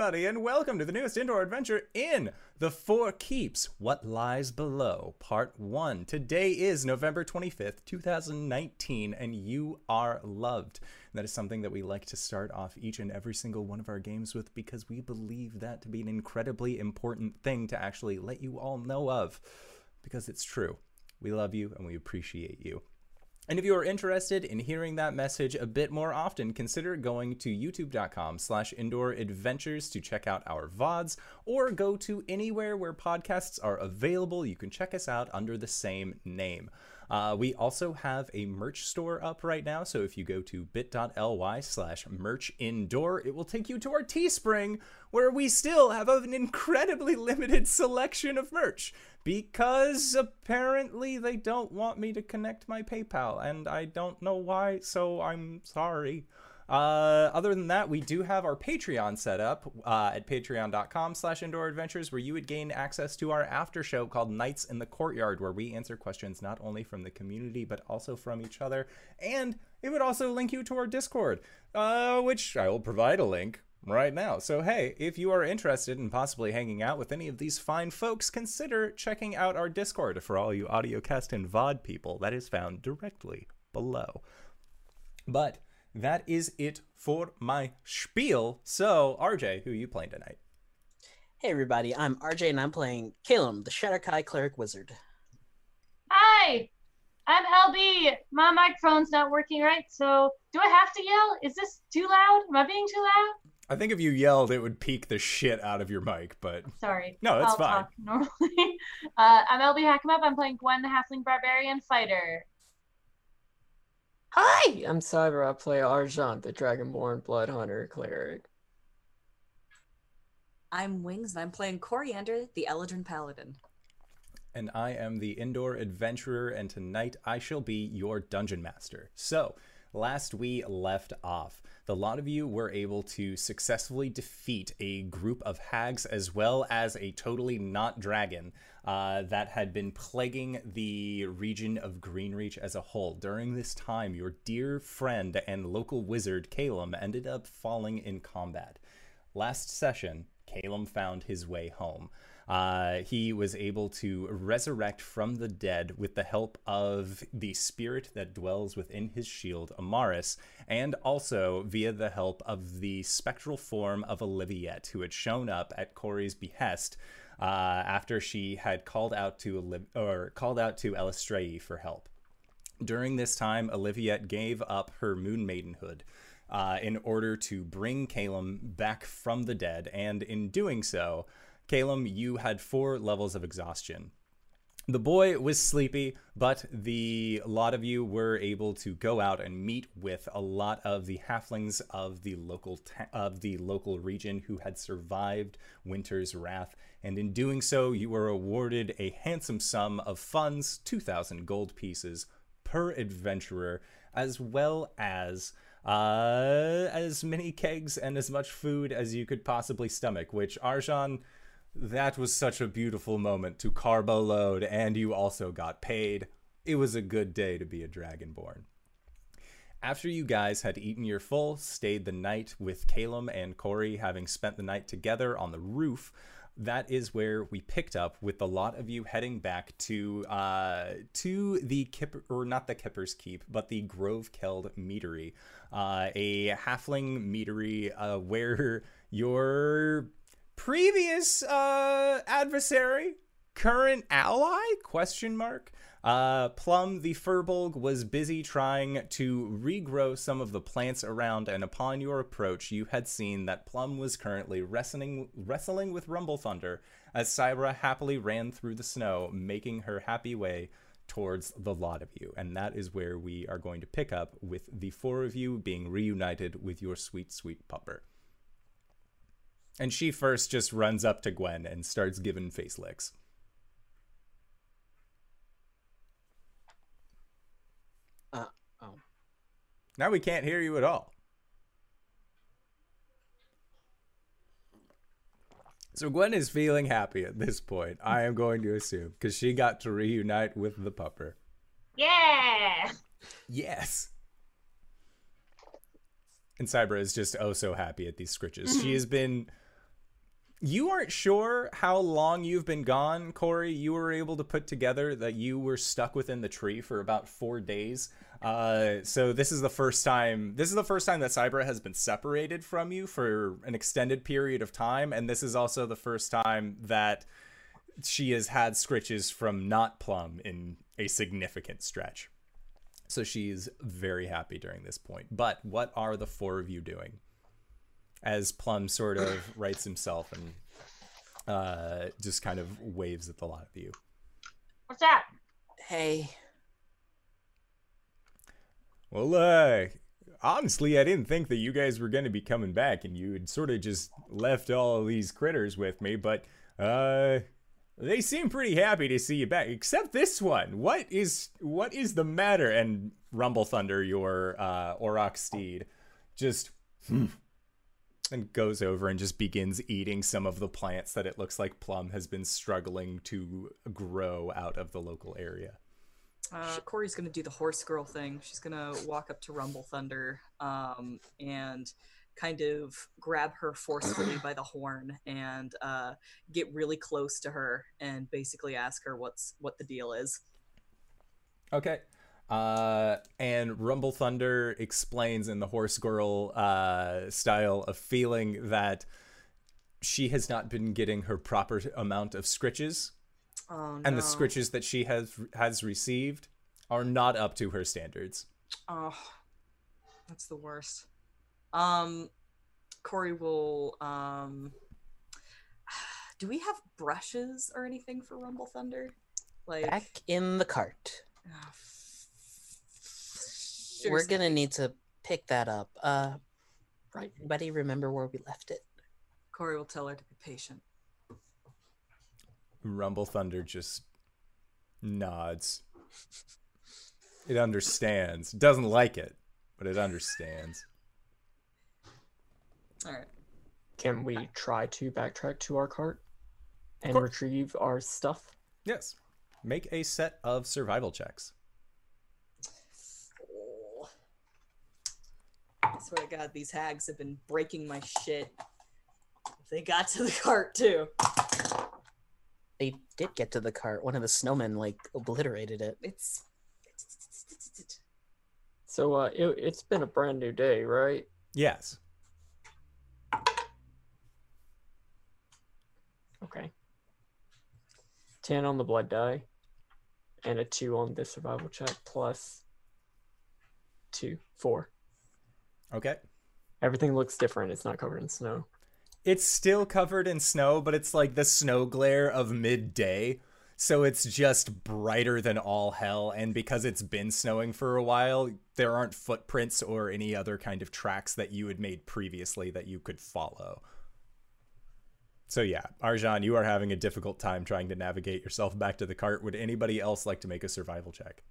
everybody, and welcome to the newest indoor adventure in The Four Keeps What Lies Below, Part 1. Today is November 25th, 2019, and you are loved. And that is something that we like to start off each and every single one of our games with because we believe that to be an incredibly important thing to actually let you all know of because it's true. We love you and we appreciate you. And if you are interested in hearing that message a bit more often, consider going to youtube.com slash indoor adventures to check out our VODs, or go to anywhere where podcasts are available. You can check us out under the same name. Uh, we also have a merch store up right now, so if you go to bit.ly slash merch indoor, it will take you to our Teespring, where we still have an incredibly limited selection of merch because apparently they don't want me to connect my PayPal, and I don't know why, so I'm sorry. Uh, other than that, we do have our Patreon set up uh, at patreon.com slash indoor adventures, where you would gain access to our after show called Nights in the Courtyard, where we answer questions not only from the community, but also from each other. And it would also link you to our Discord, uh, which I will provide a link right now. So, hey, if you are interested in possibly hanging out with any of these fine folks, consider checking out our Discord for all you audiocast and VOD people. That is found directly below. But that is it for my spiel. So, RJ, who are you playing tonight? Hey everybody, I'm RJ and I'm playing Calum, the Shadar-kai Cleric Wizard. Hi, I'm LB. My microphone's not working right, so do I have to yell? Is this too loud? Am I being too loud? I think if you yelled, it would peak the shit out of your mic, but Sorry. No, that's I'll fine. Talk normally. Uh, I'm LB Hackemup. I'm playing Gwen, the Halfling Barbarian Fighter. Hi, I'm Cyber. I play Argent, the Dragonborn Blood Hunter Cleric. I'm Wings, and I'm playing Coriander, the Eladrin Paladin. and I am the indoor adventurer, and tonight I shall be your dungeon master. So, last we left off, the lot of you were able to successfully defeat a group of hags as well as a totally not dragon uh, that had been plaguing the region of Greenreach as a whole. During this time, your dear friend and local wizard, Calum, ended up falling in combat. Last session, Calum found his way home. Uh, he was able to resurrect from the dead with the help of the spirit that dwells within his shield, Amaris, and also via the help of the spectral form of Oliviette, who had shown up at Corey's behest uh, after she had called out to Oliv- or called out to Eilistraee for help. During this time, Oliviette gave up her moon maidenhood uh, in order to bring Calum back from the dead, and in doing so, Calum, you had four levels of exhaustion. The boy was sleepy, but the lot of you were able to go out and meet with a lot of the halflings of the local of the local region who had survived winter's wrath, and in doing so, you were awarded a handsome sum of funds, 2000 gold pieces per adventurer, as well as uh, as many kegs and as much food as you could possibly stomach, which Argent that was such a beautiful moment to carbo load, and you also got paid. It was a good day to be a Dragonborn. After you guys had eaten your full, stayed the night with Calum and Corey, having spent the night together on the roof, that is where we picked up with the lot of you heading back to uh, to the Kip or not the Kipper's Keep, but the Grove Keld Meadery, uh, a halfling meadery uh, where your previous uh, adversary, current ally? Question mark. Uh, Plum the Furbolg was busy trying to regrow some of the plants around, and upon your approach, you had seen that Plum was currently wrestling wrestling with Rumble Thunder as Cybra happily ran through the snow, making her happy way towards the lot of you. And that is where we are going to pick up with the four of you being reunited with your sweet, sweet pupper. And she first just runs up to Gwen and starts giving face licks. Uh, oh. Now we can't hear you at all. So Gwen is feeling happy at this point, I am going to assume, because she got to reunite with the pupper. Yeah. Yes. And Cybra is just oh so happy at these scritches. She has been you aren't sure how long you've been gone, Corey. You were able to put together that you were stuck within the tree for about four days. Uh, so this is the first time. This is the first time that Cybra has been separated from you for an extended period of time, and this is also the first time that she has had scritches from not Plum in a significant stretch. So she's very happy during this point. But what are the four of you doing? As Plum sort of writes himself and uh, just kind of waves at the lot of you. What's that? Hey, Well, uh, honestly, I didn't think that you guys were going to be coming back and you had sort of just left all these critters with me, but, uh, they seem pretty happy to see you back, except this one. What is, what is the matter? And Rumble Thunder, your, uh, Auroch steed, just, hmm, and goes over and just begins eating some of the plants that it looks like Plum has been struggling to grow out of the local area. Uh, Corey's gonna do the horse girl thing. She's gonna walk up to Rumble Thunder um, and kind of grab her forcefully by the horn and uh, get really close to her and basically ask her what's what the deal is. Okay. Uh, and Rumble Thunder explains in the Horse Girl uh, style of feeling that she has not been getting her proper amount of scritches, Oh, and the no. scritches that she has has received are not up to her standards. Oh, that's the worst. Um, Corey will. Um, do we have brushes or anything for Rumble Thunder? Like, back in the cart. Ah, We're gonna need to pick that up. Uh, right. Anybody remember where we left it? Corey will tell her to be patient. Rumble Thunder just nods. It understands. Doesn't like it, but it understands. All right. Can we try to backtrack to our cart and retrieve our stuff? Yes. Make a set of survival checks. I swear to God, these hags have been breaking my shit. They got to the cart too. They did get to the cart. One of the snowmen like obliterated it. It's. So uh, it, it's been a brand new day, right? Yes. Okay. 10 on the blood die and a 2 on the survival check plus 2, 4. Okay. Everything looks different. It's not covered in snow. It's still covered in snow, but it's like the snow glare of midday. So it's just brighter than all hell. And because it's been snowing for a while, there aren't footprints or any other kind of tracks that you had made previously that you could follow. So yeah, Argent, you are having a difficult time trying to navigate yourself back to the cart. Would anybody else like to make a survival check?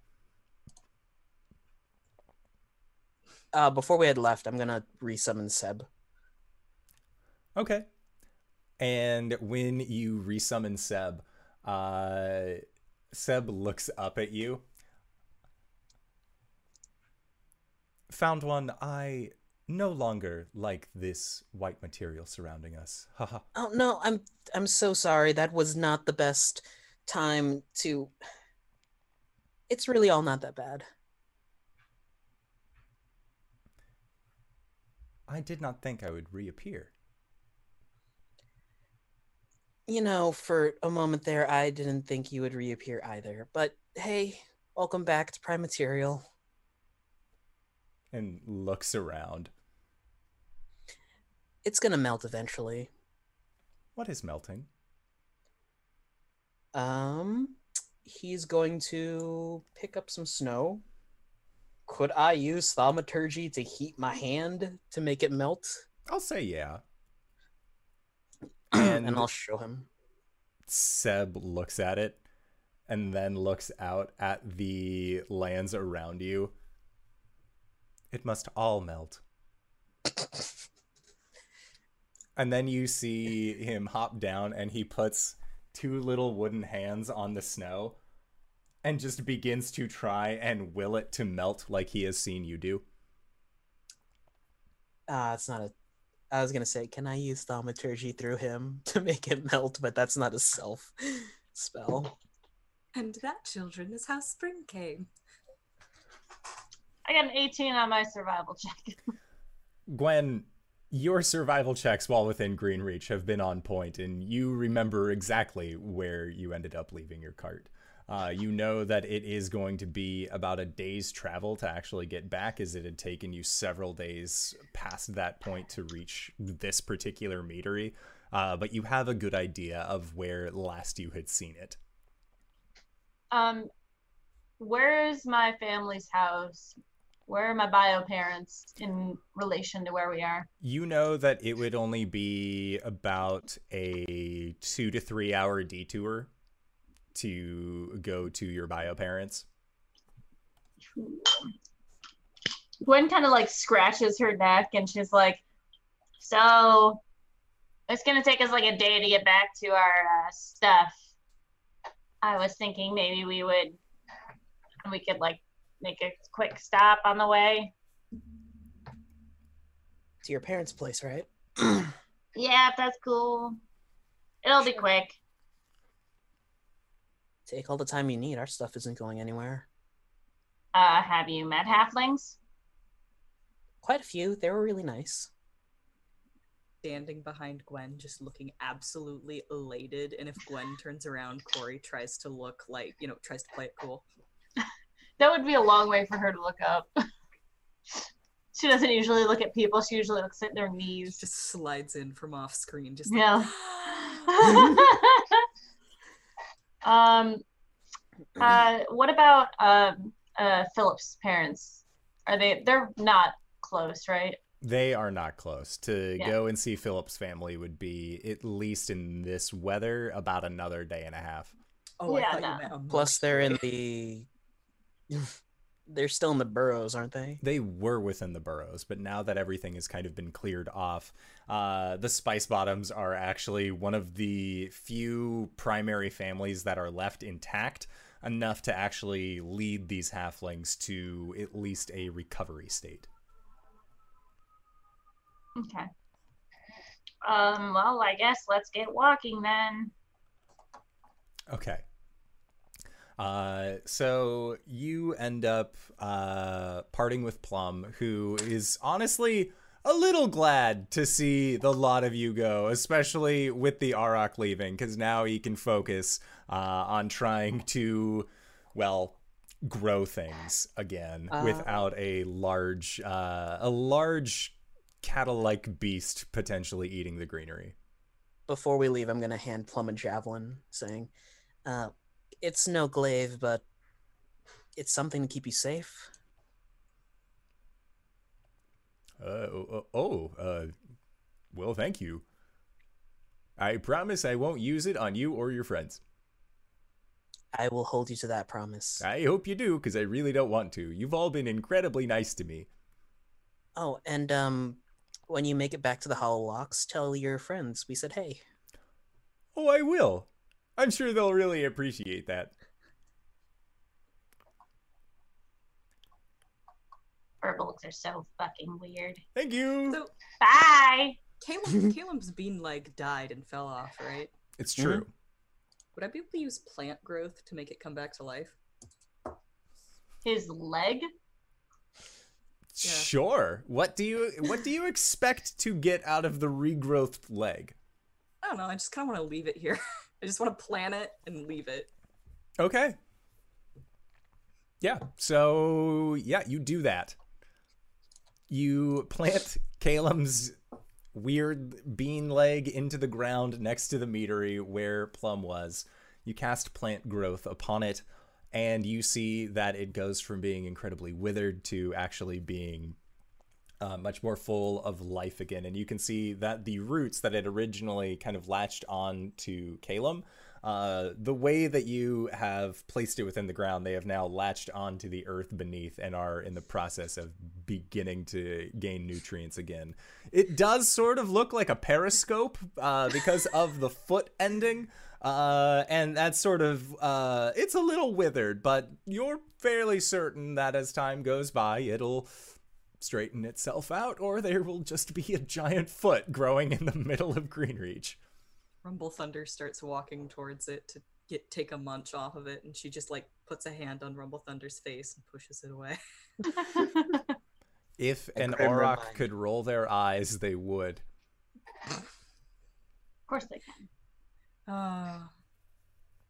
Uh, before we had left, I'm gonna resummon Seb. Okay. And when you resummon Seb, uh, Seb looks up at you. Found one. I no longer like this white material surrounding us. Haha. Oh no, I'm I'm so sorry. That was not the best time to. It's really all not that bad. I did not think I would reappear. You know, for a moment there, I didn't think you would reappear either. But hey, welcome back to Prime Material. And looks around. It's gonna melt eventually. What is melting? Um, he's going to pick up some snow. Could I use thaumaturgy to heat my hand to make it melt? I'll say yeah. and, And- I'll show him. Seb looks at it and then looks out at the lands around you. It must all melt. and then you see him hop down and he puts two little wooden hands on the snow and just begins to try and will it to melt like he has seen you do. Ah, it's not a I was gonna say, can I use thaumaturgy through him to make it melt? But that's not a self spell. And that, children, is how spring came. I got an 18 on my survival check. Gwen, your survival checks while within Green Reach have been on point, and you remember exactly where you ended up leaving your cart. Uh, you know that it is going to be about a day's travel to actually get back, as it had taken you several days past that point to reach this particular meadery. Uh, but you have a good idea of where last you had seen it. Um, where's my family's house? Where are my bio parents in relation to where we are? You know that it would only be about a two to three hour detour to go to your bio parents. Gwen kind of like scratches her neck and she's like, "So it's gonna take us like a day to get back to our uh, stuff. I was thinking maybe we would, we could like make a quick stop on the way. To your parents' place, right? Yeah, if that's cool. It'll be quick. Take all the time you need. Our stuff isn't going anywhere. Uh, have you met halflings? Quite a few. They were really nice. Standing behind Gwen, just looking absolutely elated. And if Gwen turns around, Corey tries to look like, you know, tries to play it cool. That would be a long way for her to look up. she doesn't usually look at people. She usually looks at their knees. Just slides in from off screen. Just Yeah. um, uh, what about um, uh, Philip's parents? Are they? They're not close, right? They are not close. To Yeah. go and see Philip's family would be, at least in this weather, about another day and a half. oh, Yeah, thought no. you meant a Plus, they're in the. they're still in the burrows, aren't they? They were within the burrows, but now that everything has kind of been cleared off, uh, the Spice Bottoms are actually one of the few primary families that are left intact enough to actually lead these halflings to at least a recovery state. Okay. Um. Well, I guess let's get walking then. Okay. Uh, so you end up uh, parting with Plum, who is honestly a little glad to see the lot of you go, especially with the Auroch leaving, because now he can focus uh, on trying to, well, grow things again Uh. without a large, uh, a large cattle-like beast potentially eating the greenery. Before we leave, I'm gonna hand Plum a javelin, saying, uh, "It's no glaive, but it's something to keep you safe." Uh, oh, oh, uh, well, thank you. I promise I won't use it on you or your friends. I will hold you to that promise. I hope you do, because I really don't want to. You've all been incredibly nice to me. Oh, and um, when you make it back to the Hollow Locks, tell your friends we said hey. Oh, I will. I'm sure they'll really appreciate that. Furbolgs are so fucking weird. Thank you. So Bye. Caleb, Caleb's bean leg died and fell off, right? It's true. Mm-hmm. Would I be able to use plant growth to make it come back to life? His leg. Yeah. Sure. What do you what do you expect to get out of the regrowth leg? I don't know. I just kind of want to leave it here. I just want to plant it and leave it. Okay. Yeah. So yeah, you do that. You plant Calum's weird bean leg into the ground next to the meadery where Plum was. You cast plant growth upon it, and you see that it goes from being incredibly withered to actually being uh, much more full of life again. And you can see that the roots that had originally kind of latched on to Calum, uh, the way that you have placed it within the ground, they have now latched onto the earth beneath and are in the process of beginning to gain nutrients again. It does sort of look like a periscope uh, because of the foot ending. Uh, and that's sort of uh, it's a little withered, but you're fairly certain that as time goes by, it'll straighten itself out, or there will just be a giant foot growing in the middle of Greenreach. Rumble Thunder starts walking towards it to get take a munch off of it, and she just like puts a hand on Rumble Thunder's face and pushes it away. If A an grim Auroch reminder. could roll their eyes, they would. of course they can. Ah,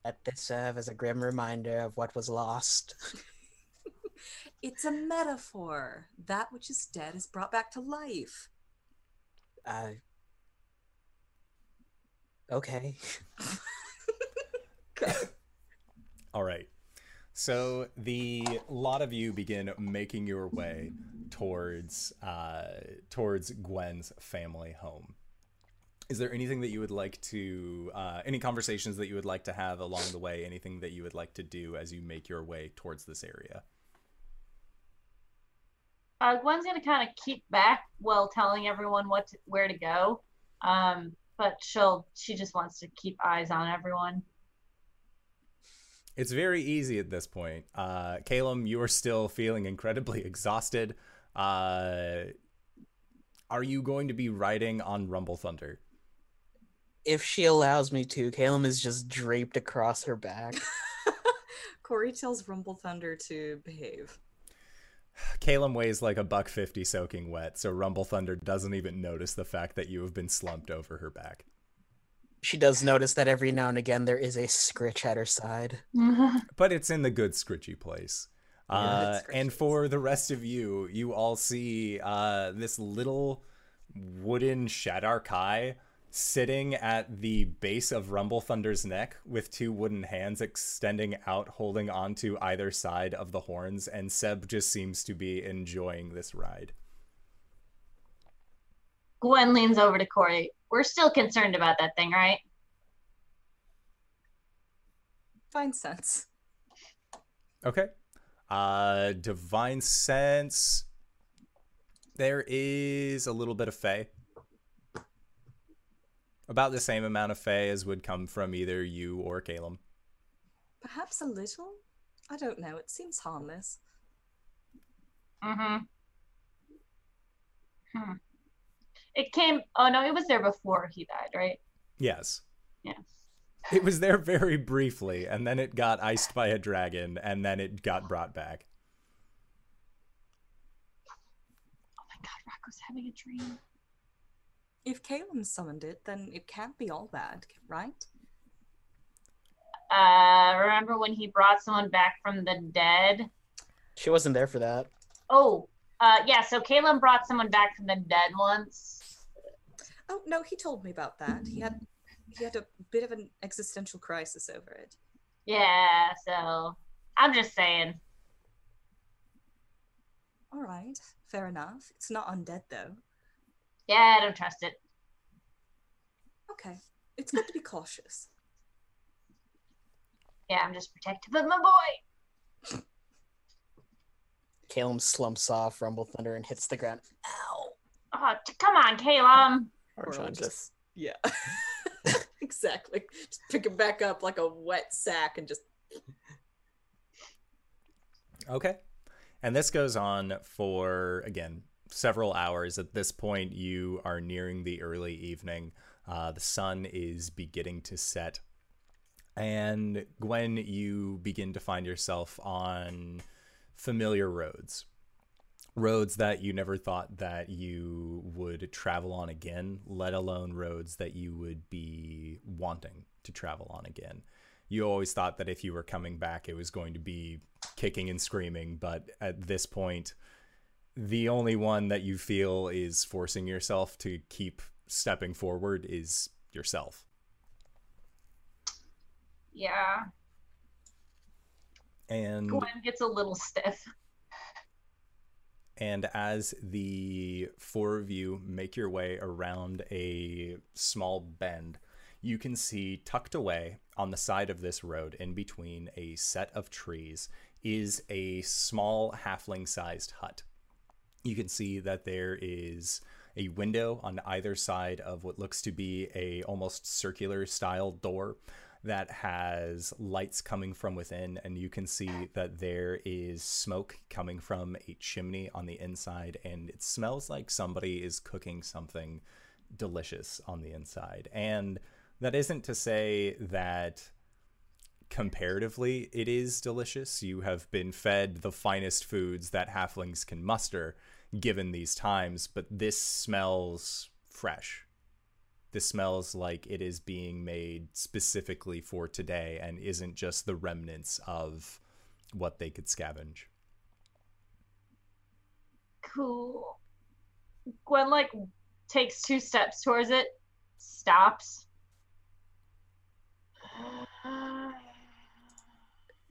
Let this serve as a grim reminder of what was lost. it's a metaphor. That which is dead is brought back to life. Uh, okay. All right. So the lot of you begin making your way towards uh, towards Gwen's family home. Is there anything that you would like to, uh, any conversations that you would like to have along the way? Anything that you would like to do as you make your way towards this area? Uh, Gwen's gonna kind of keep back while telling everyone what to, where to go. Um, but she'll she just wants to keep eyes on everyone. It's very easy at this point. Uh, Calum, you are still feeling incredibly exhausted. Uh, are you going to be riding on Rumble Thunder? If she allows me to, Calum is just draped across her back. Corey tells Rumble Thunder to behave. Calum weighs like a buck fifty soaking wet, so Rumble Thunder doesn't even notice the fact that you have been slumped over her back. She does notice that every now and again there is a scritch at her side. But it's in the good scritchy place. Uh, Good and for the rest of you, you all see uh, this little wooden Shadar Kai sitting at the base of Rumble Thunder's neck with two wooden hands extending out, holding onto either side of the horns. And Seb just seems to be enjoying this ride. Gwen leans over to Corey. We're still concerned about that thing, right? Fine sense. Okay. Uh divine sense. There is a little bit of fey. About the same amount of fey as would come from either you or Calum. Perhaps a little? I don't know. It seems harmless. Mm-hmm. Hmm. It came. Oh no, it was there before he died, right? Yes. Yeah. It was there very briefly, and then it got iced by a dragon, and then it got brought back. Oh my God, Rocco's having a dream. If Calum summoned it, then it can't be all bad, right? Uh, remember when he brought someone back from the dead? She wasn't there for that. Oh, uh, yeah. So Caleb brought someone back from the dead once. Oh no, he told me about that. He had he had a bit of an existential crisis over it. Yeah. So I'm just saying. All right, fair enough. It's not undead though. Yeah, I don't trust it. Okay, it's good to be cautious. Yeah, I'm just protective of my boy. Calum slumps off Rumble Thunder and hits the ground. Ow. Oh, t- come on, Caleb. Archon just- just Yeah, exactly. Just pick it back up like a wet sack and just Okay. And this goes on for, again, several hours. At this point, you are nearing the early evening. Uh, the sun is beginning to set. And Gwen, you begin to find yourself on familiar roads. Roads that you never thought that you would travel on again, let alone roads that you would be wanting to travel on again. You always thought that if you were coming back, it was going to be kicking and screaming, but at this point, the only one that you feel is forcing yourself to keep stepping forward is yourself. Yeah. And Gwen gets a little stiff. and as the four of you make your way around a small bend, you can see tucked away on the side of this road in between a set of trees is a small halfling sized hut. You can see that there is a window on either side of what looks to be a almost circular style door that has lights coming from within, and you can see that there is smoke coming from a chimney on the inside, and it smells like somebody is cooking something delicious on the inside. And that isn't to say that comparatively it is delicious. You have been fed the finest foods that halflings can muster given these times, but this smells fresh. This smells like it is being made specifically for today and isn't just the remnants of what they could scavenge. Cool. Gwen like takes two steps towards it, stops.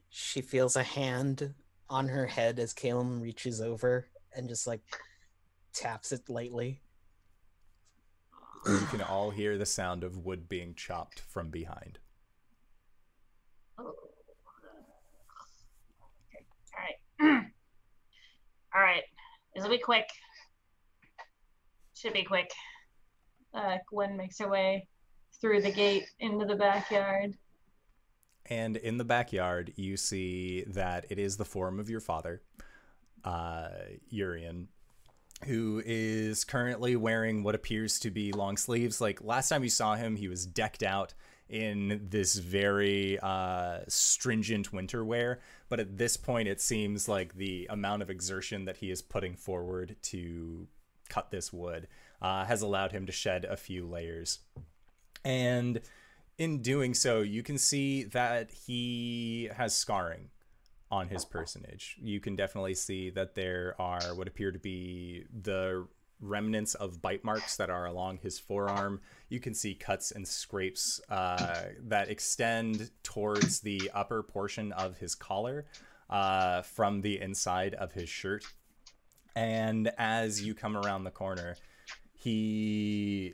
She feels a hand on her head as Caleb reaches over and just like taps it lightly. You can all hear the sound of wood being chopped from behind. Oh. Okay. All right. All right. This will be quick. Should be quick. Uh, Gwen makes her way through the gate into the backyard. And in the backyard, you see that it is the form of your father, uh, Urian, who is currently wearing what appears to be long sleeves. Like last time you saw him, he was decked out in this very uh, stringent winter wear. But at this point, it seems like the amount of exertion that he is putting forward to cut this wood uh, has allowed him to shed a few layers. And in doing so, you can see that he has scarring on his personage. You can definitely see that there are what appear to be the remnants of bite marks that are along his forearm. You can see cuts and scrapes uh, that extend towards the upper portion of his collar uh, from the inside of his shirt. And as you come around the corner, he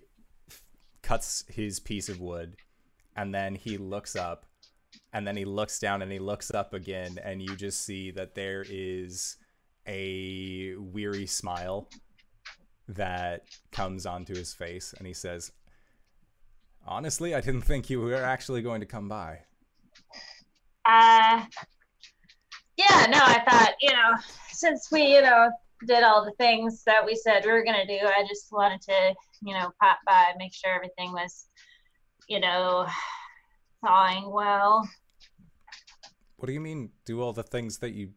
cuts his piece of wood and then he looks up and then he looks down and he looks up again and you just see that there is a weary smile that comes onto his face and he says honestly i didn't think you were actually going to come by Uh, yeah, no, I thought, you know, since we, you know, did all the things that we said we were going to do, I just wanted to, you know, pop by, make sure everything was, you know, thawing well. What do you mean do all the things that you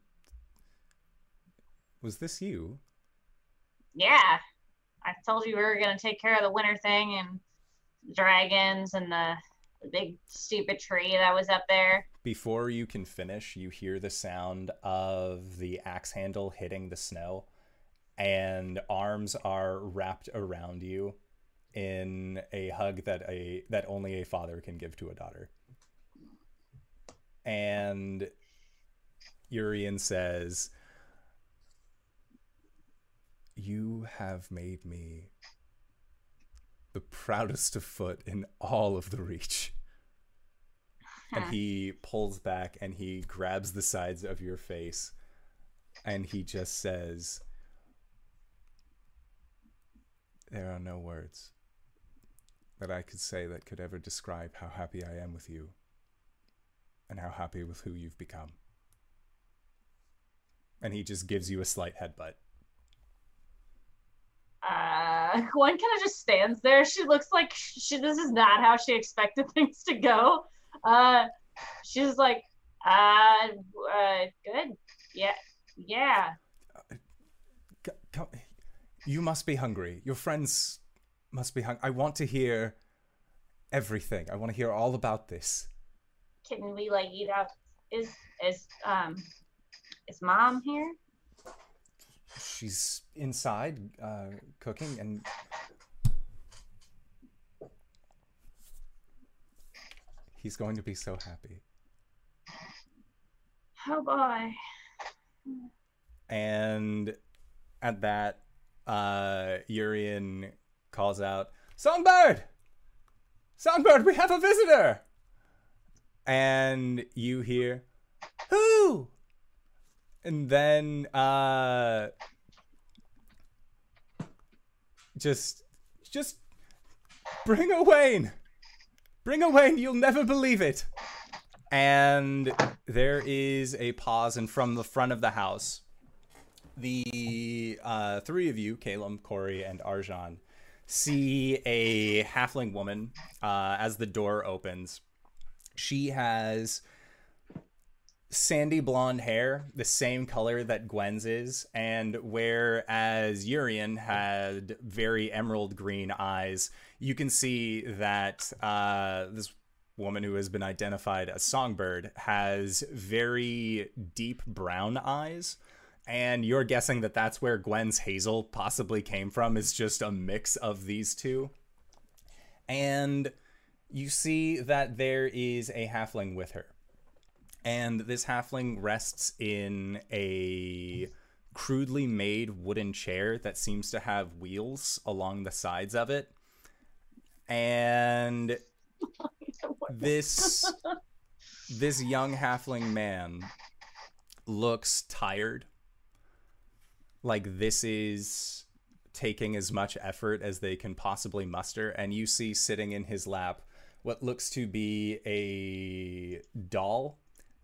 was this you Yeah, I told you we were going to take care of the winter thing and dragons and the, the big stupid tree that was up there. before you can finish, you hear the sound of the axe handle hitting the snow, and arms are wrapped around you in a hug that a that only a father can give to a daughter. And Urian says, "You have made me the proudest of foot in all of the Reach." and he pulls back and he grabs the sides of your face and he just says there are no words that I could say that could ever describe how happy I am with you and how happy with who you've become. And he just gives you a slight headbutt. uh Gwen kind of just stands there. She looks like she this is not how she expected things to go. Uh she's like, uh, uh good. Yeah. Yeah. You must be hungry. Your friends must be hungry. I want to hear everything. I want to hear all about this. Can we like eat out is is um is mom here? She's inside uh, cooking, and he's going to be so happy. Oh boy. And at that, uh, Urian calls out, "Songbird, Songbird, we have a visitor!" And you hear, "Who?" And then, uh, just, just bring Owain. Bring Owain, you'll never believe it. And there is a pause, and from the front of the house, the uh, three of you, Caleb, Corey, and Argent, see a halfling woman uh, as the door opens. She has sandy blonde hair, the same color that Gwen's is, and whereas Urian had very emerald green eyes, you can see that uh, this woman who has been identified as Songbird has very deep brown eyes. And you're guessing that that's where Gwen's hazel possibly came from, is just a mix of these two. And you see that there is a halfling with her. And this halfling rests in a crudely made wooden chair that seems to have wheels along the sides of it. And this this young halfling man looks tired. Like this is taking as much effort as they can possibly muster. And you see sitting in his lap what looks to be a doll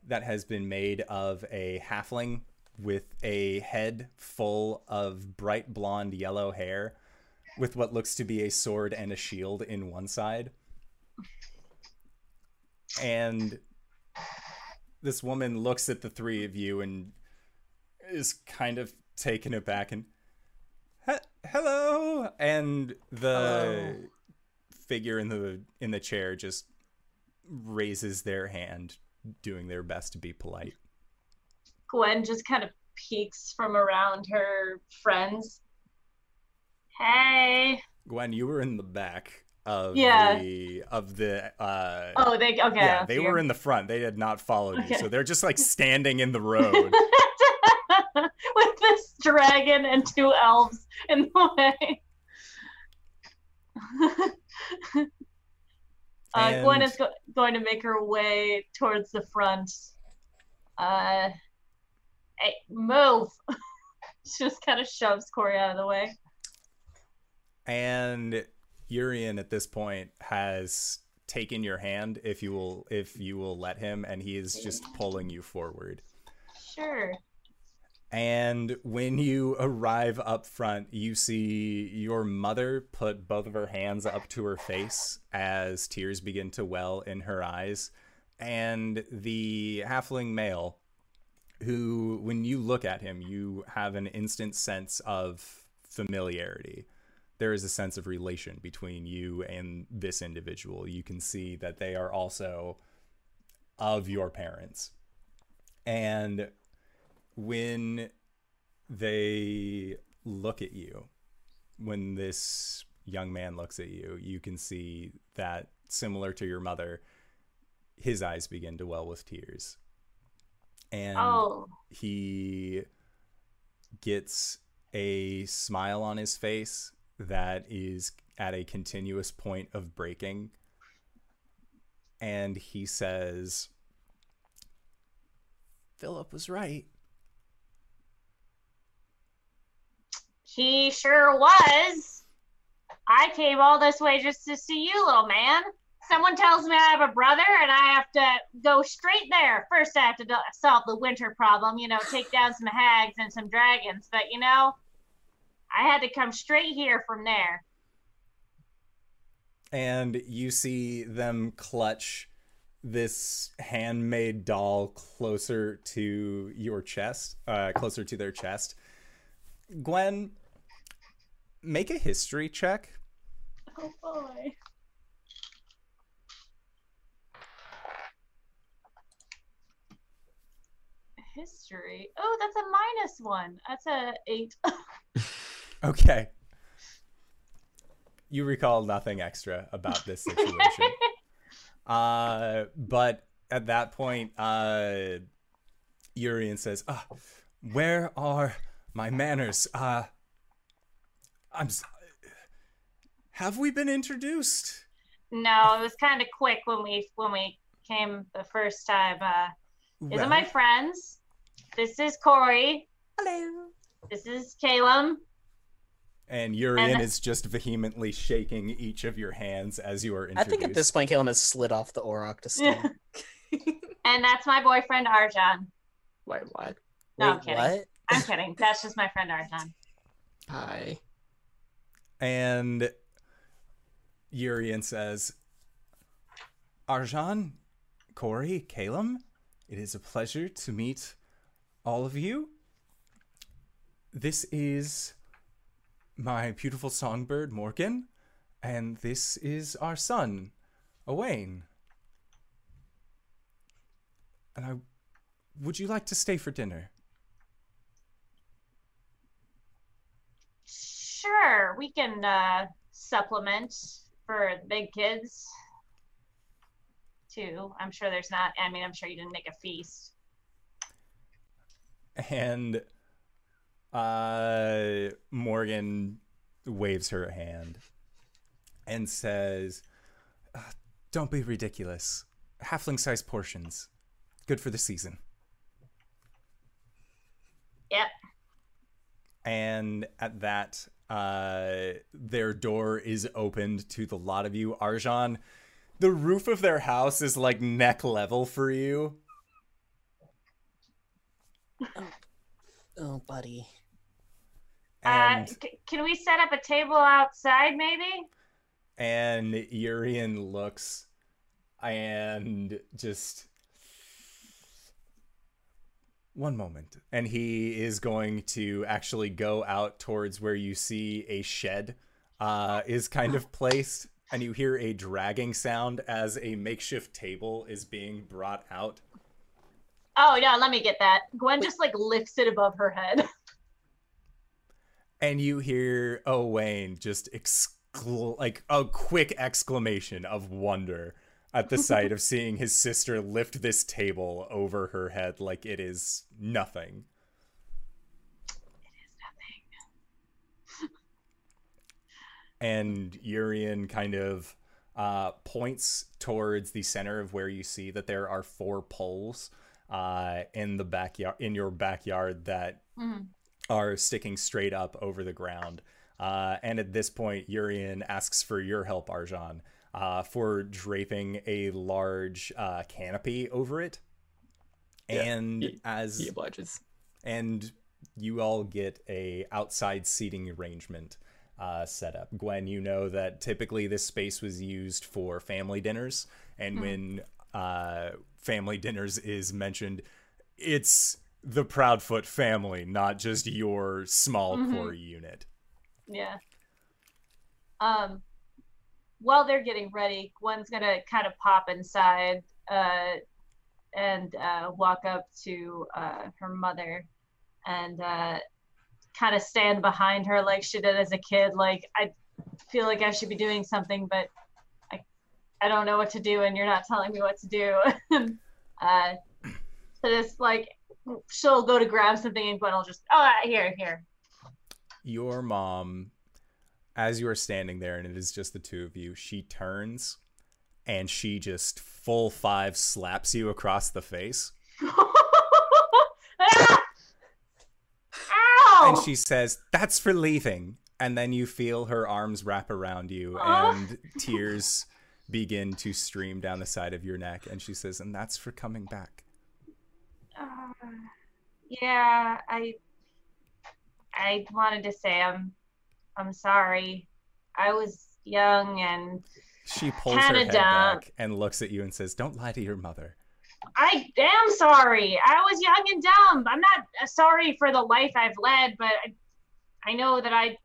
that has been made of a halfling with a head full of bright blonde yellow hair with what looks to be a sword and a shield in one side. And this woman looks at the three of you and is kind of taken aback and hello and the oh. Figure in the in the chair just raises their hand doing their best to be polite. Gwen just kind of peeks from around her friends. Hey. Gwen, you were in the back of yeah. the of the uh Oh, they okay. Yeah, they were in the front. They had not followed okay. you. So they're just like standing in the road. With this dragon and two elves in the way. Uh, Gwen is go- going to make her way towards the front. Uh, hey, move! she just kind of shoves Corey out of the way. And Urian at this point has taken your hand if you will if you will let him and he is just pulling you forward. Sure. And when you arrive up front, you see your mother put both of her hands up to her face as tears begin to well in her eyes. And the halfling male, who, when you look at him, you have an instant sense of familiarity. There is a sense of relation between you and this individual. You can see that they are also of your parents. And when they look at you, when this young man looks at you, you can see that similar to your mother, his eyes begin to well with tears. And oh. he gets a smile on his face that is at a continuous point of breaking. And he says, Philip was right. He sure was. I came all this way just to see you, little man. Someone tells me I have a brother and I have to go straight there. First, I have to solve the winter problem, you know, take down some hags and some dragons. But, you know, I had to come straight here from there. And you see them clutch this handmade doll closer to your chest, uh, closer to their chest. Gwen, make a history check. Oh boy. History. Oh, that's a minus one. That's a eight. okay. You recall nothing extra about this situation. uh, but at that point, uh, Urian says, uh, "Where are my manners? Uh, I'm. Have we been introduced? No, it was kind of quick when we when we came the first time. Uh, these well, are my friends. This is Corey. Hello. This is Caleb. And Urian And- is just vehemently shaking each of your hands as you are introduced. I think at this point, Kalen has slid off the Orok to steam. and that's my boyfriend Argent. Wait, what? No, I'm kidding. what? I'm kidding. That's just my friend Argent. Hi. And Urian says, Argent, Corey, Calum, it is a pleasure to meet all of you. This is my beautiful songbird, Morgan, and this is our son, Owain. And I would you like to stay for dinner? Sure, we can uh, supplement for the big kids too. I'm sure there's not. I mean, I'm sure you didn't make a feast. and uh morgan waves her hand and says "Uh, don't be ridiculous halfling sized portions good for the season Yep. and at that uh their door is opened to the lot of you arjan the roof of their house is like neck level for you Oh, buddy. and uh, c- can we set up a table outside, maybe? and Urian looks and just one moment and he is going to actually go out towards where you see a shed uh, is kind of placed and you hear a dragging sound as a makeshift table is being brought out Oh no, let me get that. Gwen just like lifts it above her head. and you hear Owain just excl- like a quick exclamation of wonder at the sight of seeing his sister lift this table over her head like it is nothing. It is nothing. and Urian kind of uh, points towards the center of where you see that there are four poles uh, in the backyard in your backyard that Mhm. are sticking straight up over the ground. Uh, and at this point, Urian asks for your help, Arjan, uh, for draping a large uh, canopy over it. Yeah, and he- as He obliges. and you all get a outside seating arrangement uh, set up. Gwen, you know that typically this space was used for family dinners, and when uh, family dinners is mentioned, it's the Proudfoot family, not just your small Mhm. core unit. Yeah. Um, while they're getting ready, Gwen's gonna kind of pop inside uh, and uh, walk up to uh, her mother and uh, kind of stand behind her like she did as a kid. Like I feel like I should be doing something, but I I don't know what to do, and you're not telling me what to do. uh, so just like she'll go to grab something, and Gwen will just oh here here. Your mom, as you are standing there and it is just the two of you, she turns and she just full five slaps you across the face. Ah! Ow! and she says, "That's for leaving." And then you feel her arms wrap around you, Aw. and tears begin to stream down the side of your neck. And she says, "And that's for coming back." Uh, yeah, I I wanted to say I'm I'm sorry. I was young and She pulls her head dumb. back and looks at you and says, "Don't lie to your mother." I am sorry. I was young and dumb. I'm not uh, sorry for the life I've led, but I, I know that I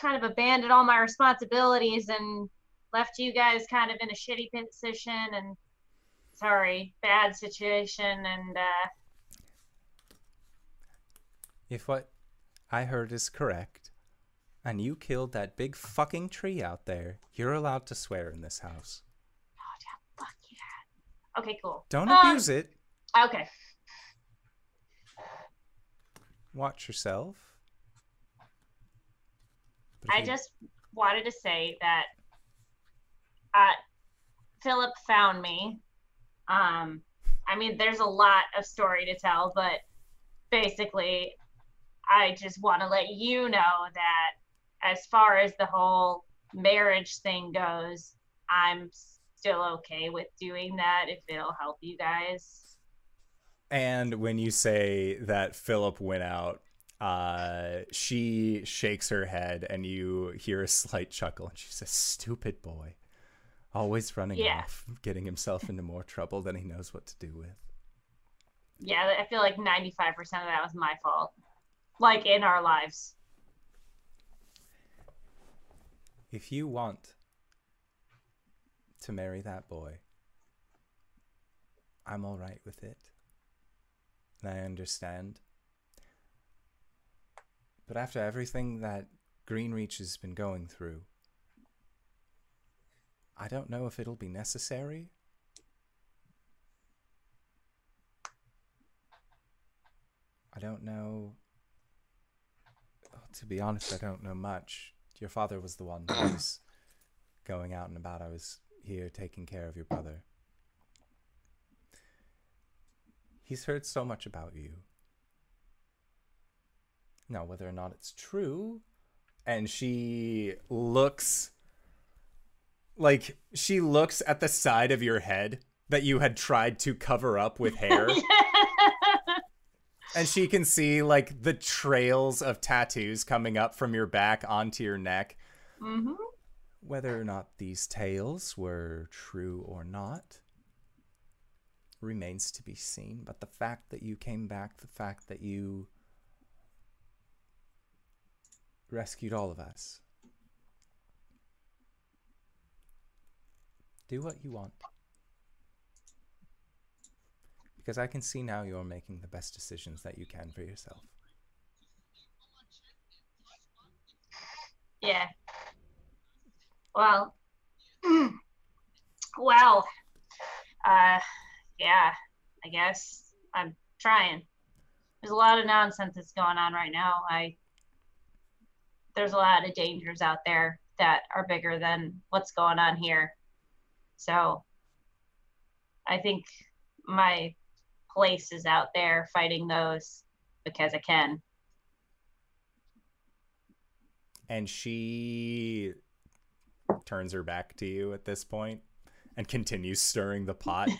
kind of abandoned all my responsibilities and left you guys kind of in a shitty position and sorry, bad situation and uh If what I heard is correct, and you killed that big fucking tree out there, you're allowed to swear in this house. oh, yeah, fuck yeah. Okay, cool. Don't Um, abuse it. Okay. Watch yourself. I you- just wanted to say that uh, Philip found me. Um, I mean, there's a lot of story to tell, but basically, I just want to let you know that as far as the whole marriage thing goes, I'm still okay with doing that if it'll help you guys. And when you say that Philip went out, uh, she shakes her head and you hear a slight chuckle and she says, Stupid boy. Always running Yeah. off, getting himself into more trouble than he knows what to do with. Yeah, I feel like 95% of that was my fault. Like in our lives. If you want to marry that boy, I'm all right with it. And I understand. But after everything that Greenreach has been going through, I don't know if it'll be necessary. I don't know. To be honest, I don't know much. Your father was the one who was going out and about. I was here taking care of your brother. He's heard so much about you. Now, whether or not it's true, and she looks like she looks at the side of your head that you had tried to cover up with hair. and she can see like the trails of tattoos coming up from your back onto your neck. hmm Whether or not these tales were true or not remains to be seen. But the fact that you came back, the fact that you rescued all of us, do what you want. Because I can see now you're making the best decisions that you can for yourself. Yeah. Well, well, uh, yeah, I guess I'm trying. There's a lot of nonsense that's going on right now. I there's a lot of dangers out there that are bigger than what's going on here. So I think my place is out there fighting those because I can. And she turns her back to you at this point and continues stirring the pot.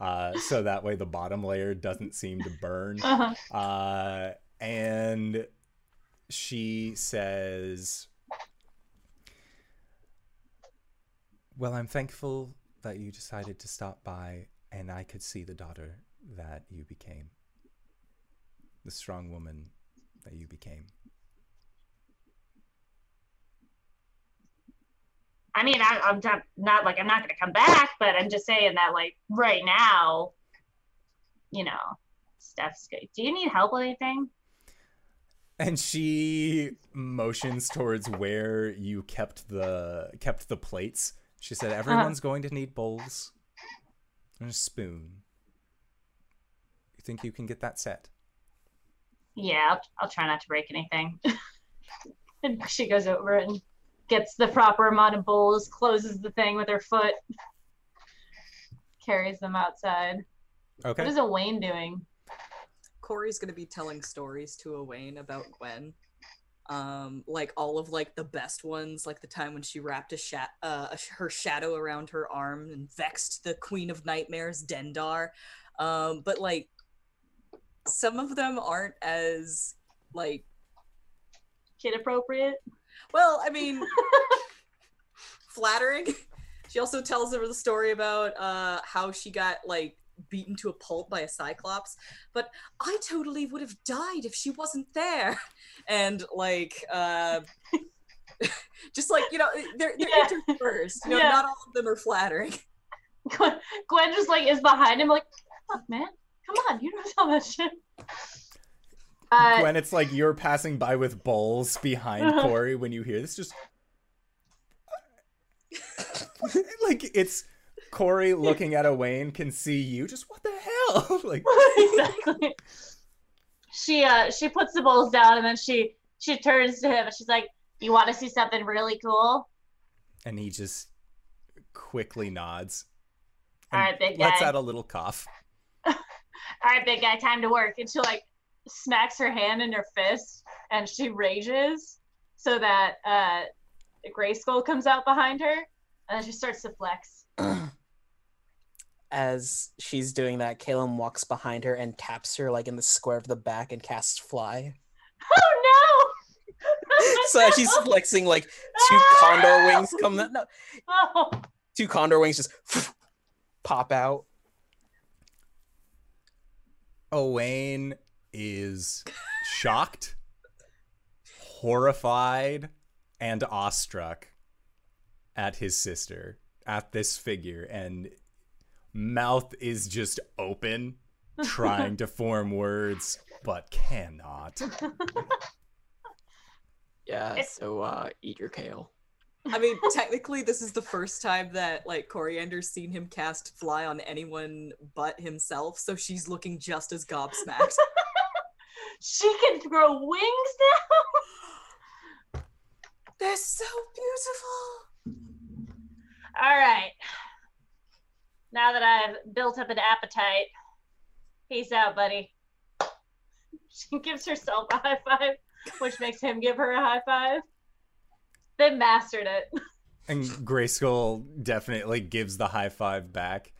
Uh, so that way the bottom layer doesn't seem to burn. Uh-huh. Uh, and she says, Well, I'm thankful that you decided to stop by and I could see the daughter that you became, the strong woman that you became. I mean, I, I'm not, not like I'm not going to come back, but I'm just saying that like right now, you know, stuff's good. Do you need help with anything? And she motions towards where you kept the kept the plates. She said, uh-huh. "Everyone's going to need bowls and a spoon. You think you can get that set?" Yeah, I'll, I'll try not to break anything. and she goes over and gets the proper amount of bowls, closes the thing with her foot, carries them outside. Okay. What is Owain doing? Corey's gonna be telling stories to Owain about Gwen. Um, like all of like the best ones, like the time when she wrapped a sha- uh, a sh- her shadow around her arm and vexed the Queen of Nightmares, Dendar. Um, but like some of them aren't as like Kid appropriate? well, I mean, flattering. She also tells her the story about uh, how she got like beaten to a pulp by a cyclops. But I totally would have died if she wasn't there. And like, uh, just like you know, they're, they're Yeah. interspersed. You know, Yeah. not all of them are flattering. Gwen, Gwen just like is behind him, like, fuck, man, come on, you know how much shit. Uh, when it's like you're passing by with bowls behind Uh-huh. Corey when you hear this, just like it's Corey looking at Owain can see you. Just what the hell? like exactly. She uh she puts the bowls down and then she she turns to him and she's like, "You want to see something really cool? and he just quickly nods. All right, big lets guy. out a little cough. All right, big guy, time to work." And she like smacks her hand in her fist and she rages. so that uh, Gray Skull comes out behind her, and then she starts to flex. As she's doing that, Caleb walks behind her and taps her like in the square of the back and casts fly. Oh no! so she's flexing, like two condor wings come. No! Oh. two condor wings just pop out. Owain is shocked, horrified, and awestruck at his sister, at this figure, and mouth is just open, trying to form words, but cannot. Yeah, so uh eat your kale. I mean, technically, this is the first time that like Coriander's seen him cast fly on anyone but himself, so she's looking just as gobsmacked. she can grow wings now. They're so beautiful. All right. Now that I've built up an appetite, peace out, buddy. She gives herself a high five, which makes him give her a high five. They mastered it. And Grayskull definitely gives the high five back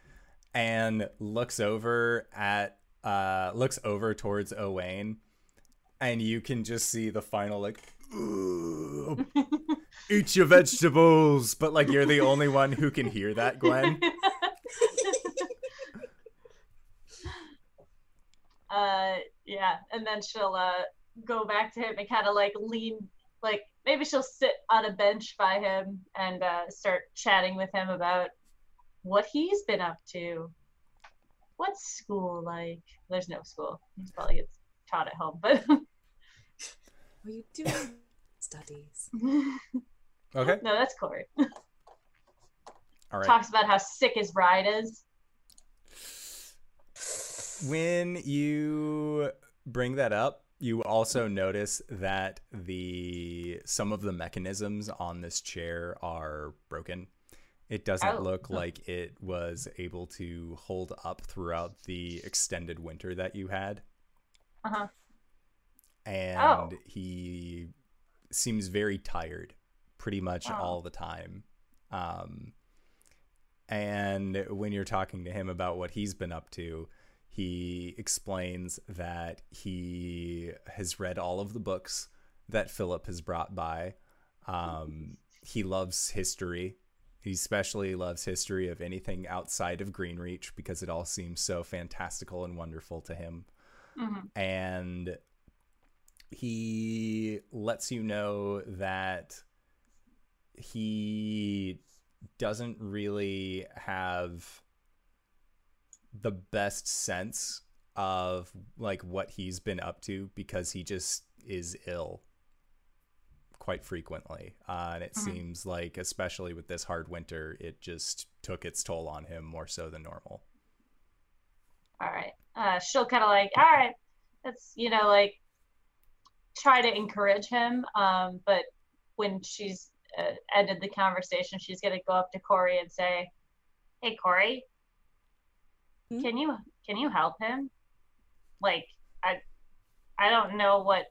and looks over at uh looks over towards Owain and you can just see the final like eat your vegetables. But like you're the only one who can hear that Gwen. Uh yeah. And then she'll uh go back to him and kind of like lean like maybe she'll sit on a bench by him and uh, start chatting with him about what he's been up to. What's school like? There's no school. He probably gets taught at home, but. what are you doing? Studies. Okay. No, that's Corey. All right. Talks about how sick his ride is. When you bring that up, you also notice that the some of the mechanisms on this chair are broken. It doesn't Oh. look like it was able to hold up throughout the extended winter that you had. Uh-huh. And Oh. he seems very tired pretty much Oh. all the time. Um, and when you're talking to him about what he's been up to, he explains that he has read all of the books that Philip has brought by. Um, he loves history. He especially loves history of anything outside of Greenreach because it all seems so fantastical and wonderful to him. Mhm. And he lets you know that he doesn't really have the best sense of like what he's been up to because he just is ill quite frequently uh, and it Mhm. seems like especially with this hard winter it just took its toll on him more so than normal All right. Uh, she'll kind of like, all right, that's, you know, like try to encourage him. Um, but when she's uh, ended the conversation, she's going to go up to Corey and say, hey, Corey, Hmm? can you, can you help him? Like, I, I don't know what's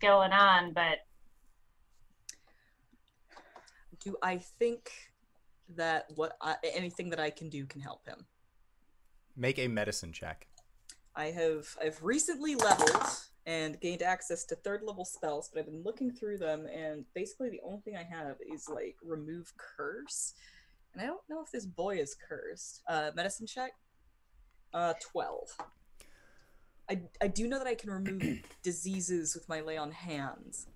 going on, but Do I think that what I, anything that I can do can help him? make a medicine check I have I've recently leveled and gained access to third level spells, but I've been looking through them and basically the only thing I have is like remove curse. And I don't know if this boy is cursed. Uh medicine check. Uh 12. I I do know that I can remove diseases with my lay on hands,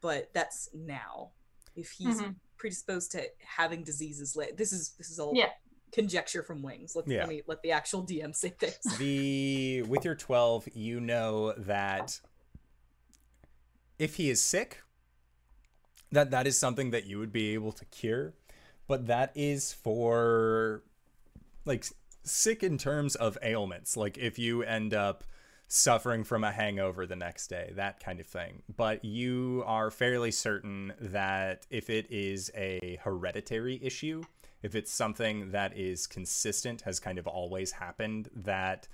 but that's now. If he's Mhm. predisposed to having diseases lay this is this is all Yeah. conjecture from wings. Let, Yeah. let me let the actual DM say things. the with your 12 you know that if he is sick that that is something that you would be able to cure but that is for like sick in terms of ailments like if you end up suffering from a hangover the next day that kind of thing but you are fairly certain that if it is a hereditary issue if it's something that is consistent has kind of always happened that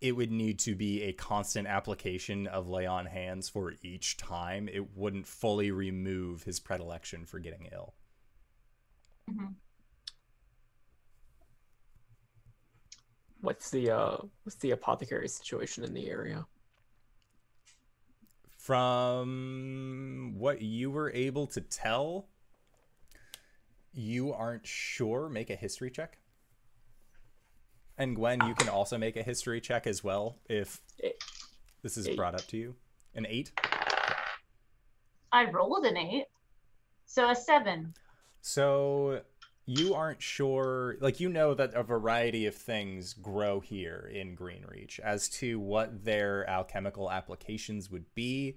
it would need to be a constant application of lay on hands for each time. It wouldn't fully remove his predilection for getting ill. Mhm. What's the uh what's the apothecary situation in the area? From what you were able to tell, you aren't sure. Make a history check. And Gwen, you can also make a history check as well if this is Eight. brought up to you. An eight. I rolled an eight, so a seven. So you aren't sure, like you know that a variety of things grow here in Greenreach. As to what their alchemical applications would be,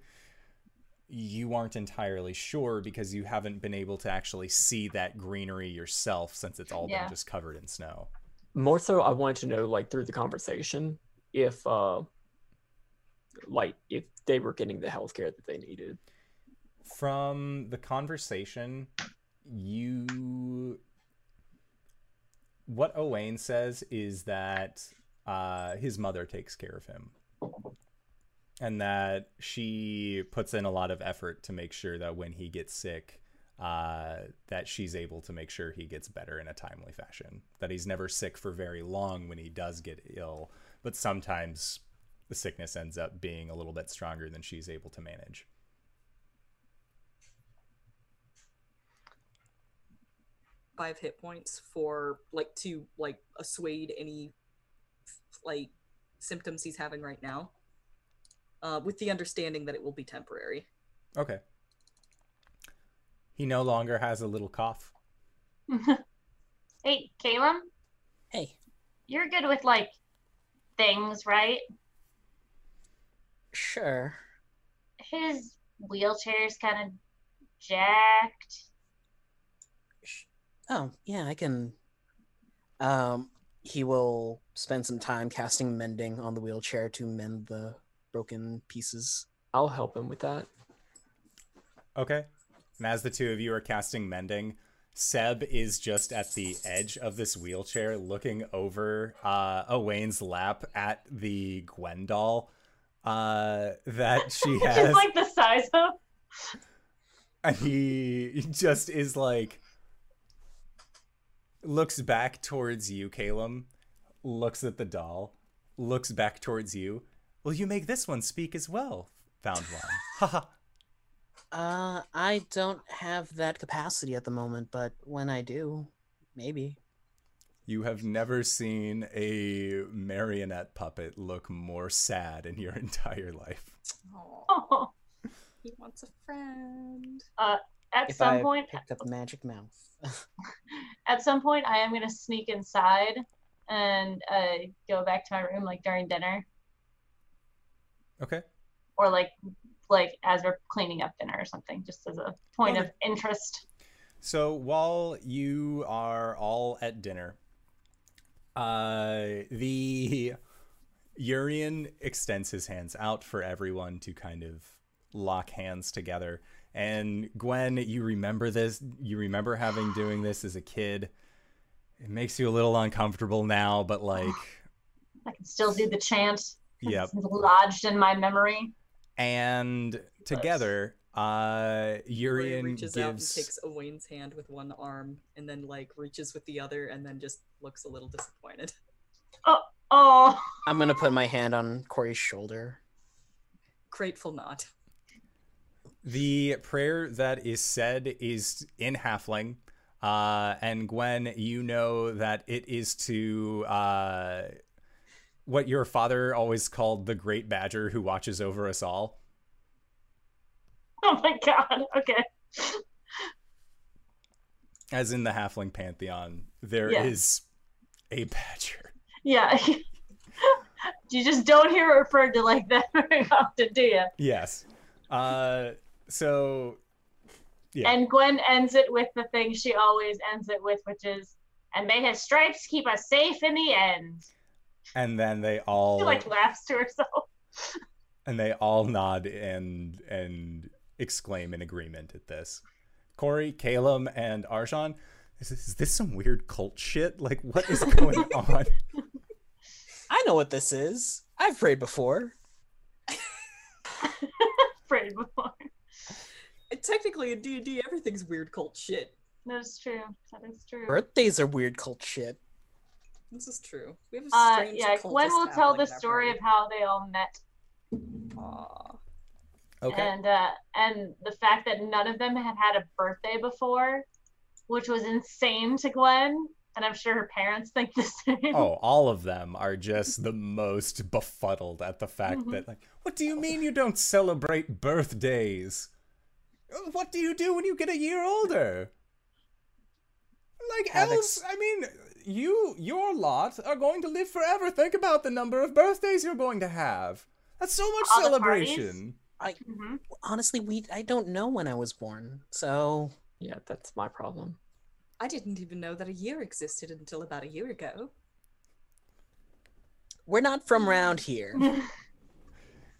you aren't entirely sure because you haven't been able to actually see that greenery yourself since it's all Yeah. been just covered in snow. More so I wanted to know like through the conversation if uh like if they were getting the healthcare that they needed. From the conversation, you what Owain says is that uh, his mother takes care of him, and that she puts in a lot of effort to make sure that when he gets sick, uh, that she's able to make sure he gets better in a timely fashion. That he's never sick for very long when he does get ill, but sometimes the sickness ends up being a little bit stronger than she's able to manage. Five hit points for like to like assuage any like symptoms he's having right now uh, with the understanding that it will be temporary Okay. He no longer has a little cough. hey, Caleb, Hey, you're good with like things, right? sure. His wheelchair's kind of jacked. Sh- Oh, yeah, I can. Um, he will spend some time casting mending on the wheelchair to mend the broken pieces. I'll help him with that. Okay. And as the two of you are casting mending, Seb is just at the edge of this wheelchair looking over uh Owain's lap at the Gwen doll uh that she Which is has. like the size of. and he just is like looks back towards you, Calum, looks at the doll, looks back towards you. Will you make this one speak as well? Found one. Haha. Uh, I don't have that capacity at the moment, but when I do, maybe. You have never seen a marionette puppet look more sad in your entire life. oh Oh, he wants a friend at If some I point, picked up a magic mouth. at some point, I am gonna sneak inside and uh, go back to my room like during dinner, Okay. or like like as we're cleaning up dinner or something, just as a point of interest. So while you are all at dinner, uh, the Urian extends his hands out for everyone to kind of lock hands together. And Gwen, you remember this? You remember having doing this as a kid? It makes you a little uncomfortable now, but like, I can still do the chant. yep. It's lodged in my memory. And together, uh, Ray Urian reaches out and takes Owain's hand with one arm and then like reaches with the other and then just looks a little disappointed Oh, oh! I'm gonna put my hand on Corey's shoulder. grateful nod The prayer that is said is in Halfling. Uh, and Gwen, you know that it is to uh, what your father always called the Great Badger who watches over us all. oh my god. Okay. As in the Halfling pantheon, there is Yeah. a badger. Yeah. you just don't hear it referred to like that very often, do you? Yes. Uh, so, Yeah. And Gwen ends it with the thing she always ends it with, which is, "And may his stripes keep us safe in the end." and then they all She like laughs to herself. and they all nod and and exclaim in agreement at this. Corey, Calum, and Arjan, is this, is this some weird cult shit? Like, what is going on? I know what this is. I've prayed before. Prayed before. And technically in D&D, everything's weird cult shit. That is true. That is true. Birthdays are weird cult shit. This is true. We have a Uh, strange yeah, cultist Gwen will tell the in our story of how they all met, Aw. Okay. and uh, and the fact that none of them had had a birthday before, which was insane to Gwen, and I'm sure her parents think the same. Oh, all of them are just the most befuddled at the fact Mhm. that, like, what do you mean you don't celebrate birthdays? What do you do when you get a year older? Like Have elves, ex- I mean, you, your lot are going to live forever. Think about the number of birthdays you're going to have. That's so much All the parties? celebration. Mhm. Honestly, we I don't know when I was born, so Yeah, that's my problem. I didn't even know that a year existed until about a year ago. we're not from round here.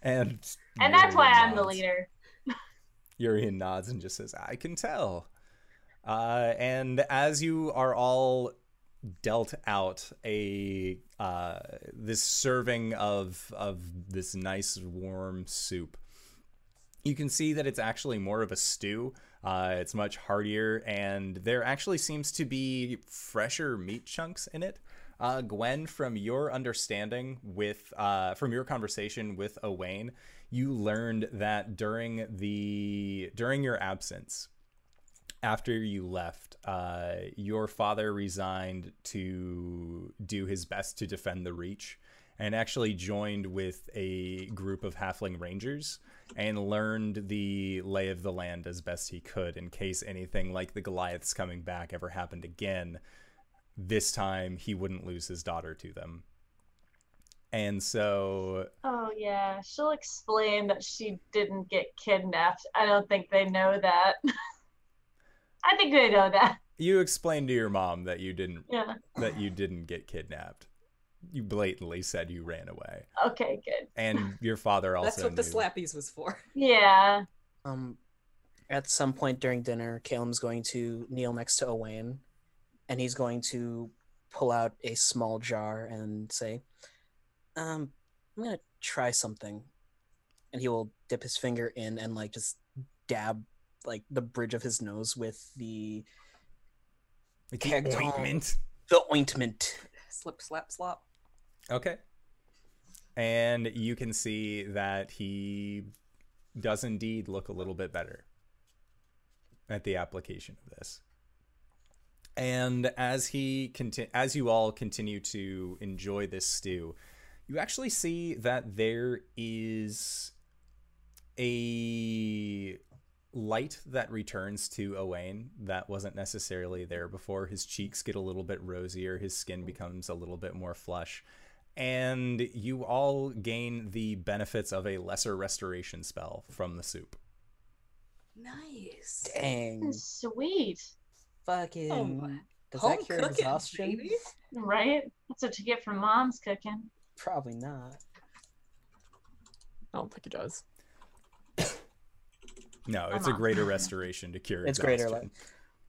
And and that's why Urian I'm the leader. Urian nods and just says, I can tell. Uh, and as you are all dealt out a uh, this serving of of this nice warm soup, you can see that it's actually more of a stew. Uh, it's much heartier, and there actually seems to be fresher meat chunks in it. Uh, Gwen, from your understanding with uh, from your conversation with Owain, you learned that during the during your absence, after you left, uh, your father resigned to do his best to defend the Reach, and actually joined with a group of Halfling Rangers and learned the lay of the land as best he could in case anything like the Goliaths coming back ever happened again. This time he wouldn't lose his daughter to them. And so Oh yeah, she'll explain that she didn't get kidnapped. I don't think they know that. I think they know that. you explained to your mom that you didn't Yeah. that you didn't get kidnapped. You blatantly said you ran away. Okay, good. And your father also That's what the slappies was for. Yeah. Um, at some point during dinner, Caleb's going to kneel next to Owain, and he's going to pull out a small jar and say, "Um, I'm gonna try something," and he will dip his finger in and like just dab like the bridge of his nose with the Like the ointment. the ointment. Slip, slap, slop. Okay. And you can see that he does indeed look a little bit better at the application of this. And as he conti- as you all continue to enjoy this stew, you actually see that there is a light that returns to Owain that wasn't necessarily there before. His cheeks get a little bit rosier, his skin becomes a little bit more flush, and you all gain the benefits of a lesser restoration spell from the soup. Nice. Dang, Sweet. fucking. Oh Does Home that cure cooking, exhaustion? baby. Right? That's what you get from mom's cooking. Probably not. I don't think it does. No, it's Come a on. greater restoration to cure It's greater, exhaustion.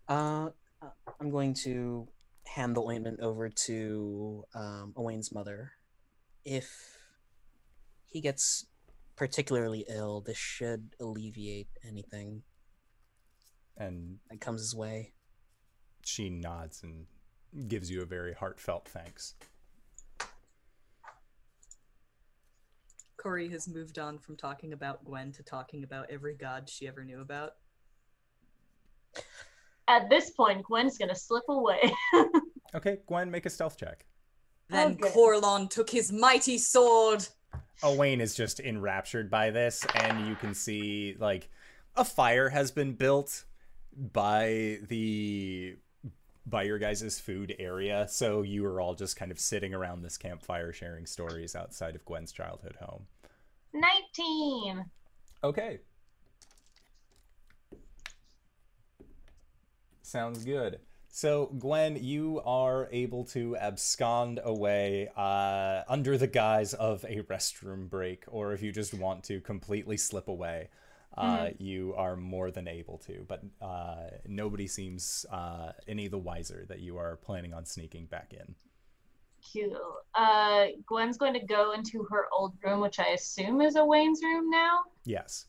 Uh, uh, I'm going to hand the ointment over to um, Owain's mother. If he gets particularly ill, this should alleviate anything And that comes his way. she nods and gives you a very heartfelt thanks. Corey has moved on from talking about Gwen to talking about every god she ever knew about. At this point, Gwen's gonna slip away. Okay, Gwen, make a stealth check. Then Okay. Corellon took his mighty sword. Owain is just enraptured by this, and you can see like a fire has been built by the by your guys' food area. So you are all just kind of sitting around this campfire sharing stories outside of Gwen's childhood home. 19. Okay. Sounds good. So, Gwen, you are able to abscond away uh, under the guise of a restroom break, or if you just want to completely slip away, uh, you are more than able to. But uh, nobody seems uh, any the wiser that you are planning on sneaking back in. cool. Uh, Gwen's going to go into her old room, which I assume is Owain's room now. Yes.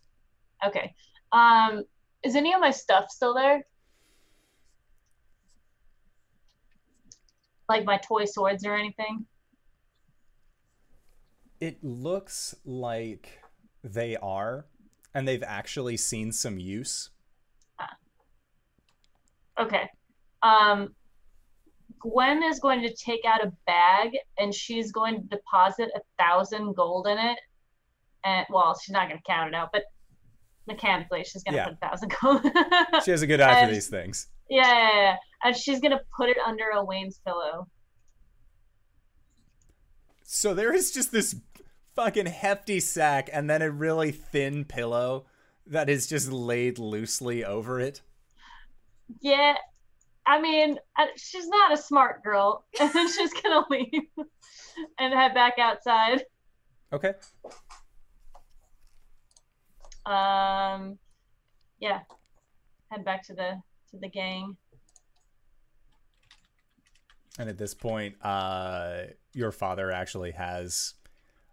Okay. Um, is any of my stuff still there? Like my toy swords or anything? It looks like they are, and they've actually seen some use. Okay. Um, Gwen is going to take out a bag and she's going to deposit a thousand gold in it. And well, she's not going to count it out, but mechanically, she's going to Yeah. put a thousand gold. She has a good eye for these things. yeah, yeah, yeah. And she's going to put it under Owain's pillow. So there is just this fucking hefty sack and then a really thin pillow that is just laid loosely over it. Yeah, I mean, she's not a smart girl, and then she's gonna leave and head back outside. Okay. Um, yeah, head back to the to the gang. And at this point, uh, your father actually has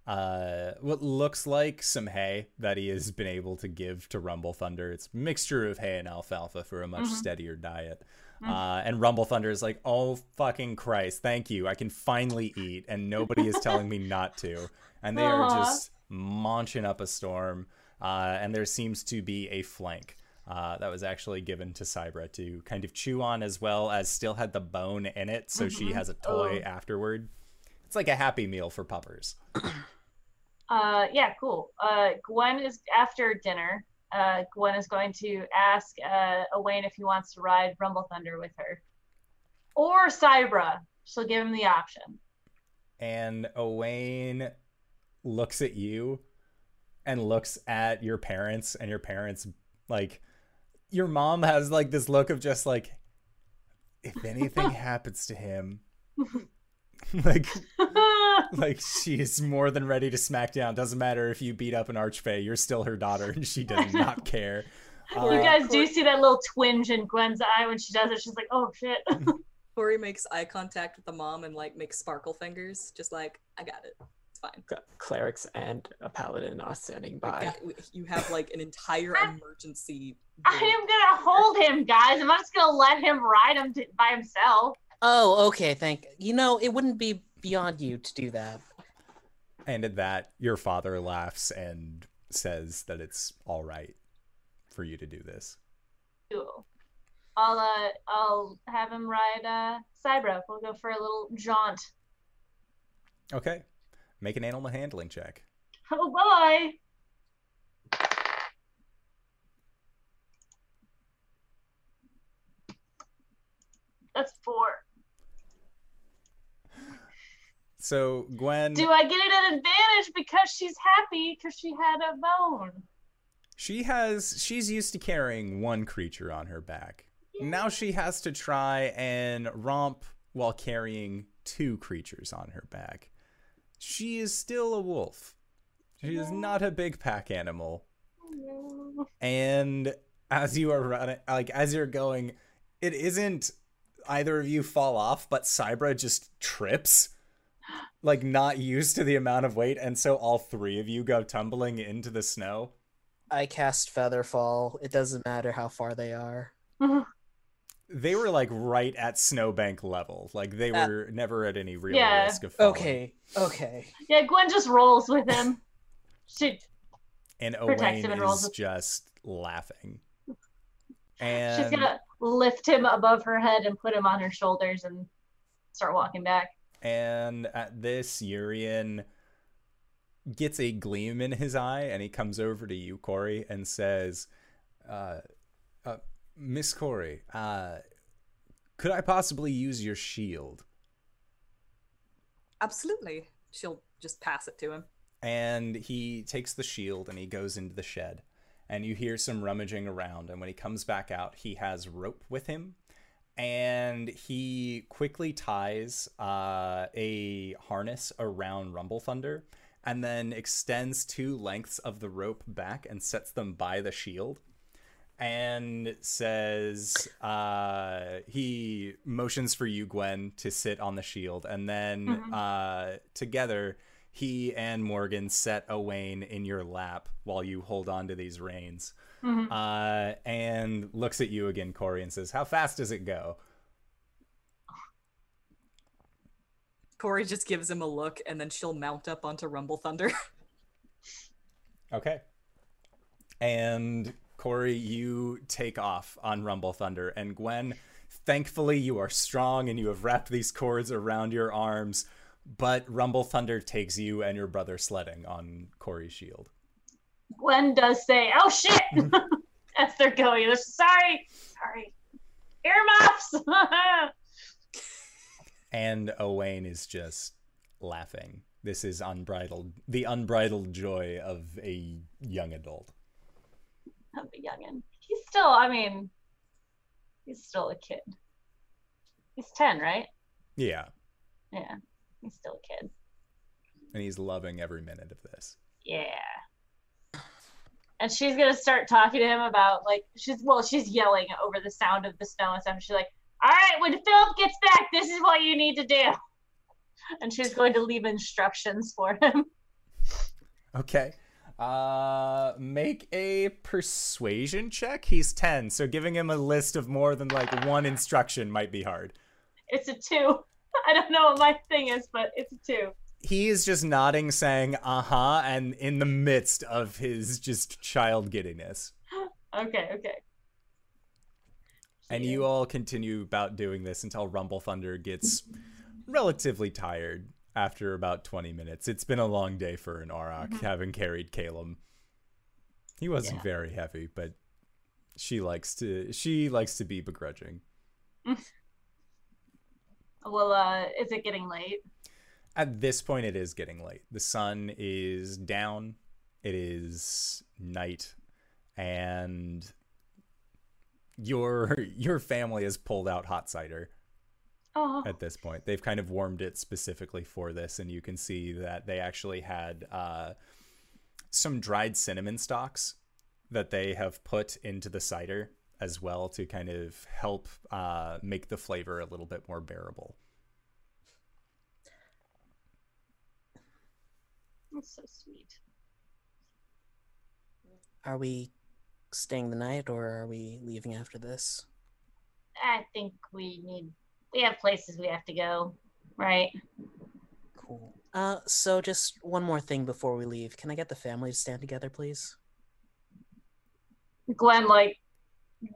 uh, what looks like some hay that he has been able to give to Rumble Thunder. It's a mixture of hay and alfalfa for a much Mhm. steadier diet. Mhm. Uh, and Rumble Thunder is like, oh fucking Christ, thank you. I can finally eat, and nobody is telling me not to. And they are just munching up a storm. Uh, and there seems to be a flank uh, that was actually given to Cybra to kind of chew on, as well as still had the bone in it, so she Mhm. has a toy Oh. afterward. It's like a happy meal for puppers. Uh, yeah, cool. Uh, Gwen is after dinner. Uh, Gwen is going to ask uh, Owain if he wants to ride Rumble Thunder with her, or Cybra. She'll give him the option. And Owain looks at you and looks at your parents, and your parents, like, your mom has like this look of just like, if anything happens to him, like, like she's more than ready to smack down. Doesn't matter if you beat up an archfey, you're still her daughter, and she does not care. you Uh, guys do see that little twinge in Gwen's eye when she does it. She's like, "Oh shit." Corey makes eye contact with the mom and like makes sparkle fingers, just like I got it. It's fine. Got clerics and a paladin are standing by. Yeah, You have like an entire emergency. I am gonna hold him, guys. I'm not just gonna let him ride him to, by himself. Oh, okay. Thank you. Know it wouldn't be beyond you to do that. And at that, your father laughs and says that it's all right for you to do this. Cool. I'll uh, I'll have him ride uh, Cybra. We'll go for a little jaunt. Okay. Make an animal handling check. Oh boy. That's four. So, Gwen, Do I get it at advantage because she's happy because she had a bone? she has she's used to carrying one creature on her back. Now she has to try and romp while carrying two creatures on her back. She is still a wolf. She is not a big pack animal. And as you are running, like as you're going, it isn't either of you fall off, but Cybra just trips, like not used to the amount of weight, and so all three of you go tumbling into the snow. I cast Featherfall. It doesn't matter how far they are. They were like right at snowbank level, like they Uh, were never at any real Yeah. risk of falling. Okay. Okay. Yeah, Gwen just rolls with him. She and protects Owain him and is with- just laughing. And she's gonna lift him above her head and put him on her shoulders and start walking back. And at this, Urian gets a gleam in his eye, and he comes over to you, Corey, and says, uh, uh, "Miss Corey, uh, could I possibly use your shield?" Absolutely. She'll just pass it to him. And he takes the shield and he goes into the shed. And you hear some rummaging around. And when he comes back out, he has rope with him. And he quickly ties uh, a harness around Rumble Thunder and then extends two lengths of the rope back and sets them by the shield. and says uh, he motions for you, Gwen, to sit on the shield, and then Mhm. uh, together he and Morgan set Owain in your lap while you hold on to these reins, Mhm. uh, and looks at you again, Corey, and says, "How fast does it go?" Corey just gives him a look, and then she'll mount up onto Rumble Thunder. Okay. And Corey, you take off on Rumble Thunder. And Gwen, thankfully, you are strong and you have wrapped these cords around your arms. But Rumble Thunder takes you and your brother sledding on Corey's shield. Gwen does say, "Oh shit!" Mm-hmm. as they're going. They're, Sorry, sorry. Earmuffs. And Owain is just laughing. This is unbridled, the unbridled joy of a young adult. of a youngin. He's still. I mean, he's still a kid. He's ten, right? Yeah. Yeah, he's still a kid. And he's loving every minute of this. Yeah. And she's gonna start talking to him about like she's well, she's yelling over the sound of the snow and stuff. She's like, "All right, when Philip gets back, this is what you need to do." And she's going to leave instructions for him. Okay. Uh make a persuasion check. He's 10, so giving him a list of more than like one instruction might be hard. It's a two. I don't know what my thing is, but it's a two. He is just nodding saying uh-huh and in the midst of his just child giddiness. Okay, okay. And you all continue about doing this until Rumble Thunder gets relatively tired after about 20 minutes. It's been a long day for an Auroch having carried Calum. He wasn't Yeah. very heavy, but she likes to she likes to be begrudging. Well, uh, is it getting late? At this point it is getting late. The sun is down. It is night and your your family has pulled out hot cider. Oh, at this point. They've kind of warmed it specifically for this, and you can see that they actually had uh, some dried cinnamon stalks that they have put into the cider as well to kind of help uh, make the flavor a little bit more bearable. That's so sweet. Are we staying the night or are we leaving after this? I think we need. We have places we have to go, right? Cool. Uh, so just one more thing before we leave. Can I get the family to stand together, please? Gwen like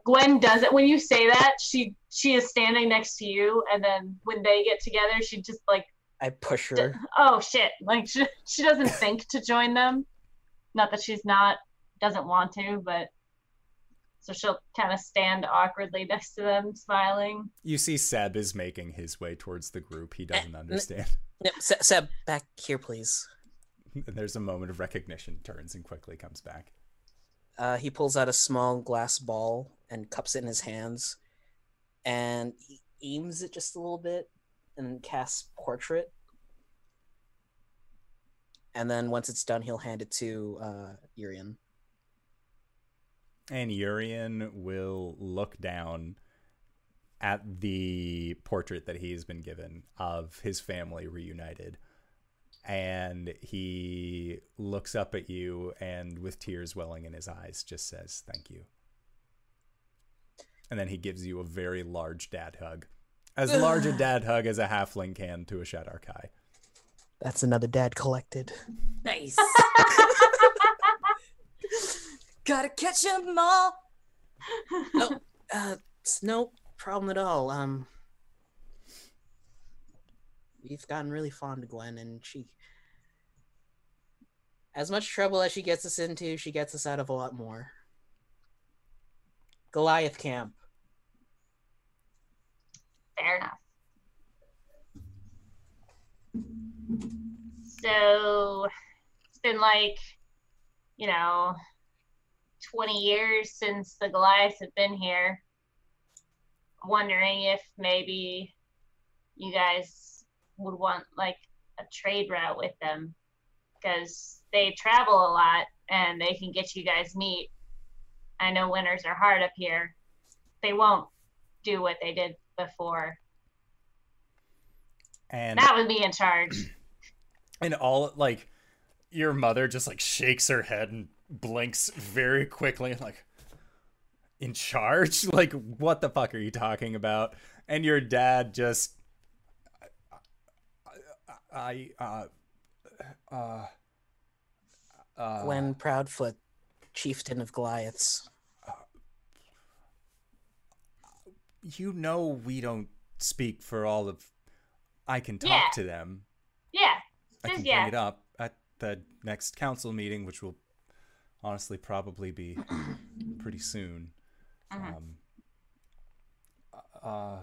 Gwen does it when you say that. She she is standing next to you, and then when they get together, she just like I push her. oh shit, like she she doesn't think to join them. Not that she's not doesn't want to, but so she'll kind of stand awkwardly next to them, smiling. You see, Seb is making his way towards the group. He doesn't understand. No, Se- Seb, back here, please. And there's a moment of recognition, turns and quickly comes back. Uh, he pulls out a small glass ball and cups it in his hands, and he aims it just a little bit, and casts portrait. And then once it's done, he'll hand it to uh, Urian. And Urian will look down at the portrait that he's been given of his family reunited. And he looks up at you and, with tears welling in his eyes, just says, Thank you. And then he gives you a very large dad hug. As large a dad hug as a halfling can to a Shadar-kai. That's another dad collected. Nice. Gotta catch 'em all. no, uh, it's no problem at all. Um, we've gotten really fond of Gwen, and she, as much trouble as she gets us into, she gets us out of a lot more. Goliath camp. Fair enough. So it's been like, you know, 20 years since the Goliaths have been here. Wondering if maybe you guys would want like a trade route with them because they travel a lot and they can get you guys meat I know winters are hard up here. They won't do what they did before. And That would be in charge. and all like your mother just like shakes her head and blinks very quickly and like in charge like what the fuck are you talking about and your dad just i uh uh uh Gwen Proudfoot, chieftain of Goliaths. You know we don't speak for all of i can talk Yeah. to them Yeah. I can yeah. bring it up at the next council meeting, which will honestly probably be pretty soon. Mhm. Um, uh,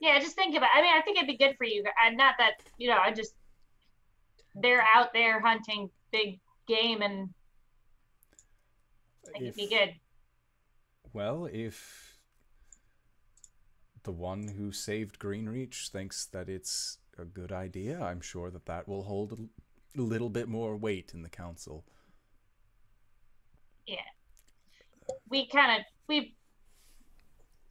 Yeah, just think about. I mean, I think it'd be good for you. I, not that you know. I just they're out there hunting big game, and I think it'd be good. Well, if the one who saved Greenreach thinks that it's a good idea, I'm sure that that will hold a little bit more weight in the council. Yeah. We kind of we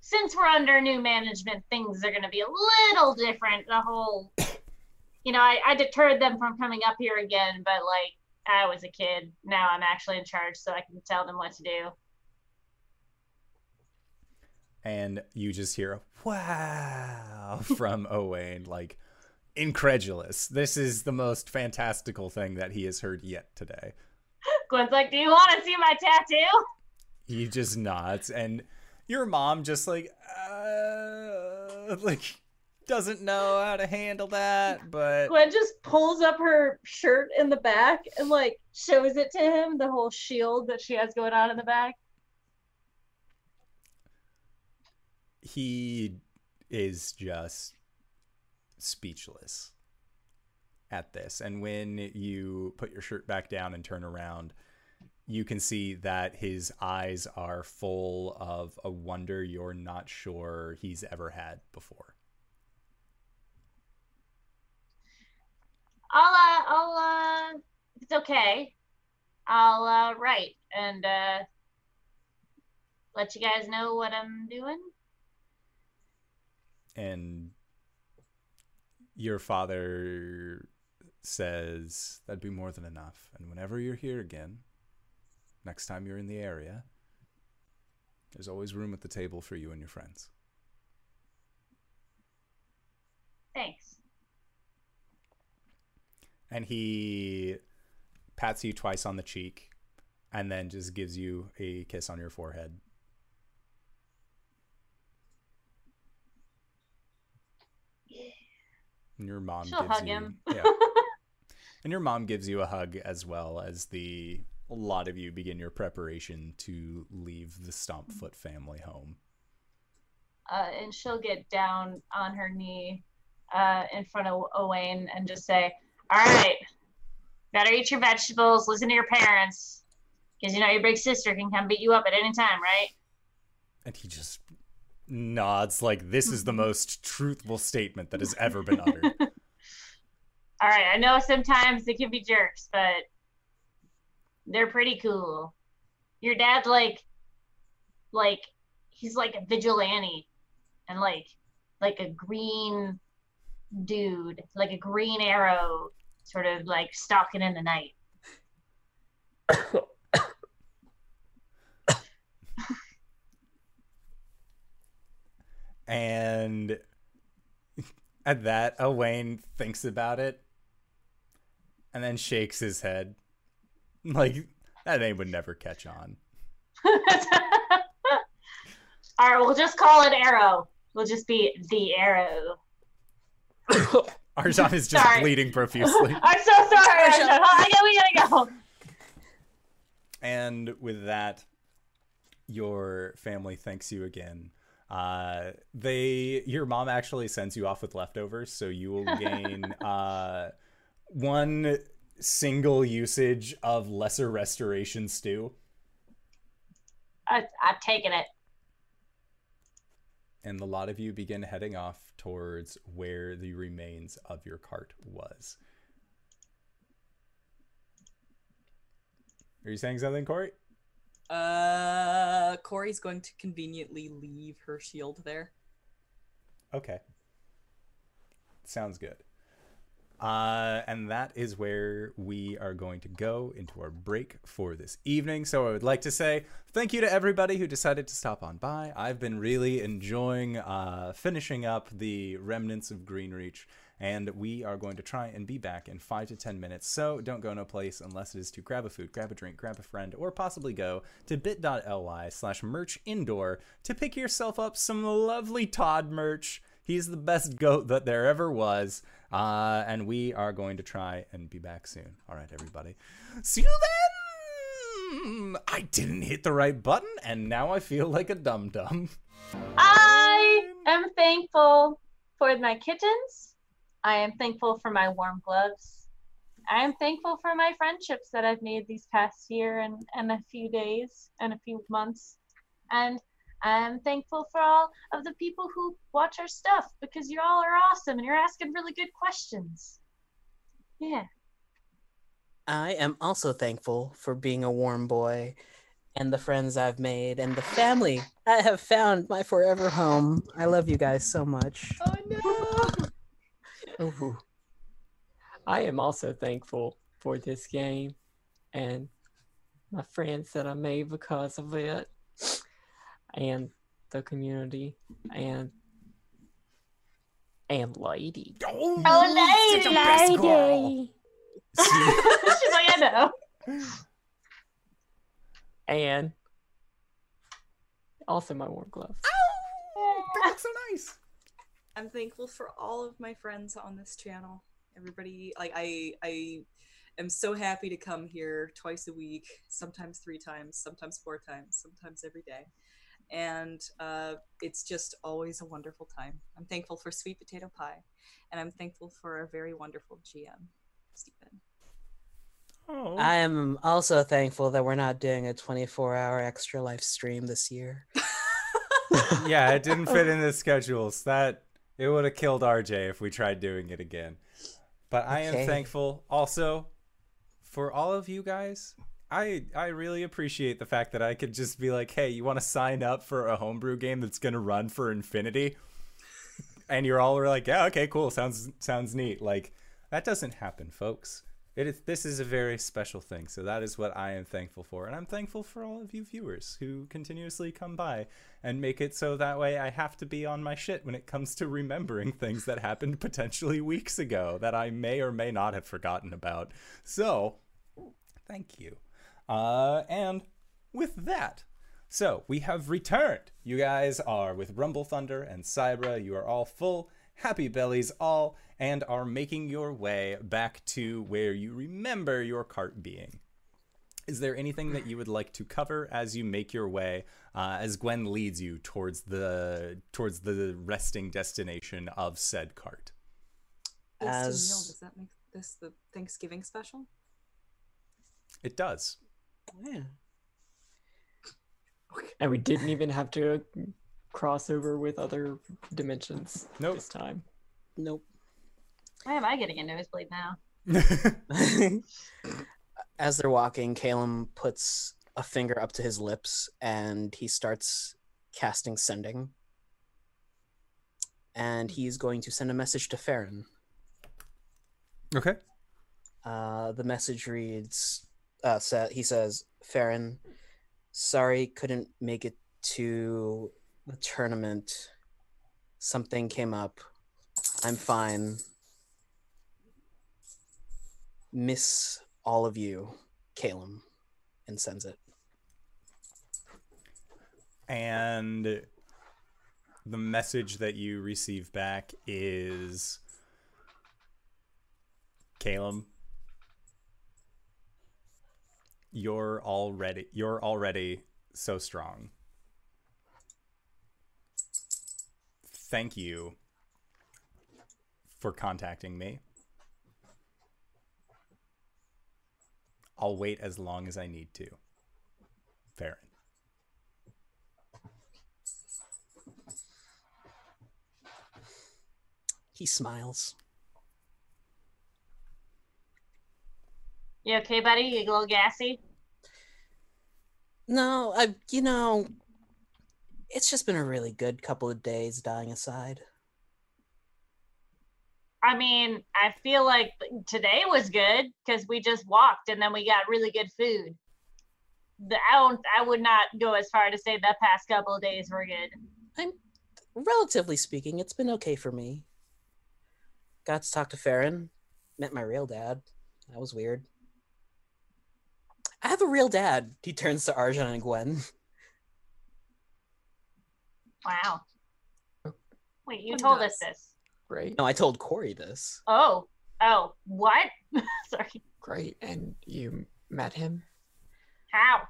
since we're under new management, things are going to be a little different. The whole, you know, I, I deterred them from coming up here again, but like I was a kid. Now I'm actually in charge, so I can tell them what to do. And you just hear a wow from Owain, like incredulous. This is the most fantastical thing that he has heard yet today. Gwen's like, "Do you want to see my tattoo?" He just nods, and your mom just like, uh, like doesn't know how to handle that, but Gwen just pulls up her shirt in the back and like shows it to him, the whole shield that she has going on in the back. He is just speechless at this. And when you put your shirt back down and turn around, you can see that his eyes are full of a wonder you're not sure he's ever had before. I'll uh I'll uh it's okay. I'll uh write and uh let you guys know what I'm doing. And your father says that'd be more than enough. And whenever you're here again, next time you're in the area, there's always room at the table for you and your friends. Thanks. and he pats you twice on the cheek and then just gives you a kiss on your forehead. And your mom She'll gives hug you him. yeah. And your mom gives you a hug as well as the a lot of you begin your preparation to leave the Stompfoot family home. Uh and she'll get down on her knee uh in front of Owain and just say, All right, better eat your vegetables, listen to your parents. Because you know your big sister can come beat you up at any time, right? And he just nods like this is the mm-hmm. most truthful statement that has ever been uttered. All right, I know sometimes they can be jerks, but they're pretty cool. Your dad, like, like, he's like a vigilante, and like, like a green dude, like a green arrow, sort of like stalking in the night. And at that, Owain thinks about it and then shakes his head. Like, that name would never catch on. All right, we'll just call it Arrow. We'll just be the Arrow. Argent is just Sorry. bleeding profusely. I'm so sorry, Argent. I gotta, we gotta go. and with that, your family thanks you again. Uh, they, your mom actually sends you off with leftovers, so you will gain uh, one single usage of lesser restoration stew. I, I've taken it. and the lot of you begin heading off towards where the remains of your cart was. Are you saying something, Corey? Uh, Corey's going to conveniently leave her shield there. Okay. Sounds good. Uh, and that is where we are going to go into our break for this evening. So I would like to say thank you to everybody who decided to stop on by. I've been really enjoying uh, finishing up the remnants of Greenreach, and we are going to try and be back in five to ten minutes. So don't go no place unless it is to grab a food, grab a drink, grab a friend, or possibly go to bit.ly slash merch indoor to pick yourself up some lovely Todd merch. He's the best goat that there ever was. Uh, and we are going to try and be back soon. All right, everybody. See you then! I didn't hit the right button, and now I feel like a dum dum. I am thankful for my kittens. I am thankful for my warm gloves. I am thankful for my friendships that I've made these past year and, and a few days and a few months. And I'm thankful for all of the people who watch our stuff because you all are awesome and you're asking really good questions. Yeah. I am also thankful for being a warm boy and the friends I've made and the family I have found my forever home. I love you guys so much. Oh no! Ooh. I am also thankful for this game and my friends that I made because of it, and the community, and and lady. Oh, Oh, such a lady. best girl. She's like, I know. and also my warm gloves. Oh, that looks so nice. I'm thankful for all of my friends on this channel. Everybody, like I, I am so happy to come here twice a week, sometimes three times, sometimes four times, sometimes every day, and uh, it's just always a wonderful time. I'm thankful for sweet potato pie, and I'm thankful for a very wonderful GM, Stephen. Oh. I am also thankful that we're not doing a 24 hour extra live stream this year. yeah, it didn't fit in the schedules. That it would have killed RJ if we tried doing it again. But I am thankful also for all of you guys. I I really appreciate the fact that I could just be like, "Hey, you want to sign up for a homebrew game that's going to run for infinity?" And you're all like, "Yeah, okay, cool. Sounds sounds neat." Like that doesn't happen, folks. It is this is a very special thing. So that is what I am thankful for. And I'm thankful for all of you viewers who continuously come by and make it so that way I have to be on my shit when it comes to remembering things that happened potentially weeks ago that I may or may not have forgotten about. So, thank you. Uh, and with that, so we have returned. You guys are with Rumble Thunder and Cybra. You are all full, happy bellies, all, and are making your way back to where you remember your cart being. Is there anything that you would like to cover as you make your way, uh, as Gwen leads you towards the towards the resting destination of said cart? Yes, so As- does that make this the Thanksgiving special? It does. Yeah. And we didn't even have to cross over with other dimensions Nope. this time. Nope. Why am I getting a nosebleed now? As they're walking, Caleb puts a finger up to his lips and he starts casting sending. And he's going to send a message to Farron. okay. Uh, the message reads, uh, sa- he says, Farron, sorry couldn't make it to the tournament. Something came up. I'm fine. Miss all of you, Caleb, and sends it. And the message that you receive back is Caleb, you're already you're already so strong. Thank you for contacting me. I'll wait as long as I need to. Farron. He smiles. You okay, buddy? You a little gassy? No, I. You know, it's just been a really good couple of days. Dying aside, I mean, I feel like today was good because we just walked and then we got really good food. The, I don't. I would not go as far to say the past couple of days were good. relatively speaking, it's been okay for me. Got to talk to Farron. Met my real dad. That was weird. I have a real dad. He turns to Argent and Gwen. Wow. Wait, you One told us this. Great, No, I told Corey this. Oh. Oh. What? Sorry. great. And you met him? How?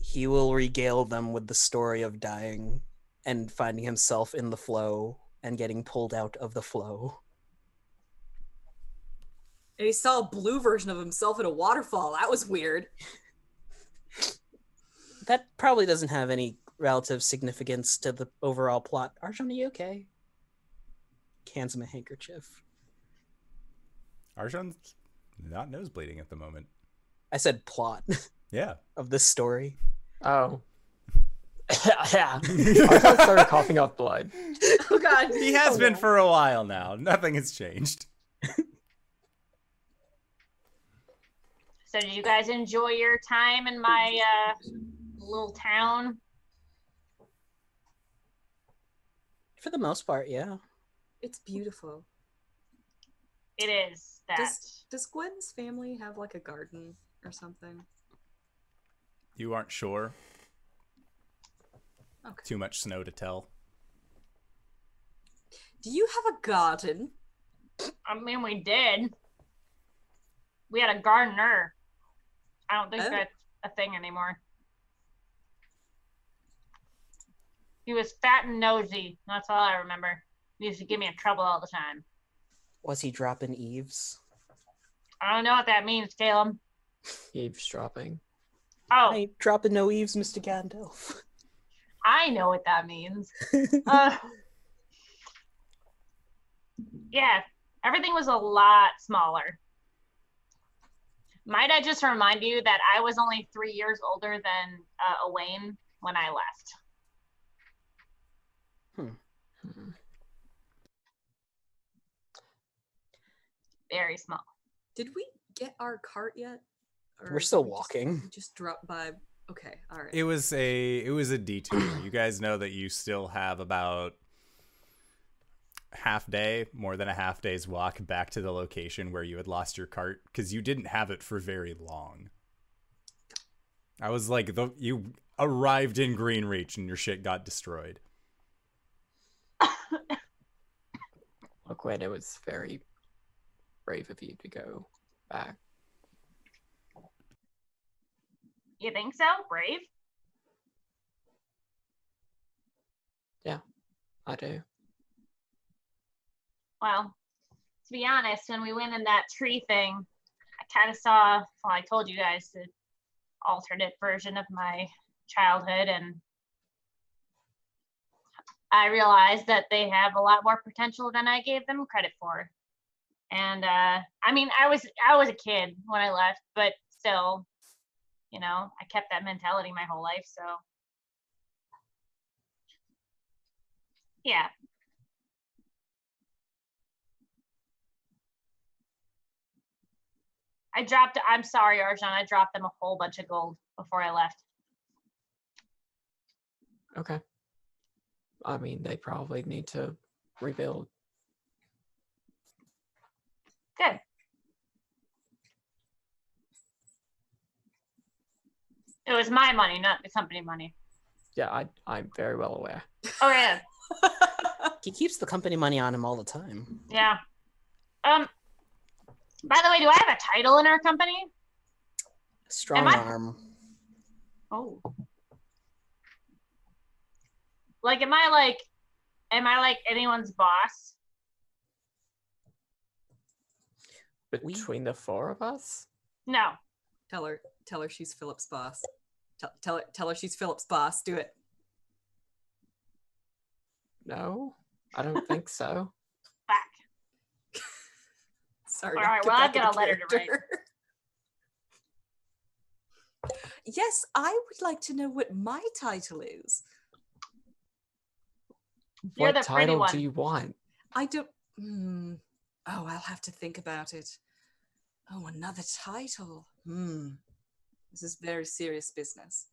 He will regale them with the story of dying and finding himself in the flow and getting pulled out of the flow. And he saw a blue version of himself in a waterfall. That was weird. That probably doesn't have any relative significance to the overall plot. Argent, are you okay? Hands him a handkerchief. Argent's not nosebleeding at the moment. I said plot Yeah. of this story. Oh. yeah. Argent started coughing up blood. Oh god. He has Oh, been no. for a while now. Nothing has changed. So did you guys enjoy your time in my uh, little town? For the most part, yeah. It's beautiful. It is that. Does does Gwen's family have like a garden or something? You aren't sure. Okay. Too much snow to tell. Do you have a garden? I mean, we did. We had a gardener. I don't think Oh. that's a thing anymore. He was fat and nosy. That's all I remember. He used to give me in trouble all the time. Was he dropping eaves? I don't know what that means, Caleb. Eavesdropping. Oh, I ain't dropping no eaves, Mr. Gandalf. I know what that means. Uh, yeah, everything was a lot smaller. Might I just remind you that I was only three years older than uh, Owain when I left? Very small. Did we get our cart yet? Or We're still we walking. we Just, dropped by. Okay, all right. It was a it was a detour. you guys know that you still have about half day, more than a half day's walk back to the location where you had lost your cart because you didn't have it for very long. I was like, the, you arrived in Greenreach and your shit got destroyed. Look, when it was very brave of you to go back. You think so? Brave? Yeah, I do. Well, to be honest, when we went in that tree thing, I kind of saw, well, I told you guys the alternate version of my childhood, and I realized that they have a lot more potential than I gave them credit for. And uh, I mean, I was I was a kid when I left, but still, you know, I kept that mentality my whole life. So, yeah, I dropped. I'm sorry, Argent. I dropped them a whole bunch of gold before I left. Okay. I mean, they probably need to rebuild. Good. It was my money, not the company money. Yeah, I, I'm very well aware. Oh yeah, He keeps the company money on him all the time. yeah. Um. By the way, do I have a title in our company? Strong I- arm. Oh. Like, am I like, am I like anyone's boss? We- Between the four of us? No. tell her, tell her she's Philip's boss. Tell, tell her, tell her she's Philip's boss. Do it. No, I don't think so. Back. Sorry. All to right, get well, I've got a letter to write. Yes, I would like to know what my title is. You're what the title one. do you want? I don't. Hmm. Oh, I'll have to think about it. Oh, another title. Hmm. This is very serious business.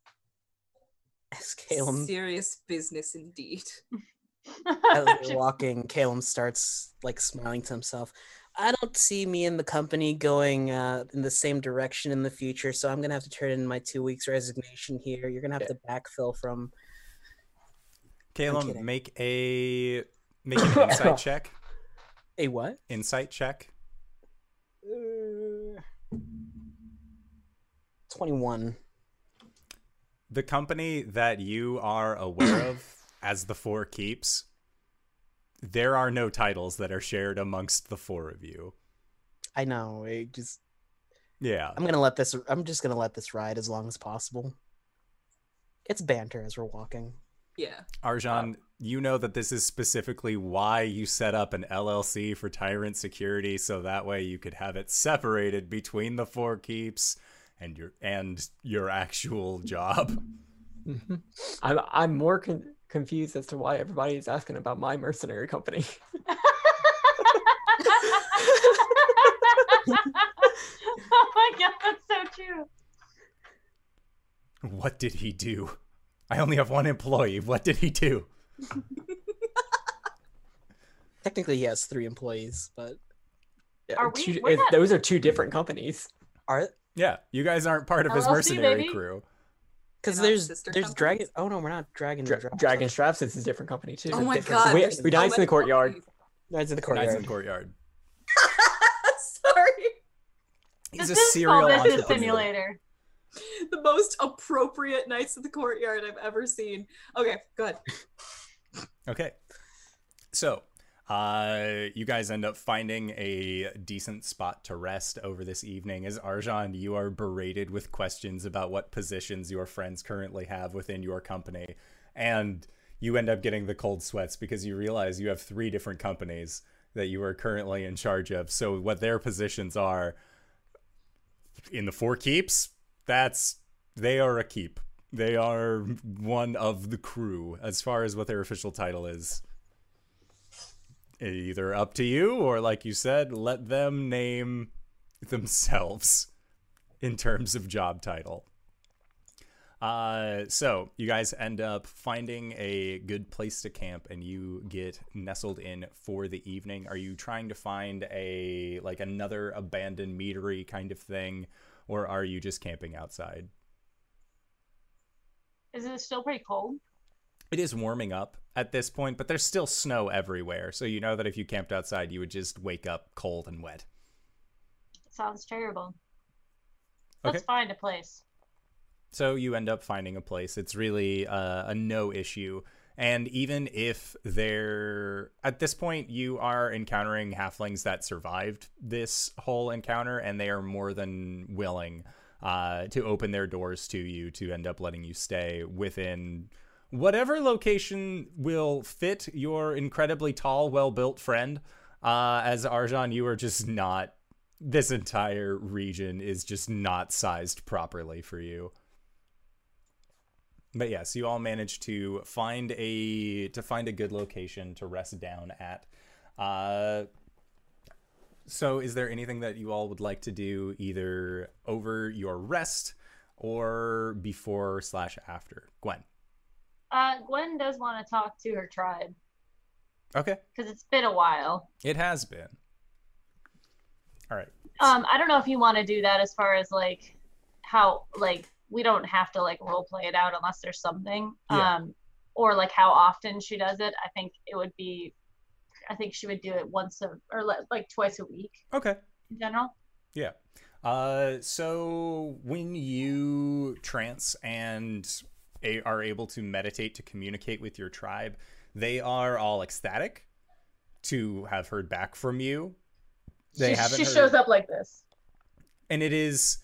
As Calum Serious business indeed. as they're walking, Calum starts like smiling to himself. I don't see me in the company going uh, in the same direction in the future, so I'm gonna have to turn in my two weeks resignation here. You're gonna have to backfill from. Calum, make a make an insight check. A what? Insight check. Uh, Twenty-one. The company that you are aware of as the Four Keeps, there are no titles that are shared amongst the four of you. I know. It just. Yeah. I'm gonna let this. I'm just gonna let this ride as long as possible. It's banter as we're walking. Yeah. Argent, you know that this is specifically why you set up an LLC for Tyrant Security, so that way you could have it separated between the Four Keeps and your and your actual job. Mhm. I'm I'm more con- confused as to why everybody is asking about my mercenary company. oh my god, that's so true. What did he do? I only have one employee. What did he do? Technically, he has three employees, but Yeah, Are we- two- it- eh, not- Those are two different companies. are Yeah, you guys aren't part of his mercenary baby. crew. because They're there's sister there's dragon. Oh no, we're not dragon. Dra- Dra- Dragon Straps is a different company too. Oh my Different- god. We, there's we so nice in the courtyard. companies. in the Knights courtyard. in the courtyard. Sorry. He's this a is serial small business entrepreneur. simulator. The most appropriate Knights of the Courtyard I've ever seen. Okay, good. Okay. So, uh, you guys end up finding a decent spot to rest over this evening. As Argent, you are berated with questions about what positions your friends currently have within your company. And you end up getting the cold sweats because you realize you have three different companies that you are currently in charge of. So, what their positions are in the four keeps, that's they are a keep. They are one of the crew as far as what their official title is. Either up to you or like you said, let them name themselves in terms of job title. Uh, so you guys end up finding a good place to camp and you get nestled in for the evening. Are you trying to find a like another abandoned meadery kind of thing or are you just camping outside? Is it still pretty cold? It is warming up at this point, but there's still snow everywhere. So you know that if you camped outside, you would just wake up cold and wet. Sounds terrible. Okay. Let's find a place. So you end up finding a place. It's really uh, a no issue. And even if they're at this point, you are encountering halflings that survived this whole encounter, and they are more than willing uh, to open their doors to you to end up letting you stay within whatever location will fit your incredibly tall, well built friend. Uh, as Argent, you are just not. This entire region is just not sized properly for you. But yes, you all managed to find a to find a good location to rest down at. Uh, so, is there anything that you all would like to do either over your rest or before slash after? Gwen. Uh, Gwen does want to talk to her tribe Okay, because it's been a while. it has been. All right. Um, I don't know if you want to do that as far as like how like we don't have to like role play it out unless there's something. Yeah. Um, or like how often she does it. I think it would be. I think she would do it once a or like twice a week Okay. in general. Yeah. Uh, so when you trance and a- are able to meditate to communicate with your tribe, they are all ecstatic to have heard back from you. They she haven't she heard- shows up like this. and it is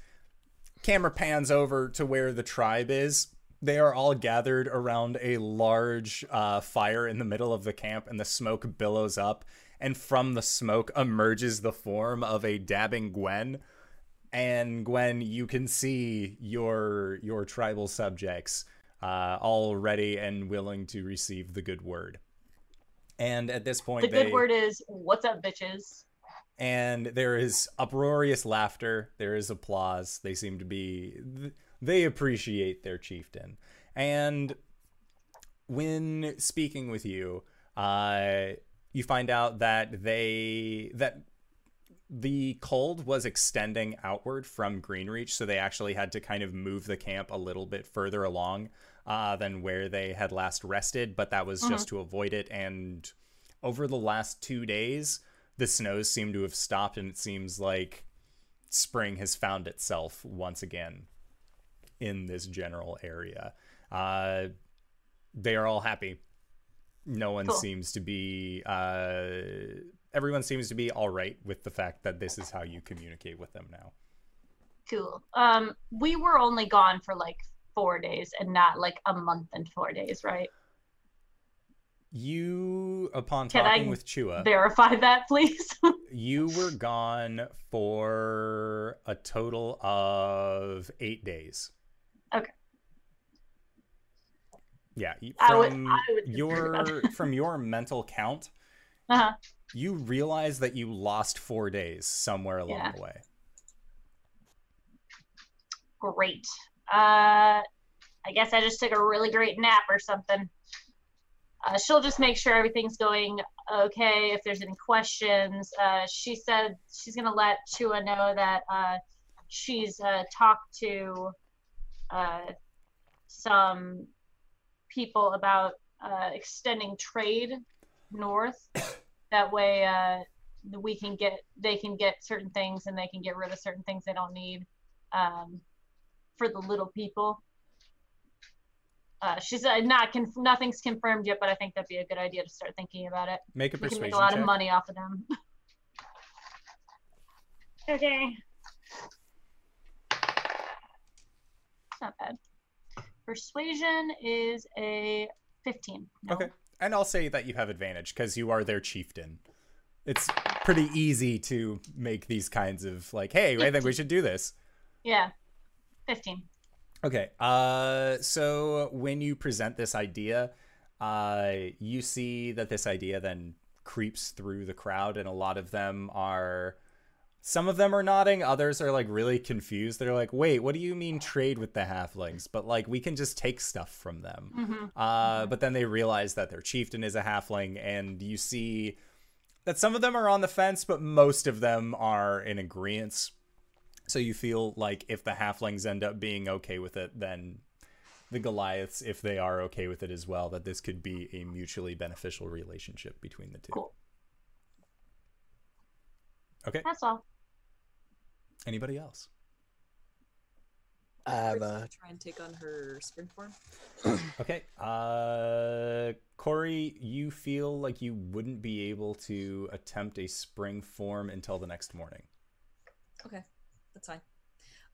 camera pans over to where the tribe is they are all gathered around a large uh, fire in the middle of the camp and the smoke billows up and from the smoke emerges the form of a dabbing gwen and Gwen, you can see your your tribal subjects uh, all ready and willing to receive the good word. And at this point, The they, good word is "What's up, bitches?" And there is uproarious laughter. There is applause. They seem to be they appreciate their chieftain. And when speaking with you, uh, you find out that they that the cold was extending outward from Greenreach, so they actually had to kind of move the camp a little bit further along uh, than where they had last rested. But that was just to avoid it. And over the last two days, the snows seem to have stopped, and it seems like spring has found itself once again in this general area. Uh, they are all happy. No one Cool. seems to be. Uh, everyone seems to be all right with the fact that this is how you communicate with them now. Cool. Um, we were only gone for like four days and not like a month and four days, right? You, upon Can talking I with Chua, Verify that, please. you were gone for a total of eight days. Okay. Yeah, y- I would- from I would your from your mental count, uh-huh. you realize that you lost four days somewhere along Yeah. the way. Great. Uh, I guess I just took a really great nap or something. Uh, she'll just make sure everything's going okay. If there's any questions, uh, she said she's gonna let Chua know that uh, she's uh, talked to uh, some people about uh, extending trade north. that way, uh, we can get they can get certain things and they can get rid of certain things they don't need um, for the little people. Uh, she said not conf- nothing's confirmed yet, but I think that'd be a good idea to start thinking about it. Make a We can persuasion make a lot check. of money off of them. okay. It's not bad. Persuasion is a 15. No. Okay. And I'll say that you have advantage because you are their chieftain. It's pretty easy to make these kinds of like, hey, I think we should do this. Yeah. 15. Okay. Uh, so when you present this idea, uh, you see that this idea then creeps through the crowd, and a lot of them are. Some of them are nodding, others are like really confused. They're like, "Wait, what do you mean trade with the halflings? But like, we can just take stuff from them." hmm Uh, but then they realize that their chieftain is a halfling, and you see that some of them are on the fence, but most of them are in agreement. So you feel like if the halflings end up being okay with it, then the Goliaths, if they are okay with it as well, that this could be a mutually beneficial relationship between the two. Cool. Okay. That's all. Anybody else? I have a try and take on her spring form. Okay. Uh, Corey, you feel like you wouldn't be able to attempt a spring form until the next morning. Okay, that's fine.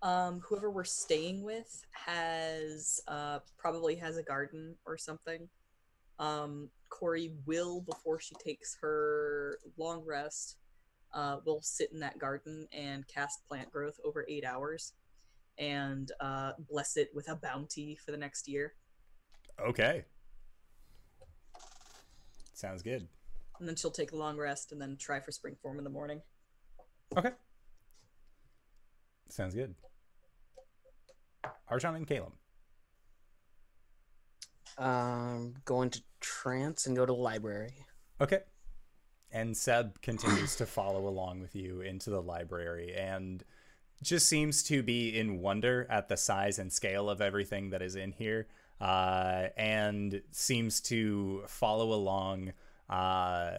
Um, whoever we're staying with has uh, probably has a garden or something. Um, Corey will, before she takes her long rest, uh, will sit in that garden and cast plant growth over eight hours, and uh, bless it with a bounty for the next year. Okay. Sounds good. And then she'll take a long rest and then try for spring form in the morning. Okay. Sounds good. Argent and Caleb. um go into trance and go to the library. Okay. And Seb continues to follow along with you into the library and just seems to be in wonder at the size and scale of everything that is in here uh, and seems to follow along uh,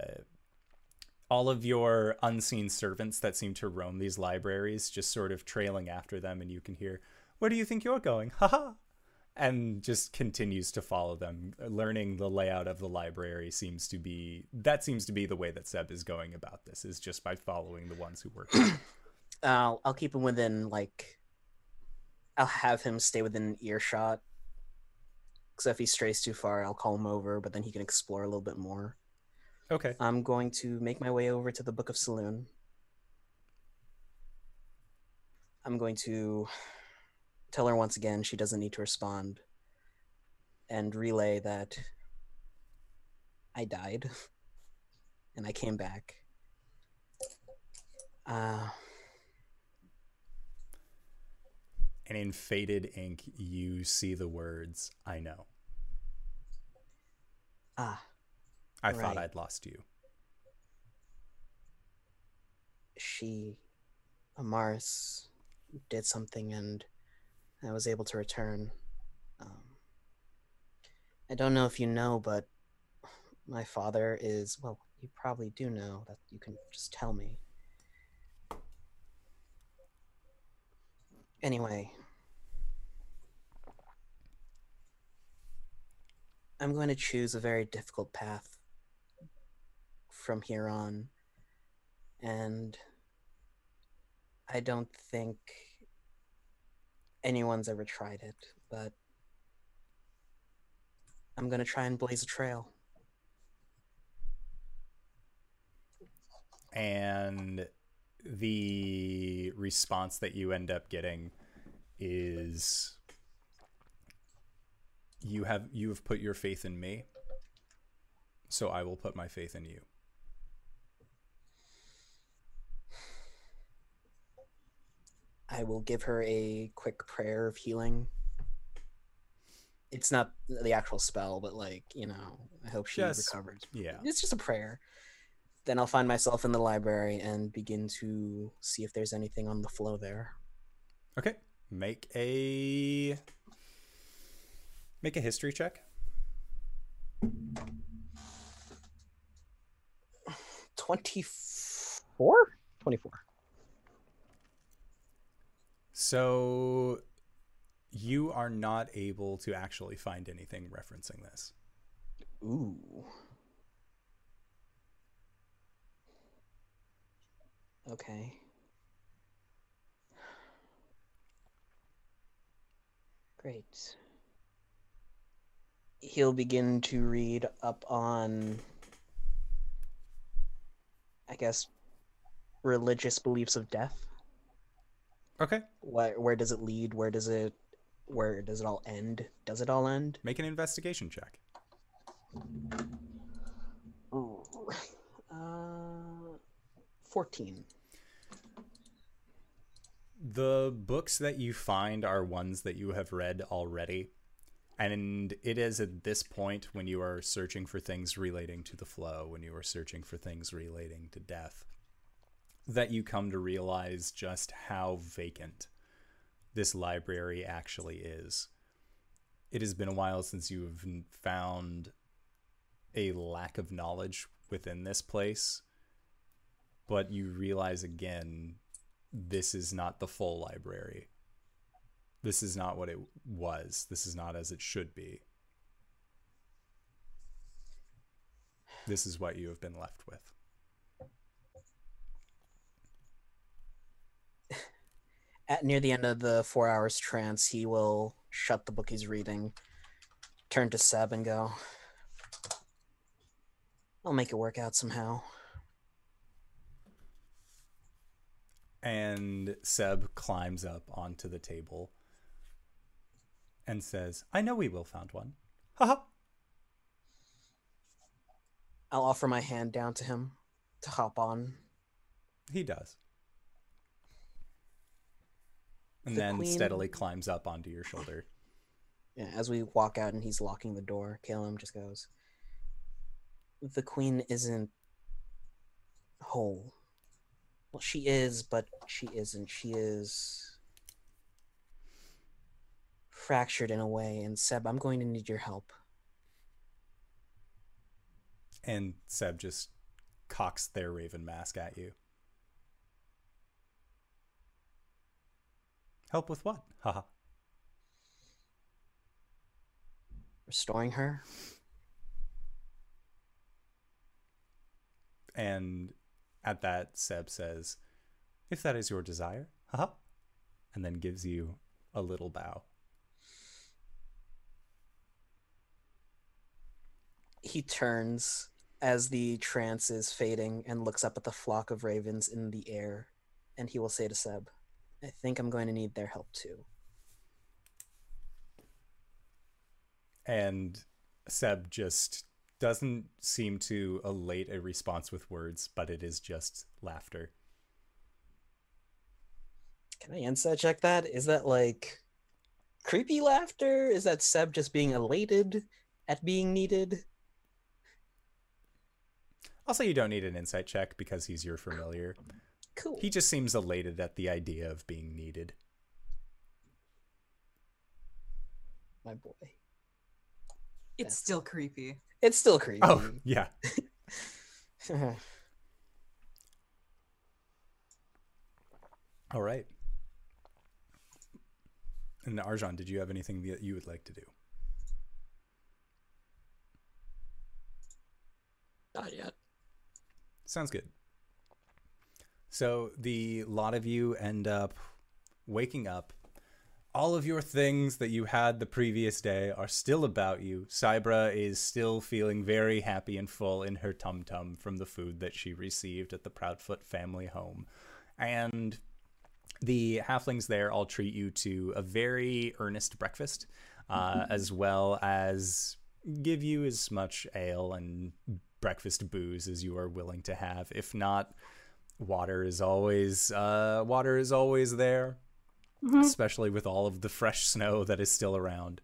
all of your unseen servants that seem to roam these libraries, just sort of trailing after them. And you can hear, Where do you think you're going? Haha and just continues to follow them. Learning the layout of the library seems to be that seems to be the way that Seb is going about this is just by following the ones who work. I'll I'll keep him within like I'll have him stay within earshot. Because if he strays too far, I'll call him over, but then he can explore a little bit more. Okay. I'm going to make my way over to the Book of Saloon. I'm going to tell her once again she doesn't need to respond and relay that I died and I came back. Uh, And in faded ink, you see the words, I know. ah, I thought I'd lost you. she, Amaris, did something and I was able to return. Um, I don't know if you know, but my father is, well, you probably do know that you can just tell me. Anyway, I'm going to choose a very difficult path from here on. And I don't think anyone's ever tried it, but I'm going to try and blaze a trail. and the response that you end up getting is you have you have put your faith in me so i will put my faith in you I will give her a quick prayer of healing. It's not the actual spell, but like, you know, I hope she Just- recovers. yeah It's just a prayer. Then I'll find myself in the library and begin to see if there's anything on the flow there. okay make a make a history check 24? 24. So you are not able to actually find anything referencing this Ooh. Okay. Great. He'll begin to read up on, I guess, religious beliefs of death. Okay Where, where does it lead? Where does it, where does it all end? Does it all end? make an investigation check Ooh. Uh, 14. The books that you find are ones that you have read already. And it is at this point when you are searching for things relating to the flow, when you are searching for things relating to death, that you come to realize just how vacant this library actually is. It has been a while since you have found a lack of knowledge within this place, but you realize again this is not the full library. This is not what it was. This is not as it should be. This is what you have been left with. At near the end of the four hours trance, he will shut the book he's reading, turn to Seb, and go, I'll make it work out somehow. And Seb climbs up onto the table and says, I know we will found one. Haha. I'll offer my hand down to him to hop on. He does. And The then queen- steadily climbs up onto your shoulder. Yeah, as we walk out and he's locking the door, Caleb just goes, The queen isn't whole. Well, she is, but she isn't. She is fractured in a way. And Seb, I'm going to need your help. And Seb just cocks their raven mask at you. Help with what? Haha. Restoring her? And at that, Seb says, If that is your desire, haha. And then gives you a little bow. He turns as the trance is fading and looks up at the flock of ravens in the air, and he will say to Seb, I think I'm going to need their help too. And Seb just doesn't seem to elate a response with words, but it is just laughter. Can I insight check that? Is that like creepy laughter? Is that Seb just being elated at being needed? I'll say you don't need an insight check because he's your familiar. Cool. He just seems elated at the idea of being needed. My boy. It's That's- still creepy. It's still creepy. Oh, yeah. All right. And Arjan, did you have anything that you would like to do? Not yet. Sounds good. So the lot of you end up waking up. All of your things that you had the previous day are still about you. Cybra is still feeling very happy and full in her tum tum from the food that she received at the Proudfoot family home. And the halflings there all treat you to a very earnest breakfast, uh, as well as give you as much ale and breakfast booze as you are willing to have. If not, water is always uh, water is always there, Mhm. especially with all of the fresh snow that is still around.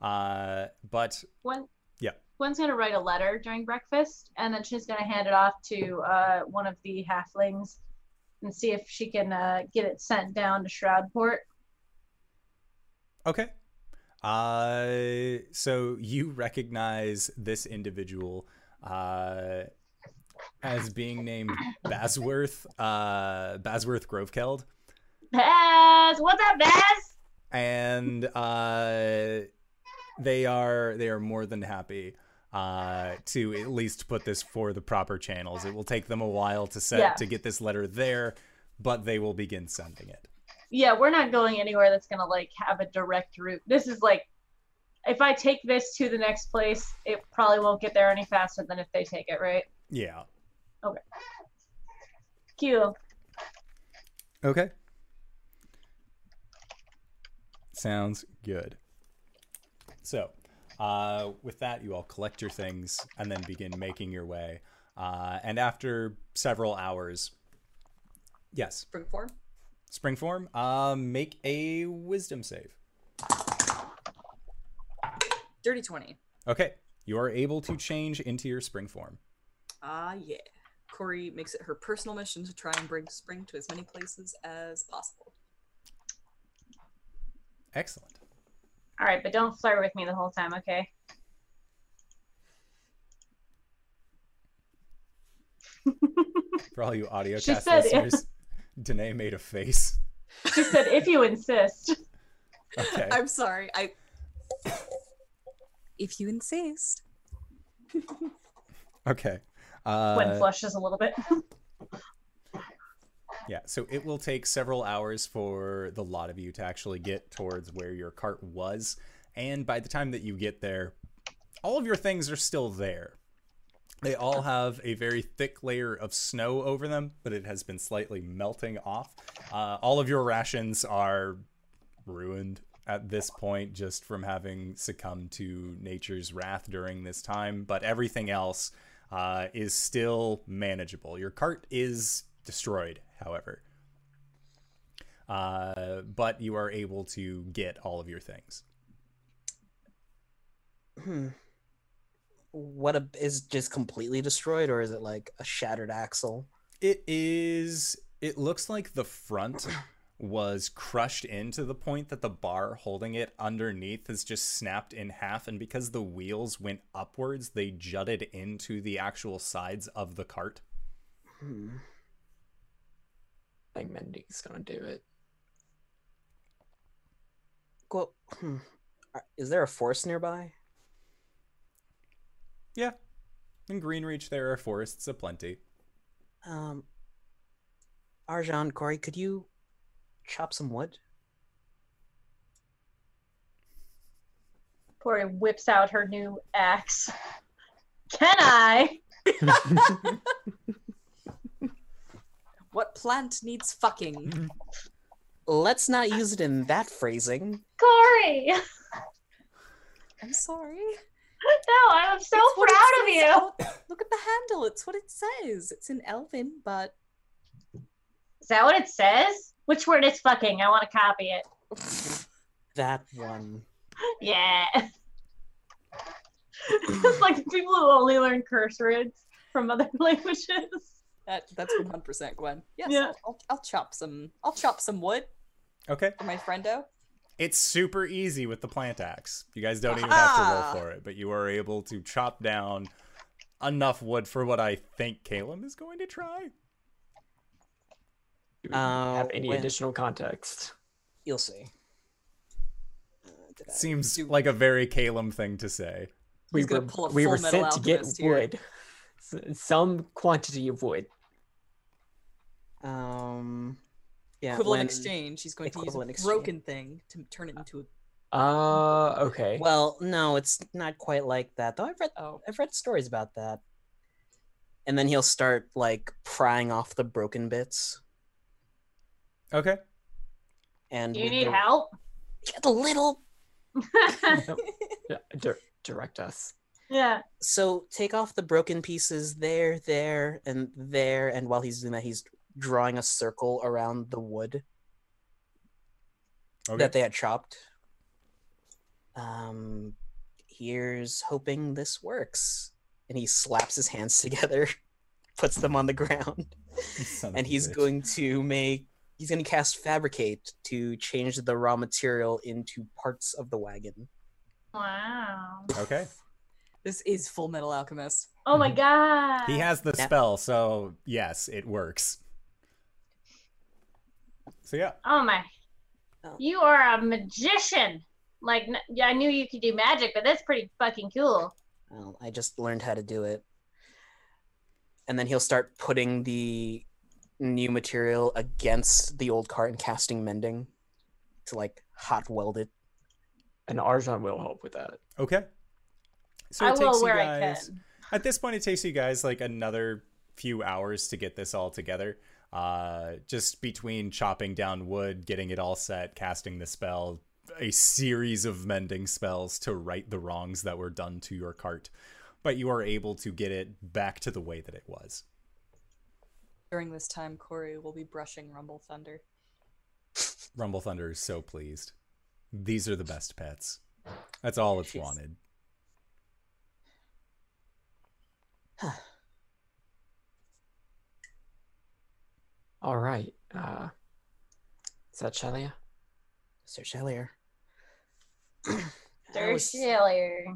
Uh, but Gwen, Yeah. Gwen's gonna write a letter during breakfast, and then she's gonna hand it off to uh, one of the halflings and see if she can uh, get it sent down to Shroudport. Okay. Uh, so you recognize this individual uh, as being named Basworth, uh, Basworth Grovekeld, Baz, what's up, Baz? and uh, they are they are more than happy uh, to at least put this for the proper channels. It will take them a while to set Yeah. to get this letter there, but they will begin sending it. Yeah, we're not going anywhere that's gonna like have a direct route. This is like, if I take this to the next place, it probably won't get there any faster than if they take it, right? Yeah. Okay. Cute. Okay. Sounds good. So, uh, with that, you all collect your things and then begin making your way. Uh, and after several hours, yes, Spring form. spring form, um, make a wisdom save. Dirty 20. Okay, you are able to change into your spring form. Ah, yeah. Corey makes it her personal mission to try and bring spring to as many places as possible. Excellent. All right, but don't flirt with me the whole time, okay? For all you audio She cast said- listeners, Danae made a face. She said, if you insist. Okay. I'm sorry. I. If you insist. Okay. Gwen Uh, flushes a little bit. Yeah, so it will take several hours for the lot of you to actually get towards where your cart was. And by the time that you get there, all of your things are still there. They all have a very thick layer of snow over them, but it has been slightly melting off. Uh, all of your rations are ruined at this point just from having succumbed to nature's wrath during this time, but everything else uh, is still manageable. Your cart is destroyed, however. Uh, but you are able to get all of your things. Hmm. What a, is just completely destroyed, or is it like a shattered axle? It is. It looks like the front was crushed into the point that the bar holding it underneath has just snapped in half, and because the wheels went upwards, they jutted into the actual sides of the cart. Hmm. I think Mendy's gonna do it. Well, hmm. Is there a forest nearby? Yeah. In Greenreach, there are forests aplenty. Um, Arjan, Corey, could you chop some wood? Corey whips out her new axe. Can I? What plant needs fucking? let's not use it in that phrasing. Corey. I'm sorry. No, I'm so It's proud of you. out- Look at the handle. It's what it says. It's in Elven, but Is that what it says? Which word is fucking? I want to copy it. That one. Yeah. it's like people who only learn curse words from other languages. that that's one hundred percent Gwen. Yes, Yeah. I'll, I'll, I'll chop some. I'll chop some wood Okay. for my friendo. It's super easy with the plant axe. You guys don't even have to Aha! roll ah. for it, but you are able to chop down enough wood for what I think Caleb is going to try. Do we have Uh, any when- additional context? You'll see. Uh, Seems Do- like a very Caleb thing to say. We He's gonna were, pull a we were sent to get here. wood. Some quantity of wood. Um, yeah. Equivalent when- exchange. He's going to use equivalent a exchange. broken thing to turn it into a. Uh, okay. Well, no, it's not quite like that. Though I've read Oh, I've read stories about that. And then he'll start like prying off the broken bits. Okay. And you need the- help? Get a little. Yeah, dir- direct us. yeah. So take off the broken pieces there, there, and there. And while he's doing that, he's drawing a circle around the wood Okay. that they had chopped. Um, here's hoping this works. And he slaps his hands together, puts them on the ground, and he's bitch. going to make. He's going to cast fabricate to change the raw material into parts of the wagon. Wow. Okay. this is Fullmetal Alchemist. Oh my god. He has the Yeah. spell, so yes, it works. So yeah. Oh my. Oh. You are a magician. Like, n- yeah, I knew you could do magic, but that's pretty fucking cool. Well, I just learned how to do it. And then he'll start putting the new material against the old cart and casting mending to like hot weld it. And Arjan will help with that. Okay. So I it takes will you where I guys can. at this point it takes you guys like another few hours to get this all together. Uh just between chopping down wood, getting it all set, casting the spell, a series of mending spells to right the wrongs that were done to your cart. But you are able to get it back to the way that it was. During this time, Corey will be brushing Rumble Thunder. Rumble Thunder is so pleased. These are the best pets. That's all it's She's- wanted. All right. Uh, is that Shelia? Sir Shellier. Sir was, Shiller.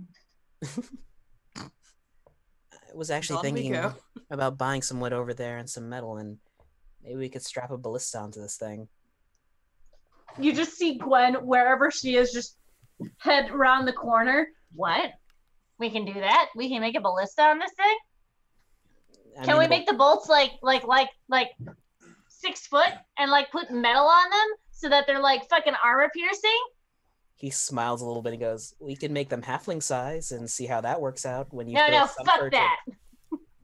I was actually On we thinking about buying some wood over there and some metal, and maybe we could strap a ballista onto this thing. You just see Gwen wherever she is, just head around the corner. What? We can do that. We can make a ballista on this thing. I Can mean, we make the bolts like like like like six foot and like put metal on them so that they're like fucking armor piercing? He smiles a little bit and goes, "We can make them halfling size and see how that works out when you." No, no, fuck sort that.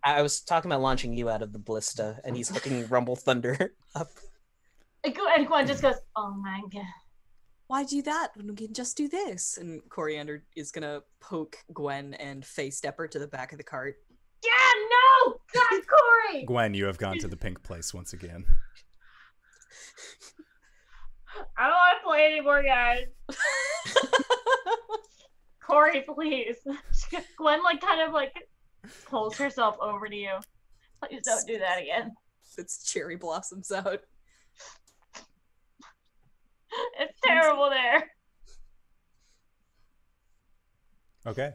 I I was talking about launching you out of the ballista, and he's hooking Rumble Thunder up. And Gwen- and Gwen just goes, "Oh my god." Why do that when we can just do this? And Coriander is gonna poke Gwen and face Stepper to the back of the cart. Yeah, no, God, Corey. Gwen, you have gone to the pink place once again. I don't want to play anymore, guys. Corey, please. Gwen like kind of like pulls herself over to you. Please don't do that again. Its cherry blossoms out. It's terrible there. Okay.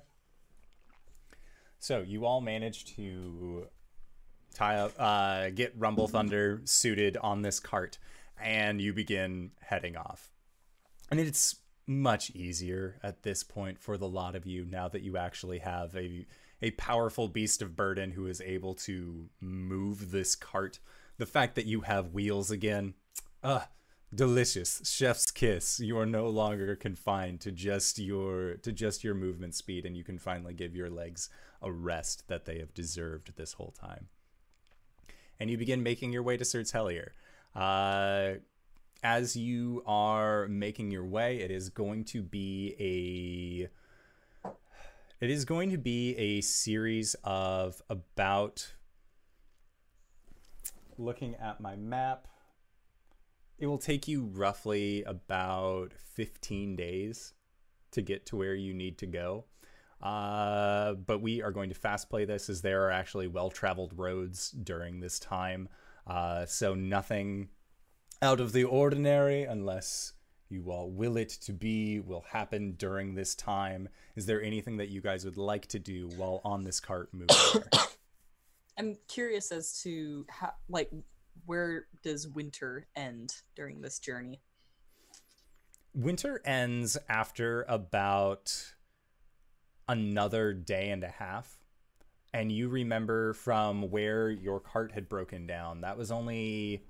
So you all managed to tie up, uh, get Rumble Thunder suited on this cart, and you begin heading off. And it's much easier at this point for the lot of you now that you actually have a a powerful beast of burden who is able to move this cart. The fact that you have wheels again, ah, delicious chef's kiss you are no longer confined to just your to just your movement speed and you can finally give your legs a rest that they have deserved this whole time and you begin making your way to Sertelier. Uh, as you are making your way, it is going to be a it is going to be a series of about looking at my map. It will take you roughly about 15 days to get to where you need to go. Uh, but we are going to fast play this as there are actually well traveled roads during this time. Uh, so nothing out of the ordinary unless you all will it to be will happen during this time. Is there anything that you guys would like to do while on this cart moving? I'm curious as to how, like, where does winter end during this journey? Winter ends after about another day and a half. And you remember from where your cart had broken down, that was only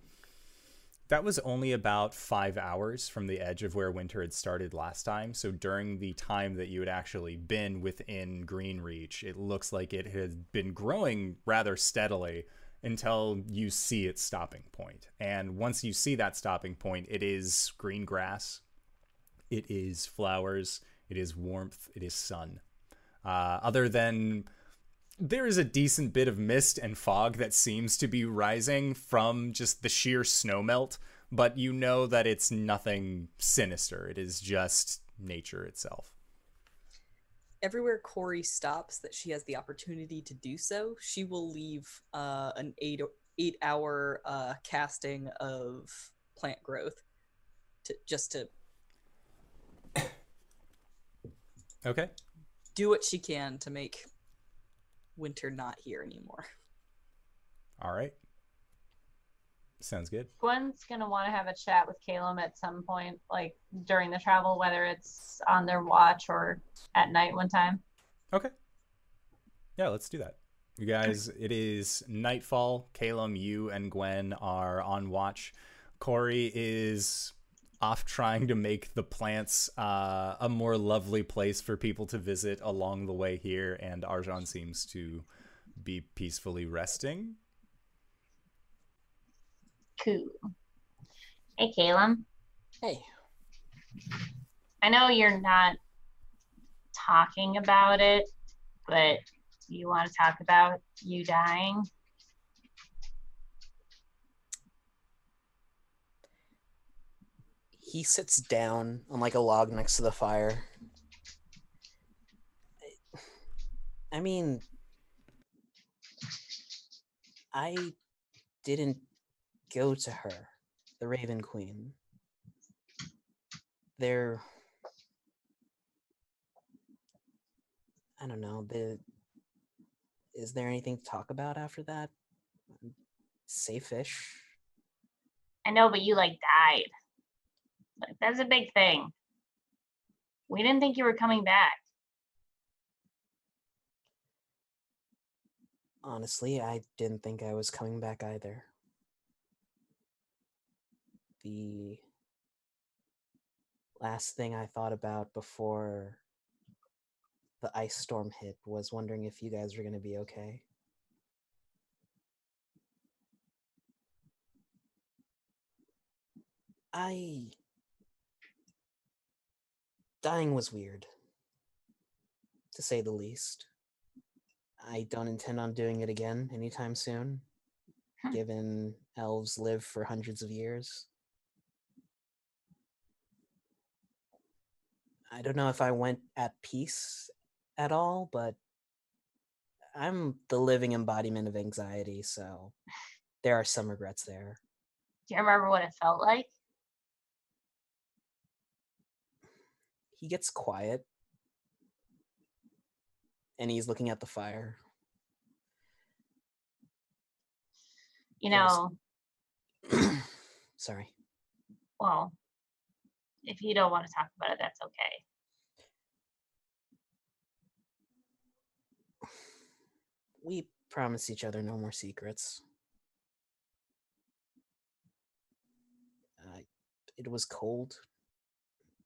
that was only about five hours from the edge of where winter had started last time. So during the time that you had actually been within Greenreach, it looks like it had been growing rather steadily until you see its stopping point. And once you see that stopping point, it is green grass, it is flowers, it is warmth, it is sun. Uh, other than there is a decent bit of mist and fog that seems to be rising from just the sheer snow melt, but you know that it's nothing sinister. It is just nature itself. Everywhere Corey stops that she has the opportunity to do so, she will leave uh, an eight eight hour uh, casting of plant growth to just to Okay. do what she can to make winter not here anymore. All right. Sounds good. Gwen's gonna want to have a chat with Caleb at some point, like during the travel, whether it's on their watch or at night one time. Okay. Yeah, let's do that. You guys, it is nightfall. Calum, you and Gwen are on watch. Corey is off trying to make the plants uh, a more lovely place for people to visit along the way here, and Arjan seems to be peacefully resting. Cool. Hey, Caleb. Hey, I know you're not talking about it, but you want to talk about you dying? He sits down on like a log next to the fire. I mean, I didn't go to her, the Raven Queen. There, I don't know. The is there anything to talk about after that? Safe-ish. I know, but you like died. That's a big thing. We didn't think you were coming back. Honestly, I didn't think I was coming back either. The last thing I thought about before the ice storm hit was wondering if you guys were going to be okay. I. Dying was weird, to say the least. I don't intend on doing it again anytime soon, Hmm. given elves live for hundreds of years. I don't know if I went at peace at all, but I'm the living embodiment of anxiety, so there are some regrets there. Do you remember what it felt like? He gets quiet and he's looking at the fire. You know, Sorry. well, if you don't want to talk about it, that's okay. We promise each other no more secrets. Uh, it was cold.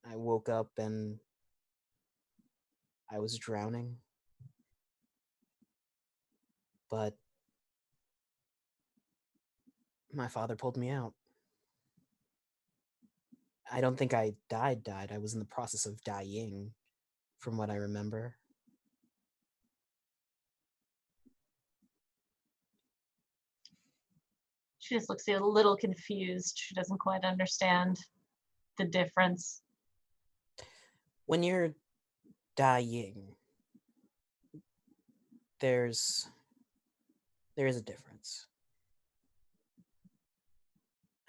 I woke up and I was drowning. But my father pulled me out. I don't think I died. Died. I was in the process of dying, from what I remember. She just looks a little confused. She doesn't quite understand the difference. When you're dying there's there is a difference.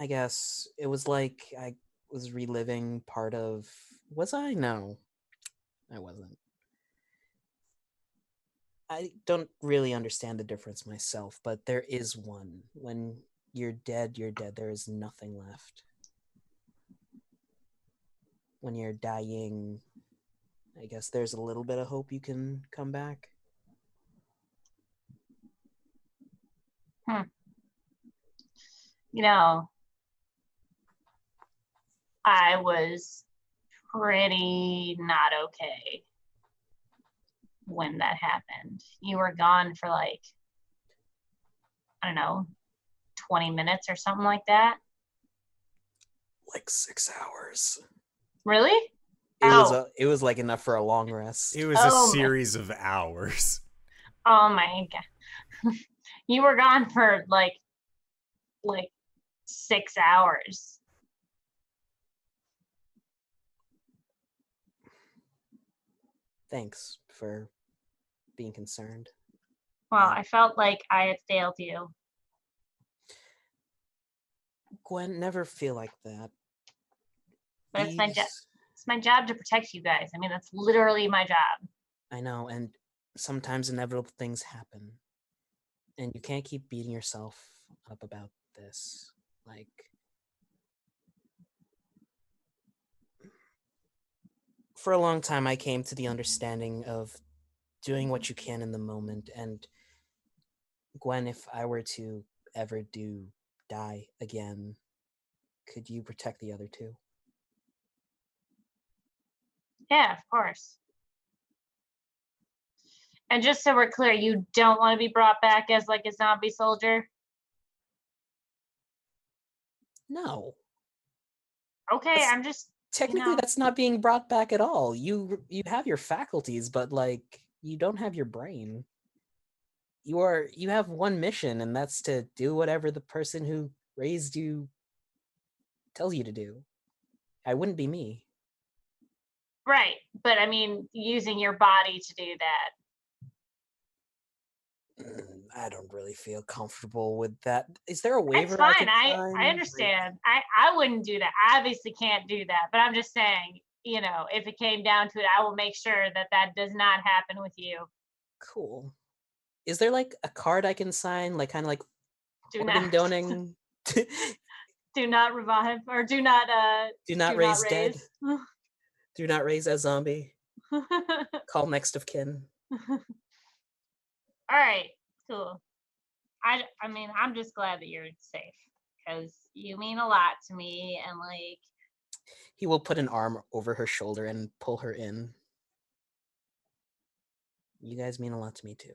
I guess it was like i was reliving part of was i? No i wasn't. I don't really understand the difference myself but there is one. When you're dead you're dead. There is nothing left. When you're dying I guess there's a little bit of hope you can come back. Hmm. You know, I was pretty not okay when that happened. You were gone for like, I don't know, 20 minutes or something like that. Like six hours. Really? It was a, it was like enough for a long rest. It was Oh a my- series of hours. Oh my god. you were gone for like like 6 hours. Thanks for being concerned. Well, I felt like I had failed you. Gwen, never feel like that. But it's my job. It's my job to protect you guys. I mean, that's literally my job. I know, and sometimes inevitable things happen. And you can't keep beating yourself up about this. Like for a long time I came to the understanding of doing what you can in the moment and Gwen if I were to ever do die again could you protect the other two? Yeah, of course. And just so we're clear, you don't want to be brought back as like a zombie soldier. No. Okay, That's- I'm just technically know. that's not being brought back at all you you have your faculties but like you don't have your brain you are you have one mission and that's to do whatever the person who raised you tells you to do i wouldn't be me right. But I mean, using your body to do that. Mm, i don't really feel comfortable with that is there a waiver That's fine. I? I Like, understand. I, I wouldn't do that. I obviously can't do that. But I'm just saying, you know, if it came down to it, I will make sure that that does not happen with you. cool is there like a card i can sign like kind of like Do not donating do not revive or do not uh do not do raise dead raise. do not raise a zombie call next of kin All right, cool. I I mean, I'm just glad that you're safe because you mean a lot to me, and like, He will put an arm over her shoulder and pull her in. You guys mean a lot to me too.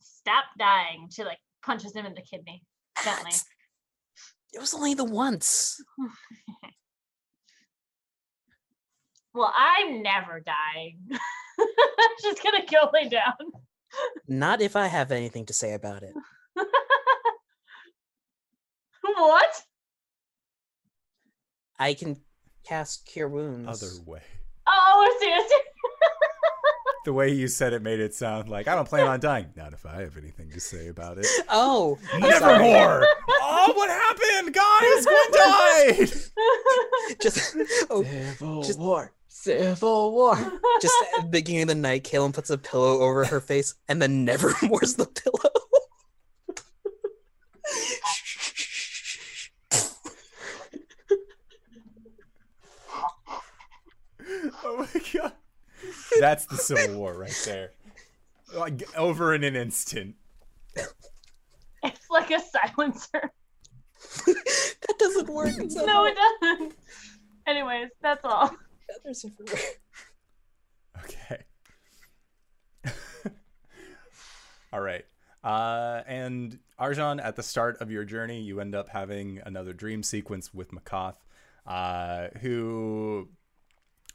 stop dying. She like punches him in the kidney gently. That's- It was only the once. Well, I'm never dying. Just gonna go lay down. Not if I have anything to say about it. what? I can cast cure wounds. Other way. Oh, I see. I see. The way you said it made it sound like I don't plan on dying. Not if I have anything to say about it. Oh, Nevermore. oh, what happened, guys? Gwen died. Just oh, Civil just- War. Civil War. just at the beginning of the night, Kaylin puts a pillow over her face and then never moors the pillow. Oh my god. That's the Civil War right there. Like, over in an instant. it's like a silencer. that doesn't work. It's No, how it doesn't. Anyways, that's all. feathers everywhere. Okay. All right. Uh, and Arjan, at the start of your journey, you end up having another dream sequence with Makath, uh, who,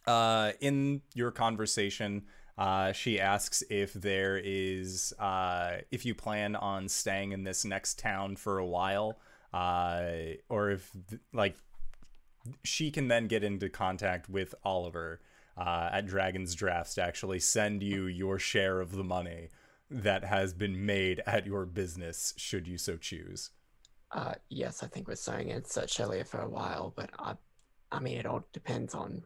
uh, in your conversation, uh, she asks if there is, uh, if you plan on staying in this next town for a while, uh, or if, like, she can then get into contact with Oliver uh, at Dragon's Drafts to actually send you your share of the money that has been made at your business, should you so choose. Uh, yes, I think we're staying in Search for a while, but I, I mean, it all depends on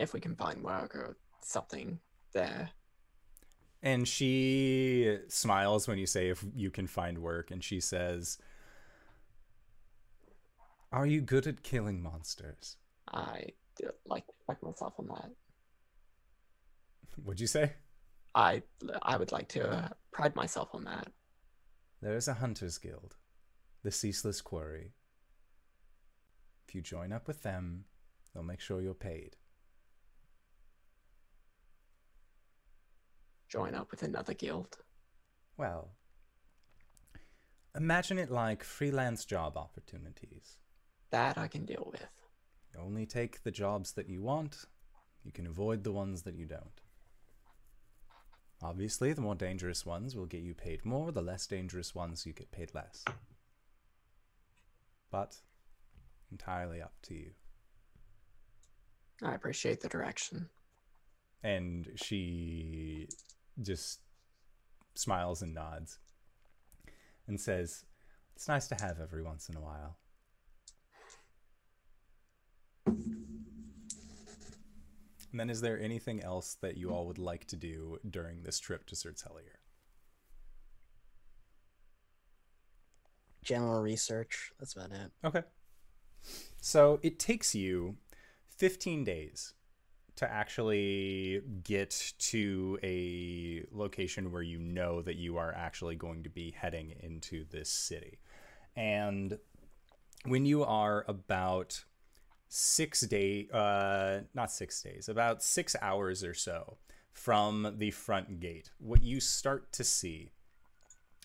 if we can find work or something there. And she smiles when you say if you can find work, and she says, Are you good at killing monsters? I like like myself on that. What'd you say? I I would like to uh, pride myself on that. There is a hunters guild, the Ceaseless Quarry. If you join up with them, they'll make sure you're paid. Join up with another guild. Well, imagine it like freelance job opportunities. That I can deal with. You only take the jobs that you want, you can avoid the ones that you don't. Obviously, the more dangerous ones will get you paid more, the less dangerous ones you get paid less. But entirely up to you. I appreciate the direction. And she just smiles and nods and says, It's nice to have every once in a while. And then, is there anything else that you all would like to do during this trip to Sertelier? General research. That's about it. Okay. So it takes you 15 days to actually get to a location where you know that you are actually going to be heading into this city. And when you are about six day uh not six days about six hours or so from the front gate what you start to see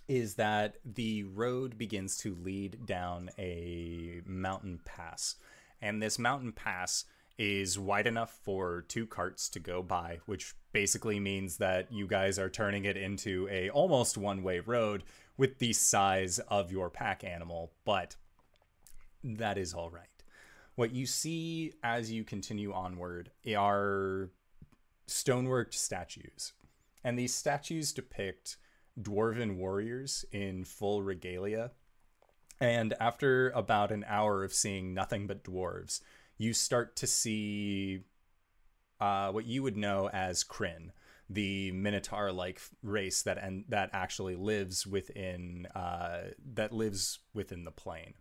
is that the road begins to lead down a mountain pass and this mountain pass is wide enough for two carts to go by which basically means that you guys are turning it into a almost one way road with the size of your pack animal but that is all right what you see as you continue onward are stoneworked statues. And these statues depict dwarven warriors in full regalia. And after about an hour of seeing nothing but dwarves, you start to see uh, what you would know as Kryn, the Minotaur-like race that and that actually lives within uh, that lives within the plane.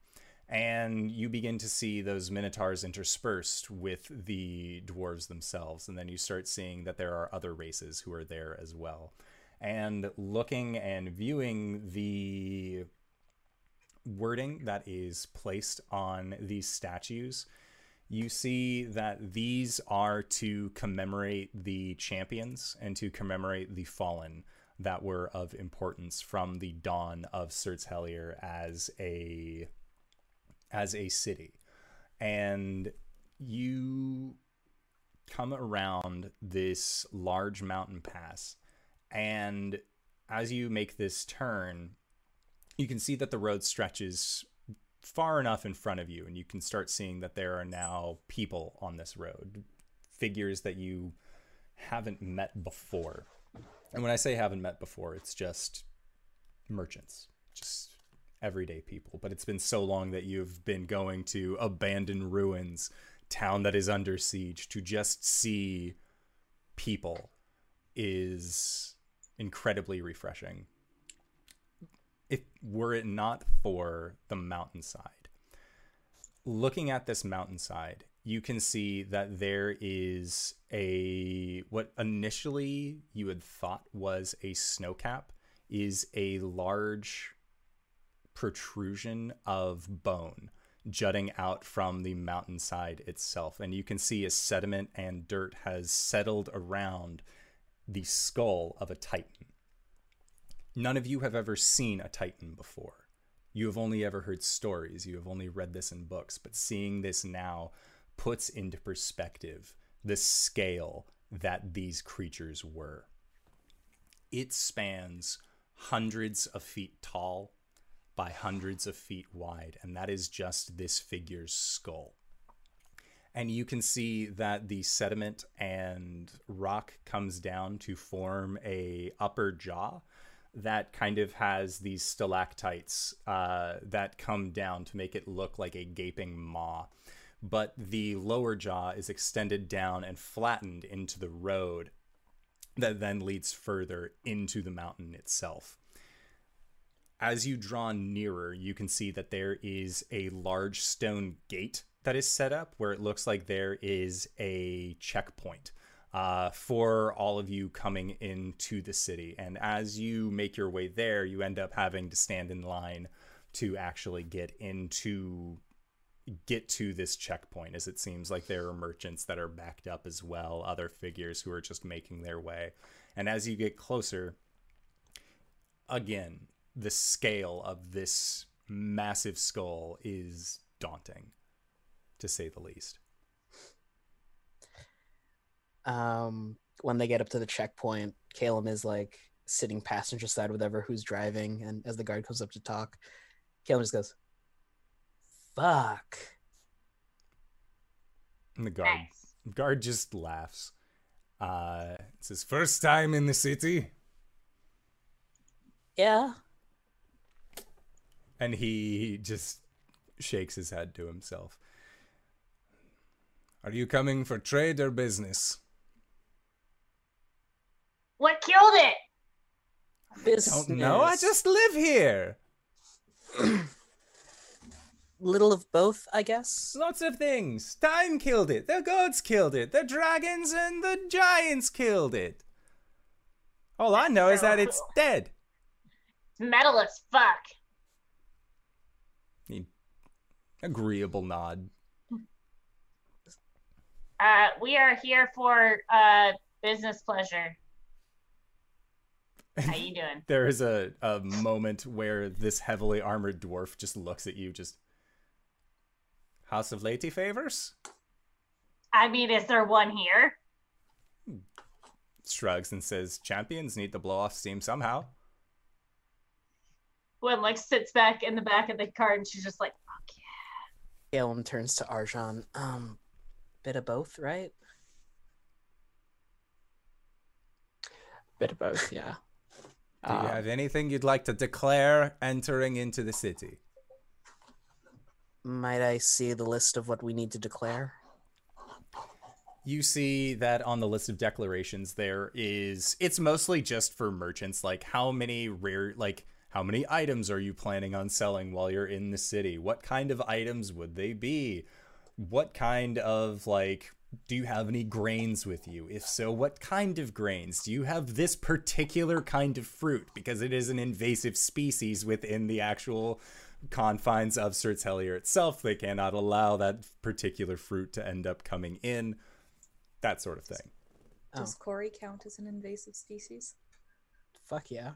And you begin to see those minotaurs interspersed with the dwarves themselves and then you start seeing that there are other races who are there as well. And looking and viewing the wording that is placed on these statues you see that these are to commemorate the champions and to commemorate the fallen that were of importance from the dawn of Sertelier as a as a city. And you come around this large mountain pass. And as you make this turn, you can see that the road stretches far enough in front of you, and you can start seeing that there are now people on this road, figures that you haven't met before. And when I say haven't met before, it's just merchants, just everyday people, but it's been so long that you've been going to abandoned ruins, town that is under siege, to just see people is incredibly refreshing. If were it not for the mountainside, looking at this mountainside, you can see that there is a what initially you had thought was a snowcap is a large protrusion of bone jutting out from the mountainside itself. And you can see as sediment and dirt has settled around the skull of a titan. None of you have ever seen a Titan before. You have only ever heard stories, you have only read this in books, but seeing this now puts into perspective the scale that these creatures were. It spans hundreds of feet tall by hundreds of feet wide, and that is just this figure's skull. And you can see that the sediment and rock comes down to form a upper jaw that kind of has these stalactites uh, that come down to make it look like a gaping maw. But the lower jaw is extended down and flattened into the road that then leads further into the mountain itself. As you draw nearer, you can see that there is a large stone gate that is set up where it looks like there is a checkpoint uh, for all of you coming into the city. And as you make your way there, you end up having to stand in line to actually get into get to this checkpoint as it seems like there are merchants that are backed up as well other figures who are just making their way and as you get closer again the scale of this massive skull is daunting to say the least Um, when they get up to the checkpoint, Caleb is like sitting passenger side with whoever who's driving, and as the guard comes up to talk, Caleb just goes, "Fuck." and the guard Nice. guard just laughs uh it's his first time in the city Yeah. and he just shakes his head to himself are you coming for trade or business What killed it? Business. don't know i just live here little of both, I guess. lots of things time killed it the gods killed it the dragons and the giants killed it all i know is that it's dead It's metal as fuck. agreeable nod Uh, we are here for uh business pleasure. How you doing? there is a, a moment where this heavily armored dwarf just looks at you just house of lady favors I mean, is there one here? shrugs and says champions need to blow off steam somehow Gwen like sits back in the back of the car and she's just like, fuck yeah. Caleb turns to Argent. Um, bit of both, right? Bit of both, yeah. Do you Uh, have anything you'd like to declare entering into the city? Might I see the list of what we need to declare? you see that on the list of declarations there is it's mostly just for merchants like how many rare like how many items are you planning on selling while you're in the city? What kind of items would they be? What kind of like do you have any grains with you if so what kind of grains do you have this particular kind of fruit because it is an invasive species within the actual confines of Sir itself they cannot allow that particular fruit to end up coming in that sort of thing Oh. Does Corey count as an invasive species? Fuck yeah.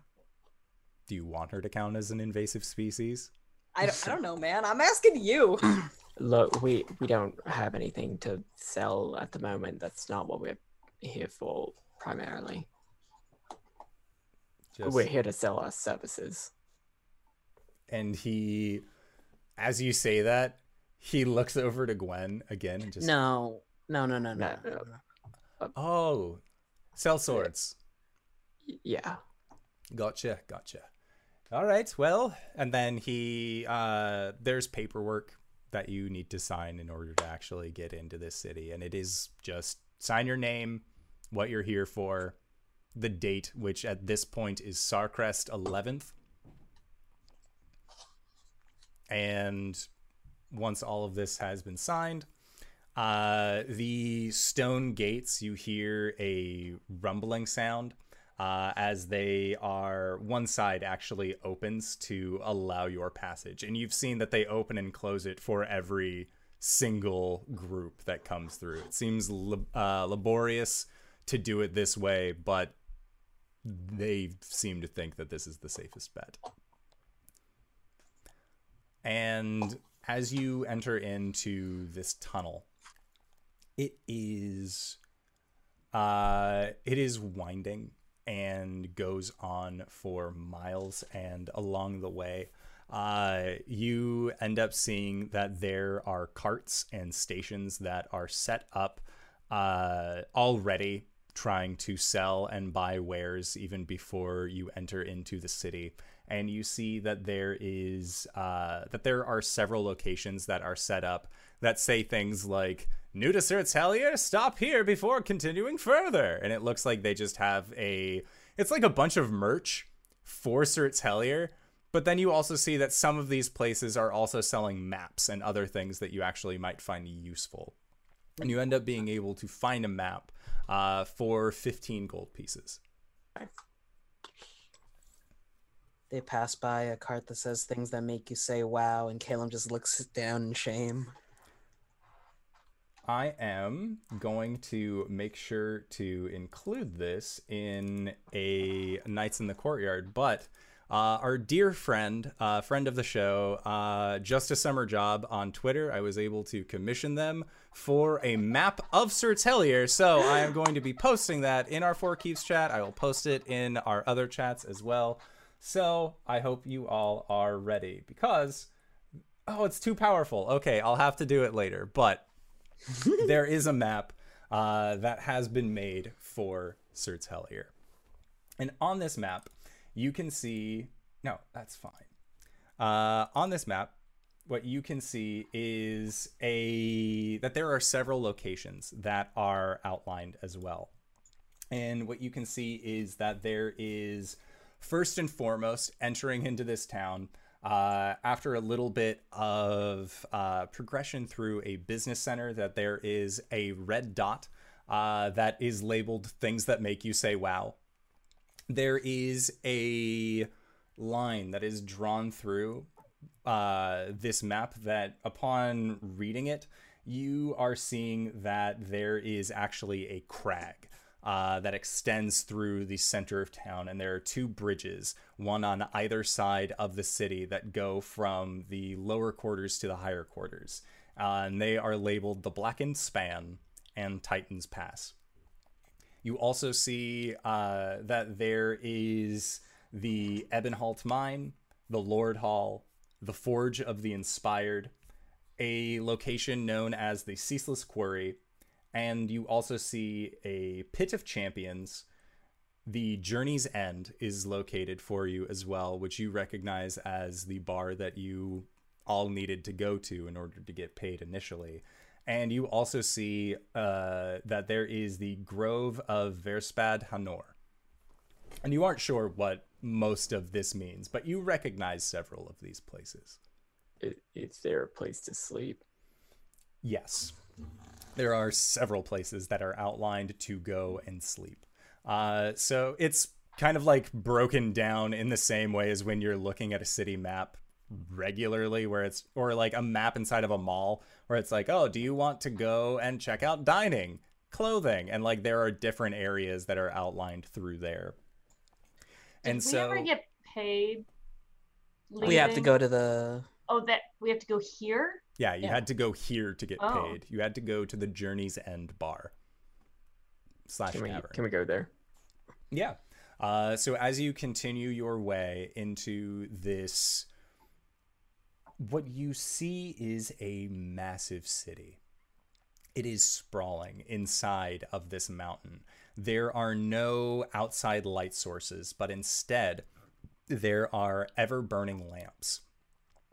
do you want her to count as an invasive species I don't, I don't know, man. I'm asking you. Look, we we don't have anything to sell at the moment. That's not what we're here for primarily. Just- We're here to sell our services. and he as you say that he looks over to gwen again and just No, no, no, no, no. No, no, no. no. oh sell swords Yeah. gotcha gotcha all right well and then he uh there's paperwork that you need to sign in order to actually get into this city. And it is just sign your name what you're here for the date which at this point is sarcrest 11th and once all of this has been signed uh, the stone gates you hear a rumbling sound uh, as they are one side actually opens to allow your passage. And you've seen that they open and close it for every single group that comes through. It seems lab- uh, laborious to do it this way but they seem to think that this is the safest bet. And as you enter into this tunnel, it is uh it is winding and goes on for miles and along the way. Uh, you end up seeing that there are carts and stations that are set up uh, already trying to sell and buy wares even before you enter into the city. And you see that there is uh, that there are several locations that are set up that say things like new to Sertelier, stop here before continuing further and it looks like they just have a it's like a bunch of merch for Sertelier but then you also see that some of these places are also selling maps and other things that you actually might find useful and you end up being able to find a map uh, for 15 gold pieces. They pass by a cart that says things that make you say wow, and Caleb just looks down in shame. I am going to make sure to include this in a Knights in the Courtyard, but uh, our dear friend, uh, friend of the show, uh, Just a Summer Job on Twitter, I was able to commission them for a map of Sertelier. So I am going to be posting that in our Four Keeps chat. I will post it in our other chats as well. So I hope you all are ready because, oh, it's too powerful. Okay, I'll have to do it later. But there is a map uh, that has been made for Sertelier. And on this map, you can see, no, that's fine. Uh, on this map, what you can see is a that there are several locations that are outlined as well. And what you can see is that there is first and foremost entering into this town uh, after a little bit of uh, progression through a business center that there is a red dot uh, that is labeled things that make you say wow. There is a line that is drawn through uh, this map that upon reading it, you are seeing that there is actually a crag uh, that extends through the center of town, and there are two bridges, one on either side of the city, that go from the lower quarters to the higher quarters. Uh, and they are labeled the Blackened Span and Titan's Pass. You also see uh, that there is the Ebenhalt Mine, the Lord Hall, the Forge of the Inspired, a location known as the Ceaseless Quarry, and you also see a Pit of Champions. The Journey's End is located for you as well, which you recognize as the bar that you all needed to go to in order to get paid initially. And you also see uh, that there is the Grove of Verspad Hanor. And you aren't sure what most of this means, but you recognize several of these places. Is, is there a place to sleep? Yes. There are several places that are outlined to go and sleep. Uh, so it's kind of like broken down in the same way as when you're looking at a city map regularly where it's or like a map inside of a mall where it's like oh do you want to go and check out dining clothing and like there are different areas that are outlined through there Did and we so ever get paid? We have to go to the. Oh, that we have to go here. yeah you yeah. had to go here to get Oh. paid you had to go to the journey's end bar slash Can we tavern can we go there? Yeah. Uh, so as you continue your way into this, what you see is a massive city. It is sprawling inside of this mountain. There are no outside light sources, but instead, there are ever burning lamps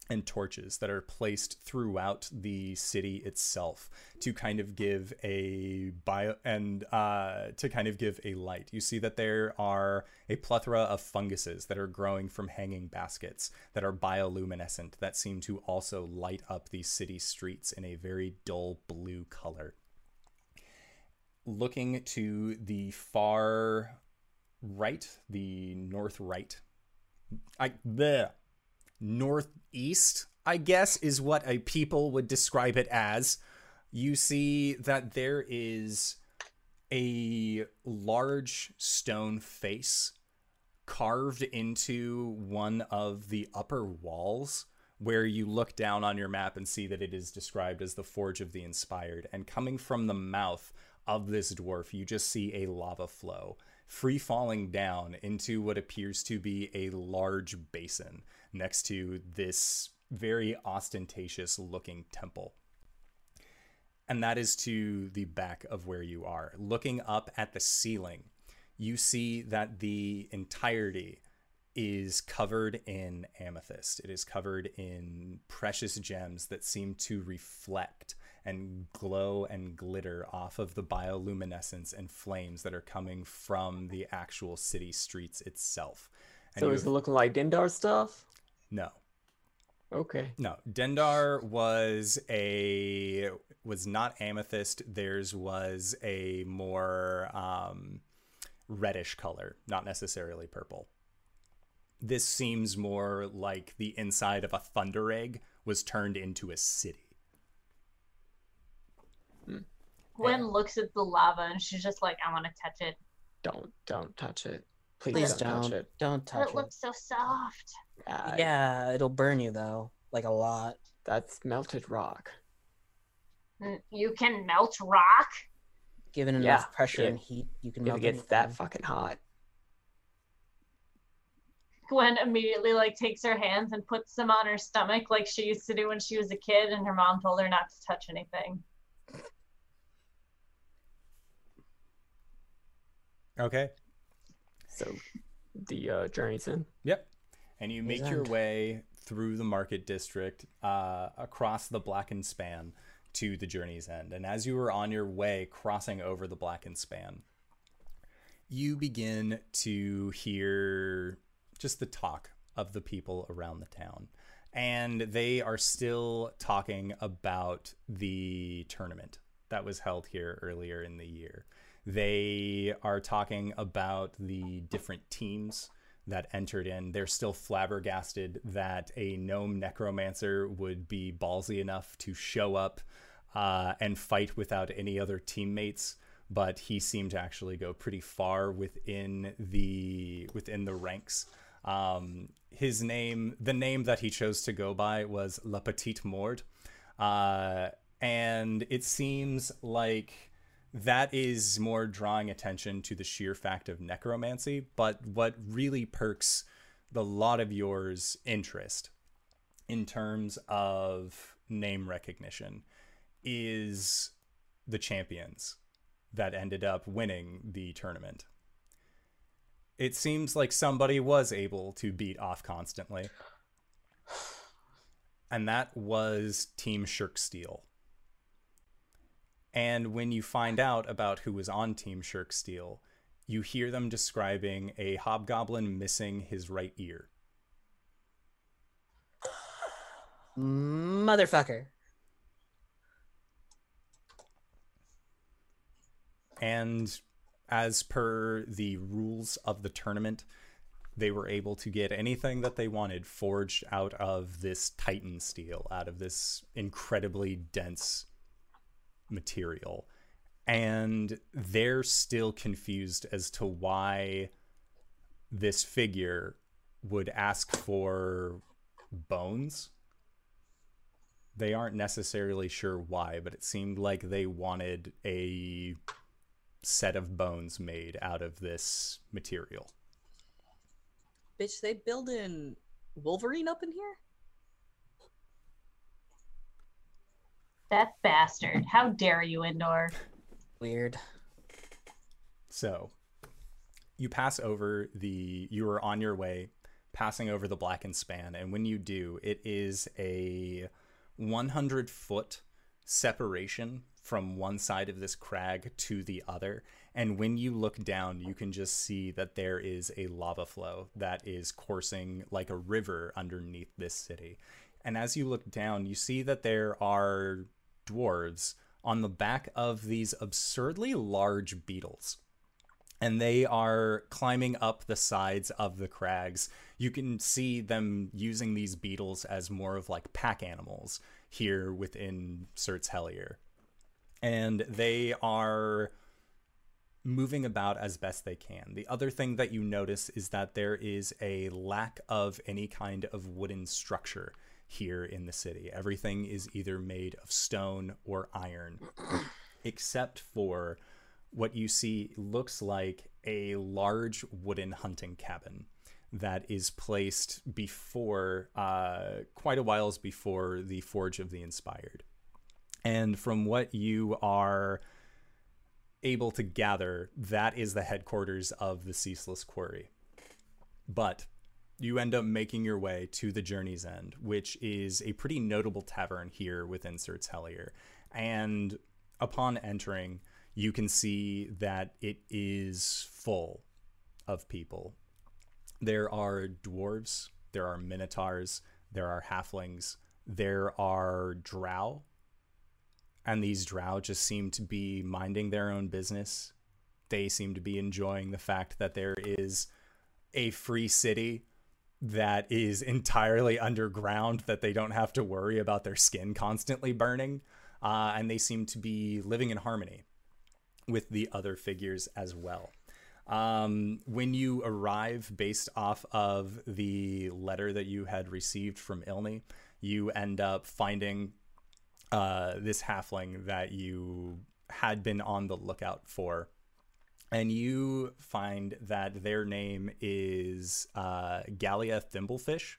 and torches that are placed throughout the city itself to kind of give a bio and uh, to kind of give a light. You see that there are a plethora of funguses that are growing from hanging baskets that are bioluminescent that seem to also light up these city streets in a very dull blue color. Looking to the far right, the north right, I the northeast, I guess, is what a people would describe it as. You see that there is a large stone face carved into one of the upper walls where you look down on your map and see that it is described as the Forge of the Inspired. And coming from the mouth of this dwarf, you just see a lava flow free falling down into what appears to be a large basin next to this very ostentatious looking temple. And that is to the back of where you are. Looking up at the ceiling, you see that the entirety is covered in amethyst. It is covered in precious gems that seem to reflect and glow and glitter off of the bioluminescence and flames that are coming from the actual city streets itself. And So is it looking like Dendar stuff? No, Okay. no. Dendar was a was not amethyst. Theirs was a more um, reddish color, not necessarily purple. This seems more like the inside of a thunder egg was turned into a city. Gwen Yeah. looks at the lava and she's just like, I want to touch it. Don't don't touch it. Please, Please don't, touch don't. it. Don't touch it it. looks so soft. Ah, Yeah, it'll burn you though, like a lot. That's melted rock. You can melt rock. Given enough Yeah, pressure if- and heat, you can If melt it gets that fucking hot. Gwen immediately like takes her hands and puts them on her stomach like she used to do when she was a kid and her mom told her not to touch anything. Okay. So the uh, journey's end. Yep. And you make your way through the market district, uh, across the blackened span to the journey's end. And as you are on your way crossing over the blackened span, you begin to hear just the talk of the people around the town. And they are still talking about the tournament that was held here earlier in the year. They are talking about the different teams that entered in. They're still flabbergasted that a gnome necromancer would be ballsy enough to show up uh, and fight without any other teammates. But he seemed to actually go pretty far within the within the ranks. Um, his name, the name that he chose to go by, was La Petite Morde, uh, and it seems like that is more drawing attention to the sheer fact of necromancy. But what really perks the lot of yours interest in terms of name recognition is the champions that ended up winning the tournament. It seems like somebody was able to beat off constantly. And that was Team Shirk Steel. And when you find out about who was on Team Shirk Steel, you hear them describing a hobgoblin missing his right ear. Motherfucker. And as per the rules of the tournament, they were able to get anything that they wanted forged out of this Titan steel, out of this incredibly dense material. And they're still confused as to why this figure would ask for bones. They aren't necessarily sure why, but it seemed like they wanted a set of bones made out of this material. Bitch, they build in Wolverine up in here? That bastard. How dare you, Indoor? Weird. So, you pass over the. You are on your way, passing over the blackened span, and when you do, it is a 100 foot separation from one side of this crag to the other. And when you look down, you can just see that there is a lava flow that is coursing like a river underneath this city. And as you look down, you see that there are dwarves on the back of these absurdly large beetles. And they are climbing up the sides of the crags. You can see them using these beetles as more of like pack animals here within Sertelier. And they are moving about as best they can. The other thing that you notice is that there is a lack of any kind of wooden structure here in the city. Everything is either made of stone or iron, except for what you see looks like a large wooden hunting cabin that is placed before uh, quite a whiles before the Forge of the Inspired. And from what you are able to gather, that is the headquarters of the Ceaseless Quarry. But you end up making your way to the Journey's End, which is a pretty notable tavern here within Sertelier. And upon entering, you can see that it is full of people. There are dwarves, there are minotaurs, there are halflings, there are drow and these drow just seem to be minding their own business. They seem to be enjoying the fact that there is a free city that is entirely underground, that they don't have to worry about their skin constantly burning. Uh, and they seem to be living in harmony with the other figures as well. Um, when you arrive based off of the letter that you had received from Ilni, you end up finding uh, this halfling that you had been on the lookout for. And you find that their name is uh, Gallia Thimblefish.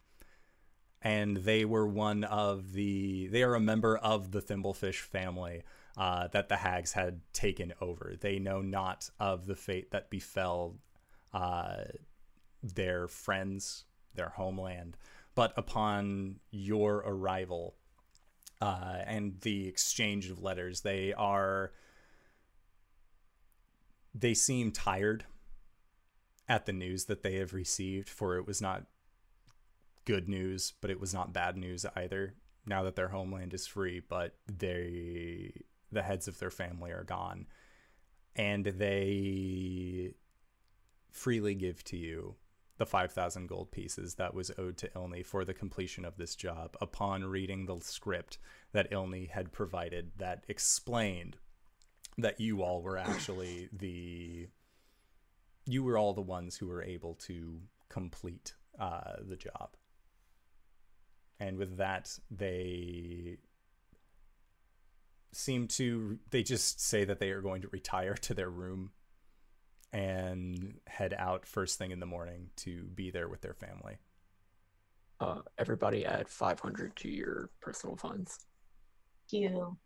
And they were one of the, they are a member of the Thimblefish family uh, that the hags had taken over. They know not of the fate that befell uh, their friends, their homeland. But upon your arrival, uh, and the exchange of letters. They are they seem tired at the news that they have received, for it was not good news, but it was not bad news either. Now that their homeland is free, but they the heads of their family are gone, and they freely give to you the 5,000 gold pieces that was owed to Ilni for the completion of this job upon reading the script that Ilni had provided that explained that you all were actually the you were all the ones who were able to complete uh, the job. And with that, they seem to they just say that they are going to retire to their room and head out first thing in the morning to be there with their family. Uh, everybody add 500 to your personal funds. Thank you.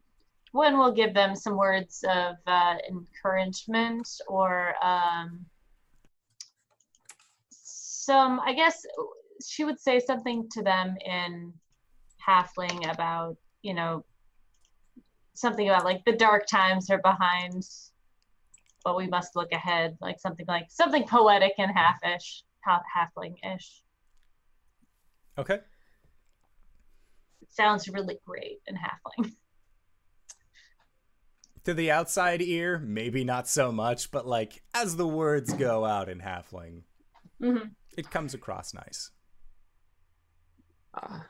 When we'll give them some words of uh, encouragement or um, some, I guess she would say something to them in halfling about, you know, something about like the dark times are behind but we must look ahead, like something like something poetic and half-ish, half halfling-ish. Okay. It sounds really great in halfling. To the outside ear, maybe not so much, but like as the words go out in halfling, mm-hmm. it comes across nice. Uh,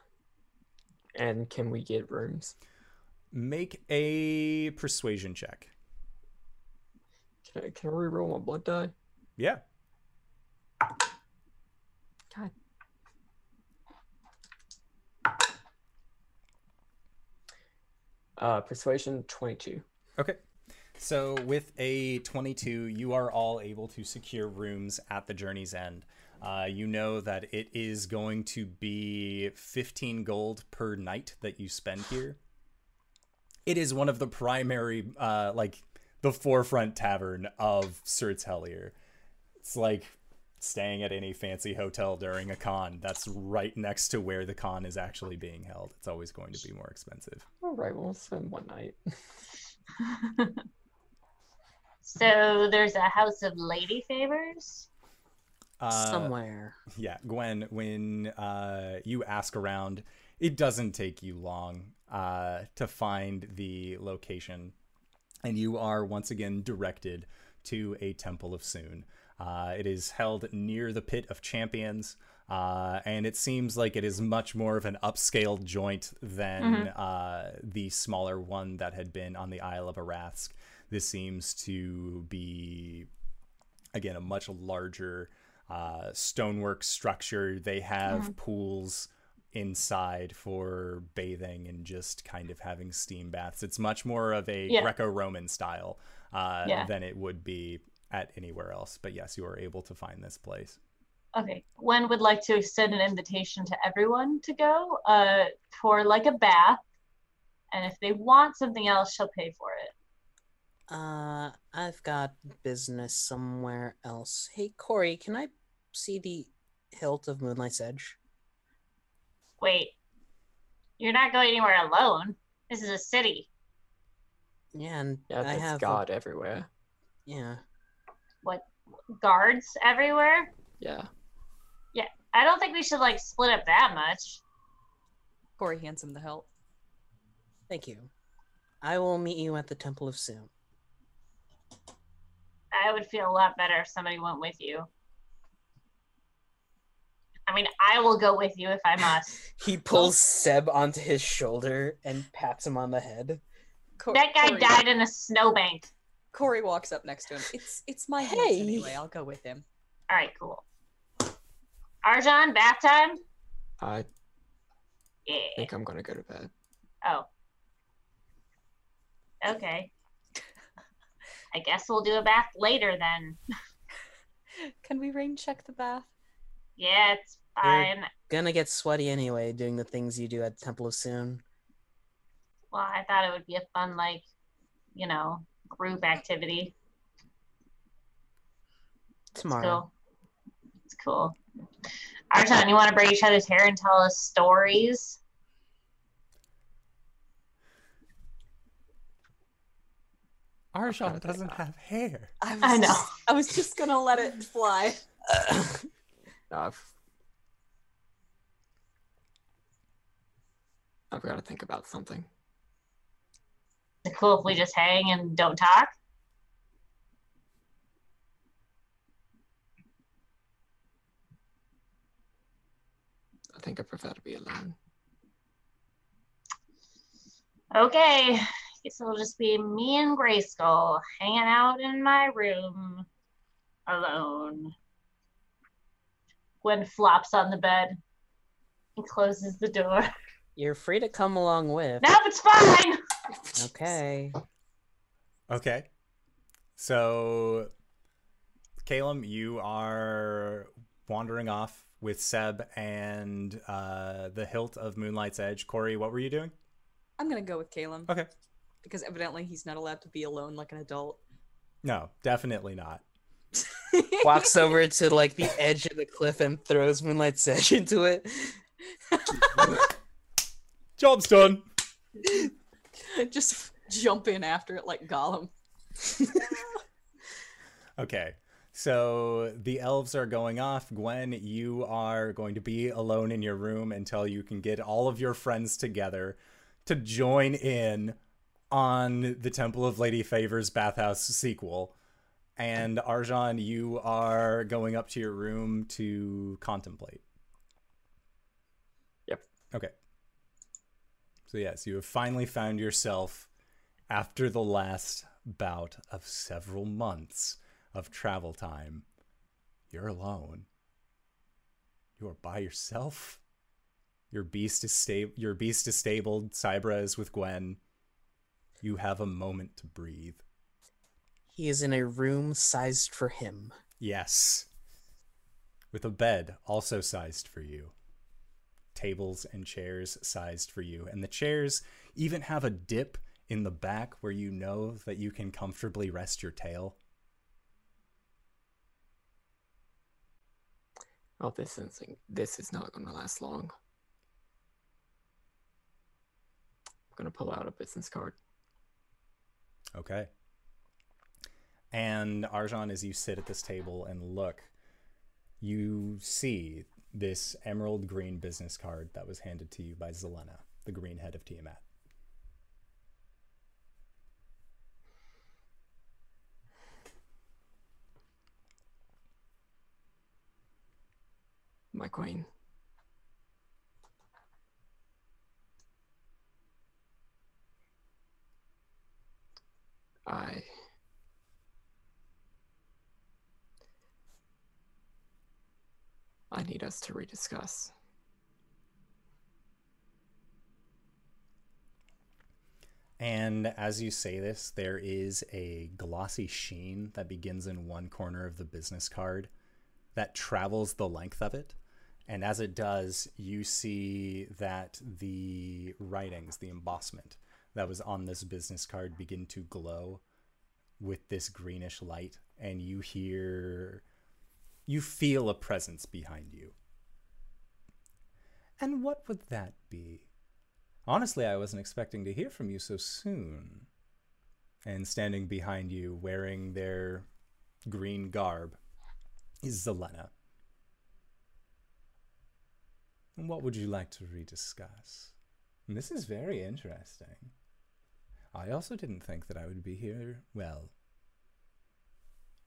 and can we get rooms? Make a persuasion check. Can I, can I reroll my blood die? Yeah. God. Uh, persuasion 22. Okay. So with a 22, you are all able to secure rooms at the journey's end. Uh, you know that it is going to be 15 gold per night that you spend here. It is one of the primary, uh, like, the forefront tavern of Sertelier. It's like staying at any fancy hotel during a con. That's right next to where the con is actually being held. It's always going to be more expensive. All right, we'll spend one night. so there's a house of lady favors. Uh, Somewhere. Yeah, Gwen, when uh, you ask around, it doesn't take you long uh, to find the location and you are once again directed to a Temple of Sune. Uh, it is held near the Pit of Champions, uh, and it seems like it is much more of an upscale joint than mm-hmm. uh, the smaller one that had been on the Isle of Arathsk. This seems to be, again, a much larger uh, stonework structure. They have pools inside for bathing and just kind of having steam baths. It's much more of a Yeah. Greco-Roman style uh, Yeah. than it would be at anywhere else. But yes, you are able to find this place. Okay. Gwen would like to extend an invitation to everyone to go uh, for like a bath. And if they want something else, she'll pay for it. Uh, I've got business somewhere else. Hey, Corey, can I see the hilt of Moonlight's Edge? Wait, you're not going anywhere alone. This is a city. Yeah, and Yeah, I there's have. a- everywhere. yeah. What guards everywhere. Yeah. I don't think we should like split up that much. Corey hands him the help. Thank you. I will meet you at the Temple of Sune. I would feel a lot better if somebody went with you. I mean, I will go with you if I must. He pulls Seb onto his shoulder and pats him on the head. Co- that guy Corey, died in a snowbank. Corey walks up next to him. It's it's my house Hey. anyway. I'll go with him. All right, cool. Argent, bath time? I Yeah. think I'm gonna go to bed. Oh. Okay. I guess we'll do a bath later then. Can we rain check the bath? Yeah, it's fine. Gonna get sweaty anyway, doing the things you do at Temple of Sune. Well, I thought it would be a fun, like, you know, group activity. Tomorrow. Cool. It's cool. Argent, you want to braid each other's hair and tell us stories? Argent doesn't have hair. I, was I know. just- I was just gonna let it fly. I've I've got to think about something. Is it cool if we just hang and don't talk? I think I prefer to be alone. Okay. Guess it'll just be me and Grayskull hanging out in my room alone. Gwen flops on the bed and closes the door. You're free to come along with. No, it's fine. Okay. Okay. So, Calum, you are wandering off with Seb and uh, the hilt of Moonlight's Edge. Corey, what were you doing? I'm gonna go with Caleb Okay. because evidently he's not allowed to be alone like an adult. No, definitely not. Walks over to like the edge of the cliff and throws Moonlight's Edge into it. Job's done. just jump in after it like Gollum. Okay. So the elves are going off. Gwen, you are going to be alone in your room until you can get all of your friends together to join in on the Temple of Lady Favors Bathhouse sequel. And Argent, you are going up to your room to contemplate. Yep. Okay. So, yes, you have finally found yourself after the last bout of several months of travel time. You're alone. You are by yourself. Your beast is sta- your beast is stabled. Cybra is with Gwen. You have a moment to breathe. He is in a room sized for him. Yes. With a bed also sized for you. Tables and chairs sized for you. And the chairs even have a dip in the back where you know that you can comfortably rest your tail. Oh, this is this is not going to last long. I'm gonna pull out a business card. Okay. And Argent, as you sit at this table and look, you see this emerald green business card that was handed to you by Zelena, the green head of Tiamat. my queen. I I need us to rediscuss. And as you say this, there is a glossy sheen that begins in one corner of the business card that travels the length of it and as it does, you see that the writings, the embossment that was on this business card begin to glow with this greenish light. And you hear, you feel a presence behind you. And what would that be? Honestly, I wasn't expecting to hear from you so soon. And standing behind you, wearing their green garb, is Zelena. And what would you like to rediscuss? And this is very interesting. I also didn't think that I would be here, well,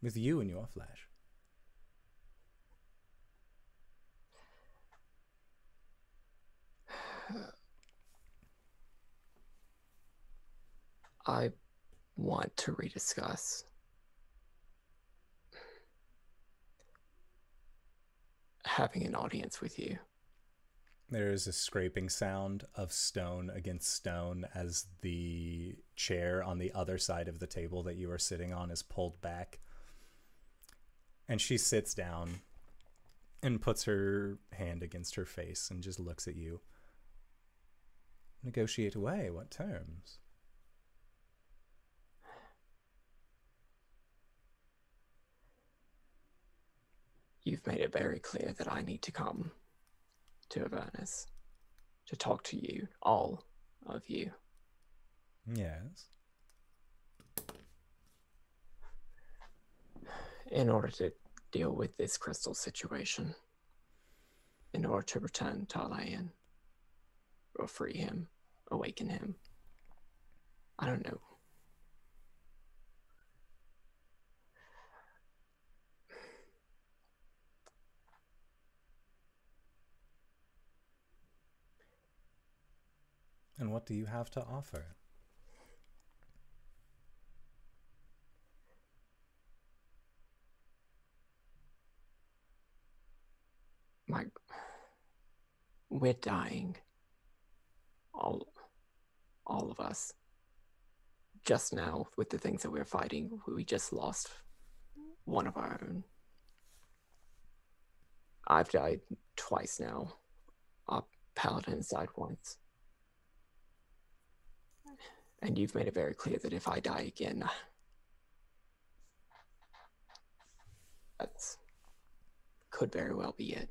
with you in your flesh. I want to rediscuss having an audience with you. There is a scraping sound of stone against stone as the chair on the other side of the table that you are sitting on is pulled back. And she sits down and puts her hand against her face and just looks at you. Negotiate away. What terms? You've made it very clear that I need to come to Avernus to talk to you, all of you. Yes. in order to deal with this crystal situation, in order to return Talayan, or free him, awaken him. I don't know. And what do you have to offer? My, we're dying. All, all of us. Just now, with the things that we're fighting, we just lost one of our own. I've died twice now. Our paladin's died once. And you've made it very clear that if I die again, that's could very well be it.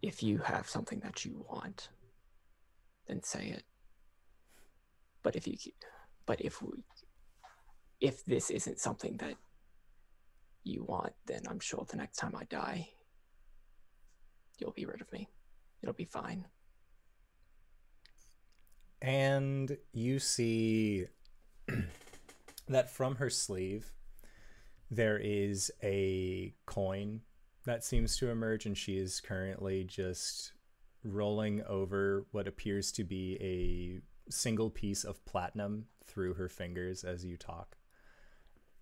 If you have something that you want, then say it. But if you, but if we, if this isn't something that you want, then I'm sure the next time I die, you'll be rid of me. It'll be fine. And you see that from her sleeve, there is a coin that seems to emerge, and she is currently just rolling over what appears to be a single piece of platinum through her fingers as you talk.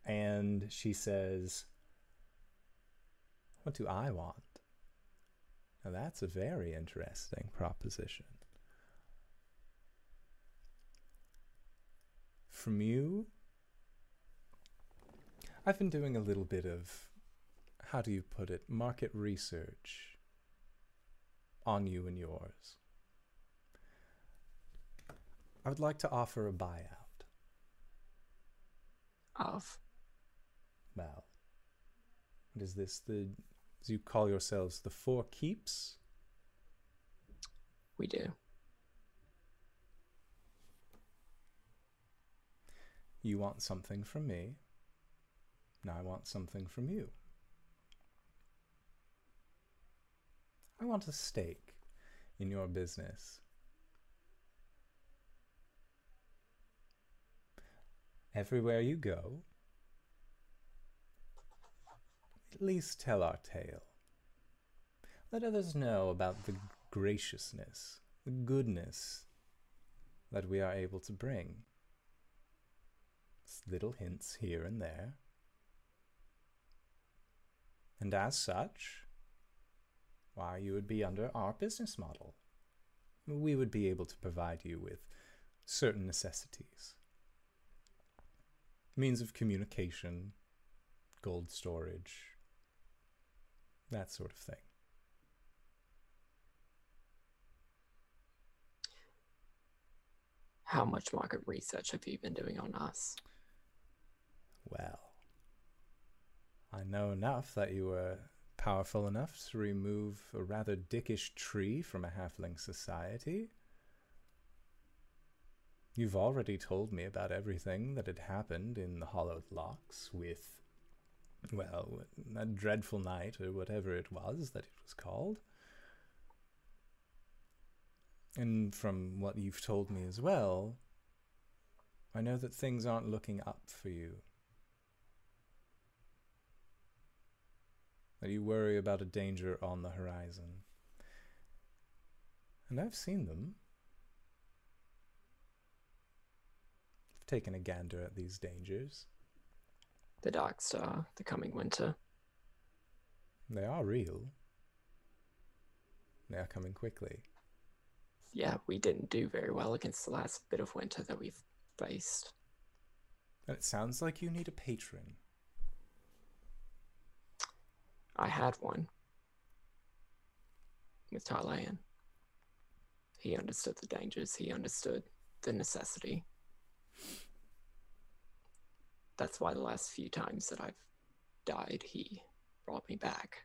And she says, What do I want? Now that's a very interesting proposition. From you, I've been doing a little bit of, how do you put it, market research on you and yours. I would like to offer a buyout. Of Well, what is this? The you call yourselves the Four Keeps? we do. You want something from me, Now I want something from you. I want a stake in your business. Everywhere you go, at least tell our tale. Let others know about the graciousness, the goodness that we are able to bring. little hints here and there. And as such, why, you would be under our business model. We would be able to provide you with certain necessities means of communication, gold storage, that sort of thing. How much market research have you been doing on us? Well, I know enough that you were powerful enough to remove a rather dickish tree from a halfling society. You've already told me about everything that had happened in the Hollowed Locks with, well, that dreadful night or whatever it was that it was called. And from what you've told me as well, I know that things aren't looking up for you. That you worry about a danger on the horizon. And I've seen them. I've taken a gander at these dangers. The Dark Star, the coming winter. They are real. They are coming quickly. Yeah, we didn't do very well against the last bit of winter that we've faced. And it sounds like you need a patron. I had one with Tarlayan. He understood the dangers, he understood the necessity. That's why the last few times that I've died, he brought me back.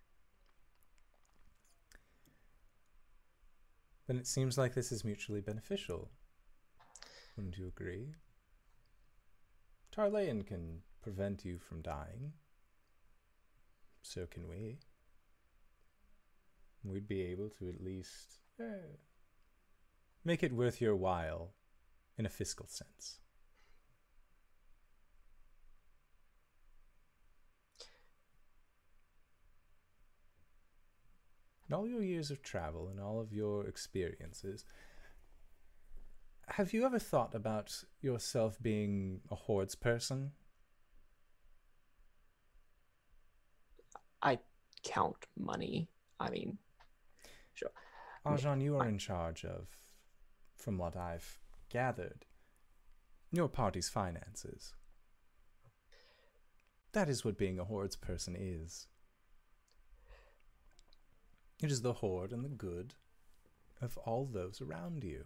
Then it seems like this is mutually beneficial. Wouldn't you agree? Tarlayan can prevent you from dying. So can we. We'd be able to at least eh, make it worth your while in a fiscal sense. In all your years of travel and all of your experiences, have you ever thought about yourself being a hordes person? I count money. I mean, sure. Argent, you are in charge of, from what I've gathered, your party's finances. That is what being a hordes person is. It is the hoard and the good of all those around you.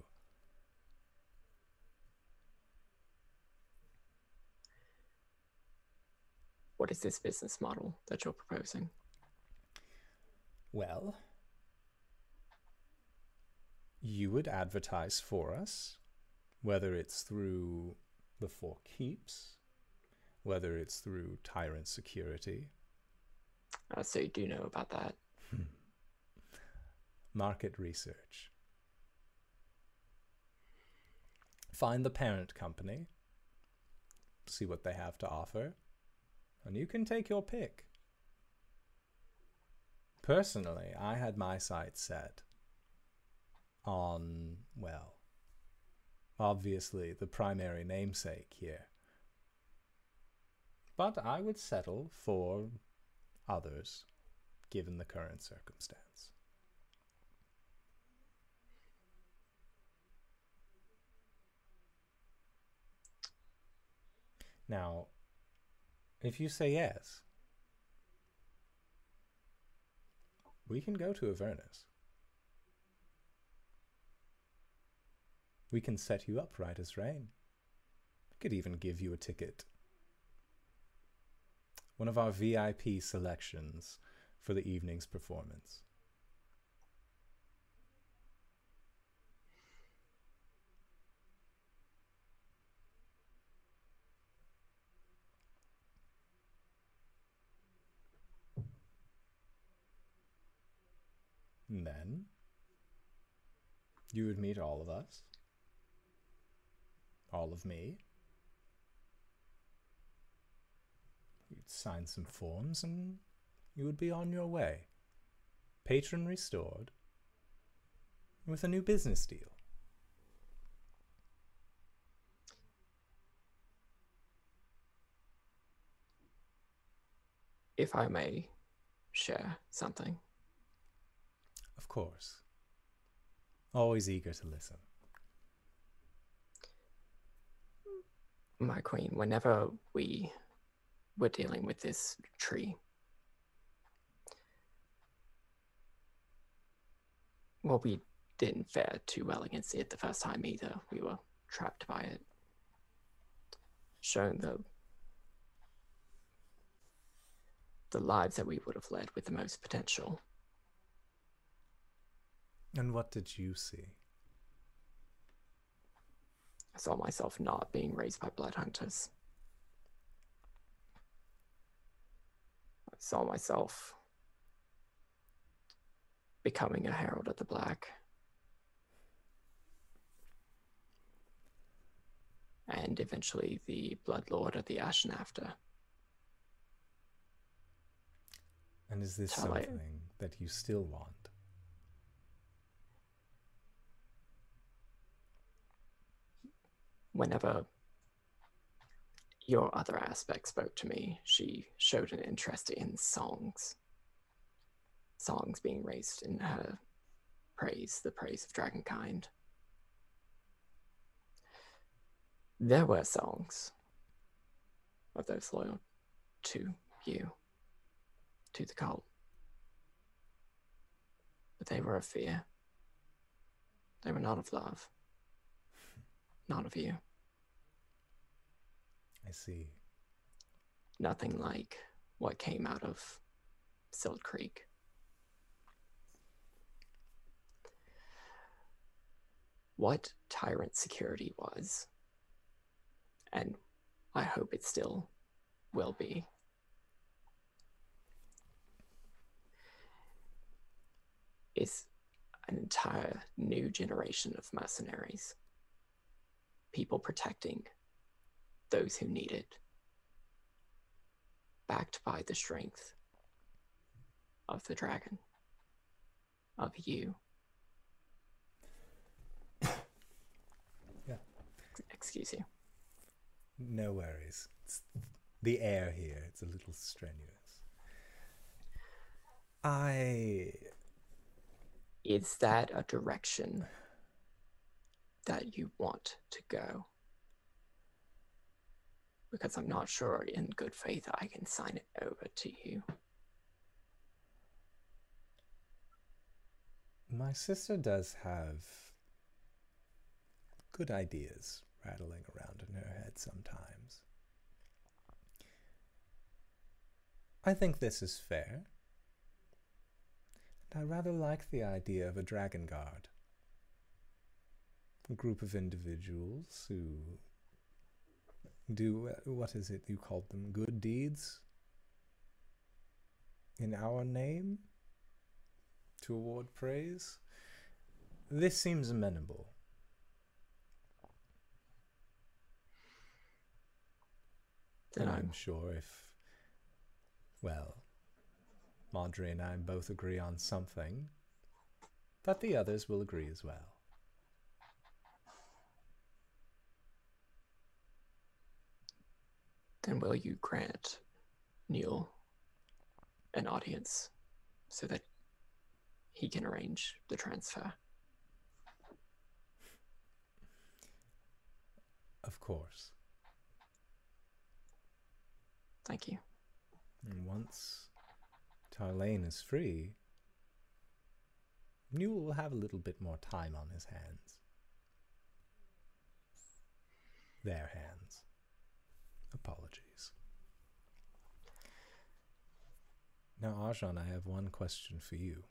What is this business model that you're proposing? Well, you would advertise for us, whether it's through the Four Keeps, whether it's through Tyrant Security. Uh, so you do know about that. Market research. Find the parent company, see what they have to offer, and you can take your pick. Personally, I had my sights set on, well, obviously the primary namesake here. But I would settle for others, given the current circumstance. Now, if you say yes, we can go to Avernus. We can set you up right as rain. We could even give you a ticket. One of our VIP selections for the evening's performance. Then you would meet all of us, all of me. You'd sign some forms and you would be on your way. Patron restored with a new business deal. If I may share something. Of course. Always eager to listen. My queen, whenever we were dealing with this tree, well, we didn't fare too well against it the first time either. We were trapped by it, shown the the lives that we would have led with the most potential. And what did you see? I saw myself not being raised by blood hunters. I saw myself becoming a herald of the black. And eventually the blood lord of the Ashen After. And is this Tell I- something that you still want? Whenever your other aspect spoke to me, she showed an interest in songs. Songs being raised in her praise, the praise of Dragonkind. There were songs of those loyal to you, to the cult. But they were of fear. They were not of love. Not of you. I see. Nothing like what came out of Silt Creek. What Tyrant Security was, and I hope it still will be, is an entire new generation of mercenaries. People protecting those who need it, backed by the strength of the dragon, of you. Yeah. Excuse you. No worries. It's the air here. It's a little strenuous. I Is that a direction that you want to go? Because I'm not sure in good faith I can sign it over to you. my sister does have good ideas rattling around in her head sometimes. I think this is fair. And I rather like the idea of a dragon guard. A group of individuals who do, what is it you called them, good deeds? In our name? To award praise? This seems amenable. And I'm sure if, well, Madre and I both agree on something, that the others will agree as well. Then will you grant Neil an audience so that he can arrange the transfer? Of course. Thank you. And once Tarlane is free, Newell will have a little bit more time on his hands. Their hands. Apologies. Now, Argent, I have one question for you.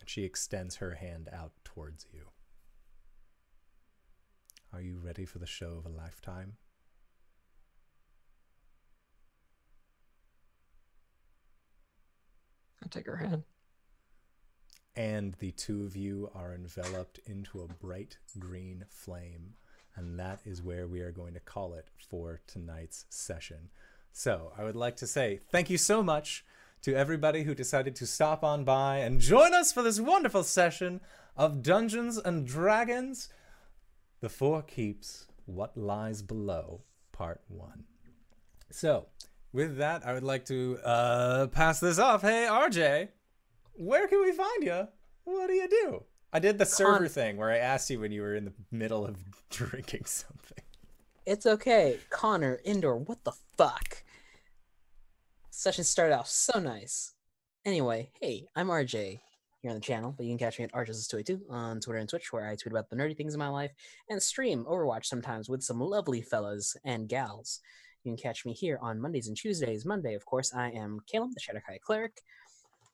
And she extends her hand out towards you. Are you ready for the show of a lifetime? I take her hand. and the two of you are enveloped into a bright green flame. And that is where we are going to call it for tonight's session. So I would like to say thank you so much to everybody who decided to stop on by and join us for this wonderful session of Dungeons and Dragons The Four Keeps What Lies Below, Part 1. So, with that, I would like to uh, pass this off. Hey, RJ, where can we find you? What do you do? I did the server Con- thing where I asked you when you were in the middle of drinking something. It's okay. Connor, indoor, what the fuck? Session started off so nice. Anyway, hey, I'm RJ here on the channel, but you can catch me at RJ's282 on Twitter and Twitch, where I tweet about the nerdy things in my life and stream Overwatch sometimes with some lovely fellas and gals. You can catch me here on Mondays and Tuesdays. Monday, of course, I am Caleb, the Shadar-kai Cleric,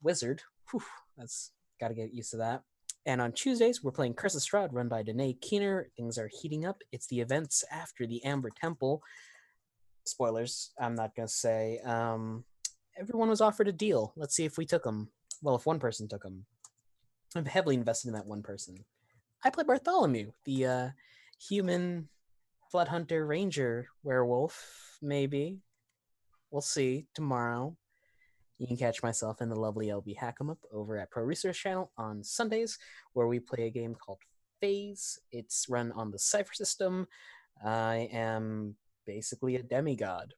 Wizard. Whew, that's gotta get used to that. And on Tuesdays, we're playing Curse of Strahd, run by Danae Keener. Things are heating up. It's the events after the Amber Temple. Spoilers, I'm not going to say. Um, everyone was offered a deal. Let's see if we took them. Well, if one person took them. I'm heavily invested in that one person. I play Bartholomew, the uh, human blood hunter ranger werewolf, maybe. We'll see tomorrow. You can catch myself and the lovely LB Hackem Up over at Pro Research Channel on Sundays, where we play a game called Phase. It's run on the Cypher system. I am basically a demigod.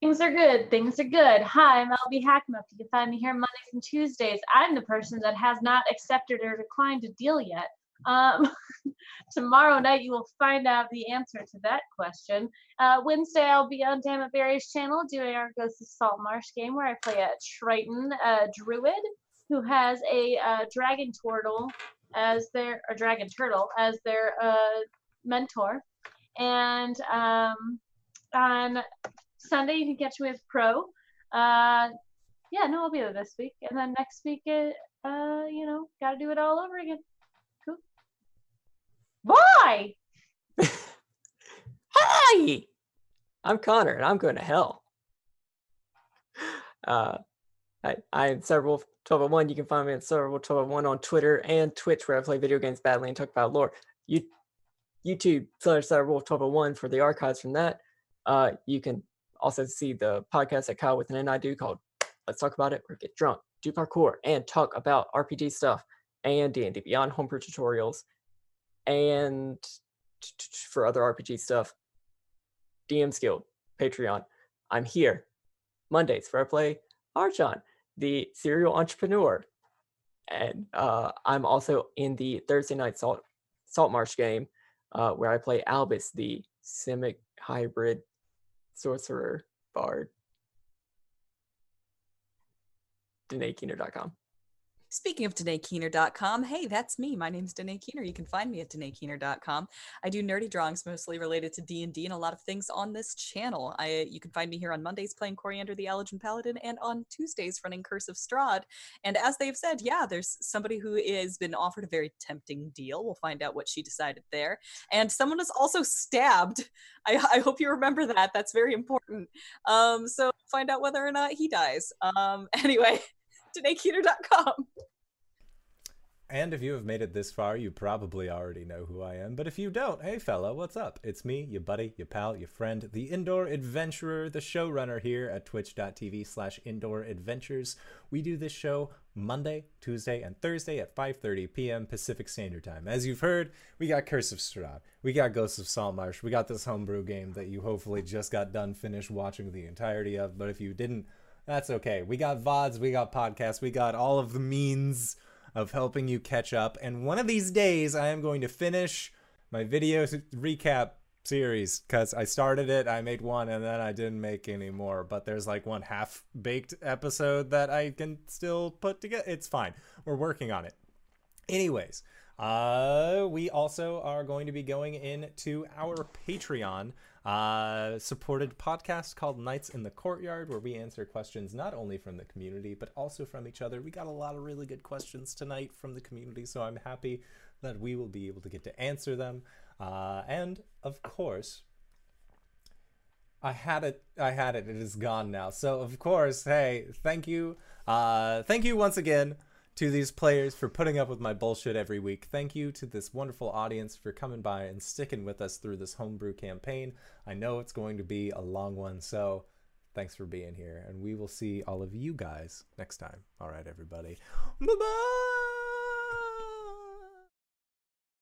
Things are good. Things are good. Hi, I'm LB Hackmup. You can find me here Mondays and Tuesdays. I'm the person that has not accepted or declined a deal yet. Um, tomorrow night, you will find out the answer to that question. Uh, Wednesday, I'll be on Damn It Various channel doing our Ghost of Salt Marsh game where I play a Triton uh, druid who has a dragon turtle as their or dragon turtle as their uh, mentor. And um, on Sunday, you can catch me with Pro. Uh, yeah, no, I'll be there this week, and then next week, it, uh, you know, got to do it all over again. Bye. Hi! I'm Connor, and I'm going to hell. Uh, I, I am Cerebral 1201. You can find me at Cerebral 1201 on Twitter and Twitch, where I play video games badly and talk about lore. You, YouTube slash Cerebral 1201 for the archives from that. Uh, you can also see the podcast that Kyle with an N I do called Let's Talk About It, or Get Drunk, do parkour, and talk about RPG stuff and D&D Beyond homebrew tutorials, and for other RPG stuff, DM's Guild, Patreon. I'm here Mondays where I play Archon, the serial entrepreneur. And uh, I'm also in the Thursday night Salt Saltmarsh game uh, where I play Albus, the Simic hybrid sorcerer bard. DanaeKeener.com. Speaking of DanaeKeener.com, hey, that's me. My name's Danae Keener. You can find me at DanaeKeener.com. I do nerdy drawings mostly related to D&D and a lot of things on this channel. I You can find me here on Mondays playing Coriander the Allergen Paladin and on Tuesdays running Curse of Strahd. And as they've said, yeah, there's somebody who has been offered a very tempting deal. We'll find out what she decided there. And someone is also stabbed. I, I hope you remember that. That's very important. Um, so find out whether or not he dies. Um, anyway, And if you have made it this far, you probably already know who I am. But if you don't, hey fella, what's up? It's me, your buddy, your pal, your friend, the indoor adventurer, the showrunner here at twitch.tv slash indoor adventures. We do this show Monday, Tuesday, and Thursday at 5.30 p.m. Pacific Standard Time. As you've heard, we got Curse of Strahd, we got Ghosts of Saltmarsh, we got this homebrew game that you hopefully just got done finished watching the entirety of. But if you didn't, that's okay. We got VODs, we got podcasts, we got all of the means of helping you catch up. And one of these days, I am going to finish my video recap series because I started it, I made one, and then I didn't make any more. But there's like one half baked episode that I can still put together. It's fine. We're working on it. Anyways, uh, we also are going to be going into our Patreon uh, supported podcast called Nights in the Courtyard, where we answer questions not only from the community but also from each other. We got a lot of really good questions tonight from the community, so I'm happy that we will be able to get to answer them. Uh, and of course, I had it. I had it. It is gone now. So of course, hey, thank you. Uh, thank you once again to these players for putting up with my bullshit every week. Thank you to this wonderful audience for coming by and sticking with us through this homebrew campaign. I know it's going to be a long one, so thanks for being here, and we will see all of you guys next time. All right, everybody. Bye bye.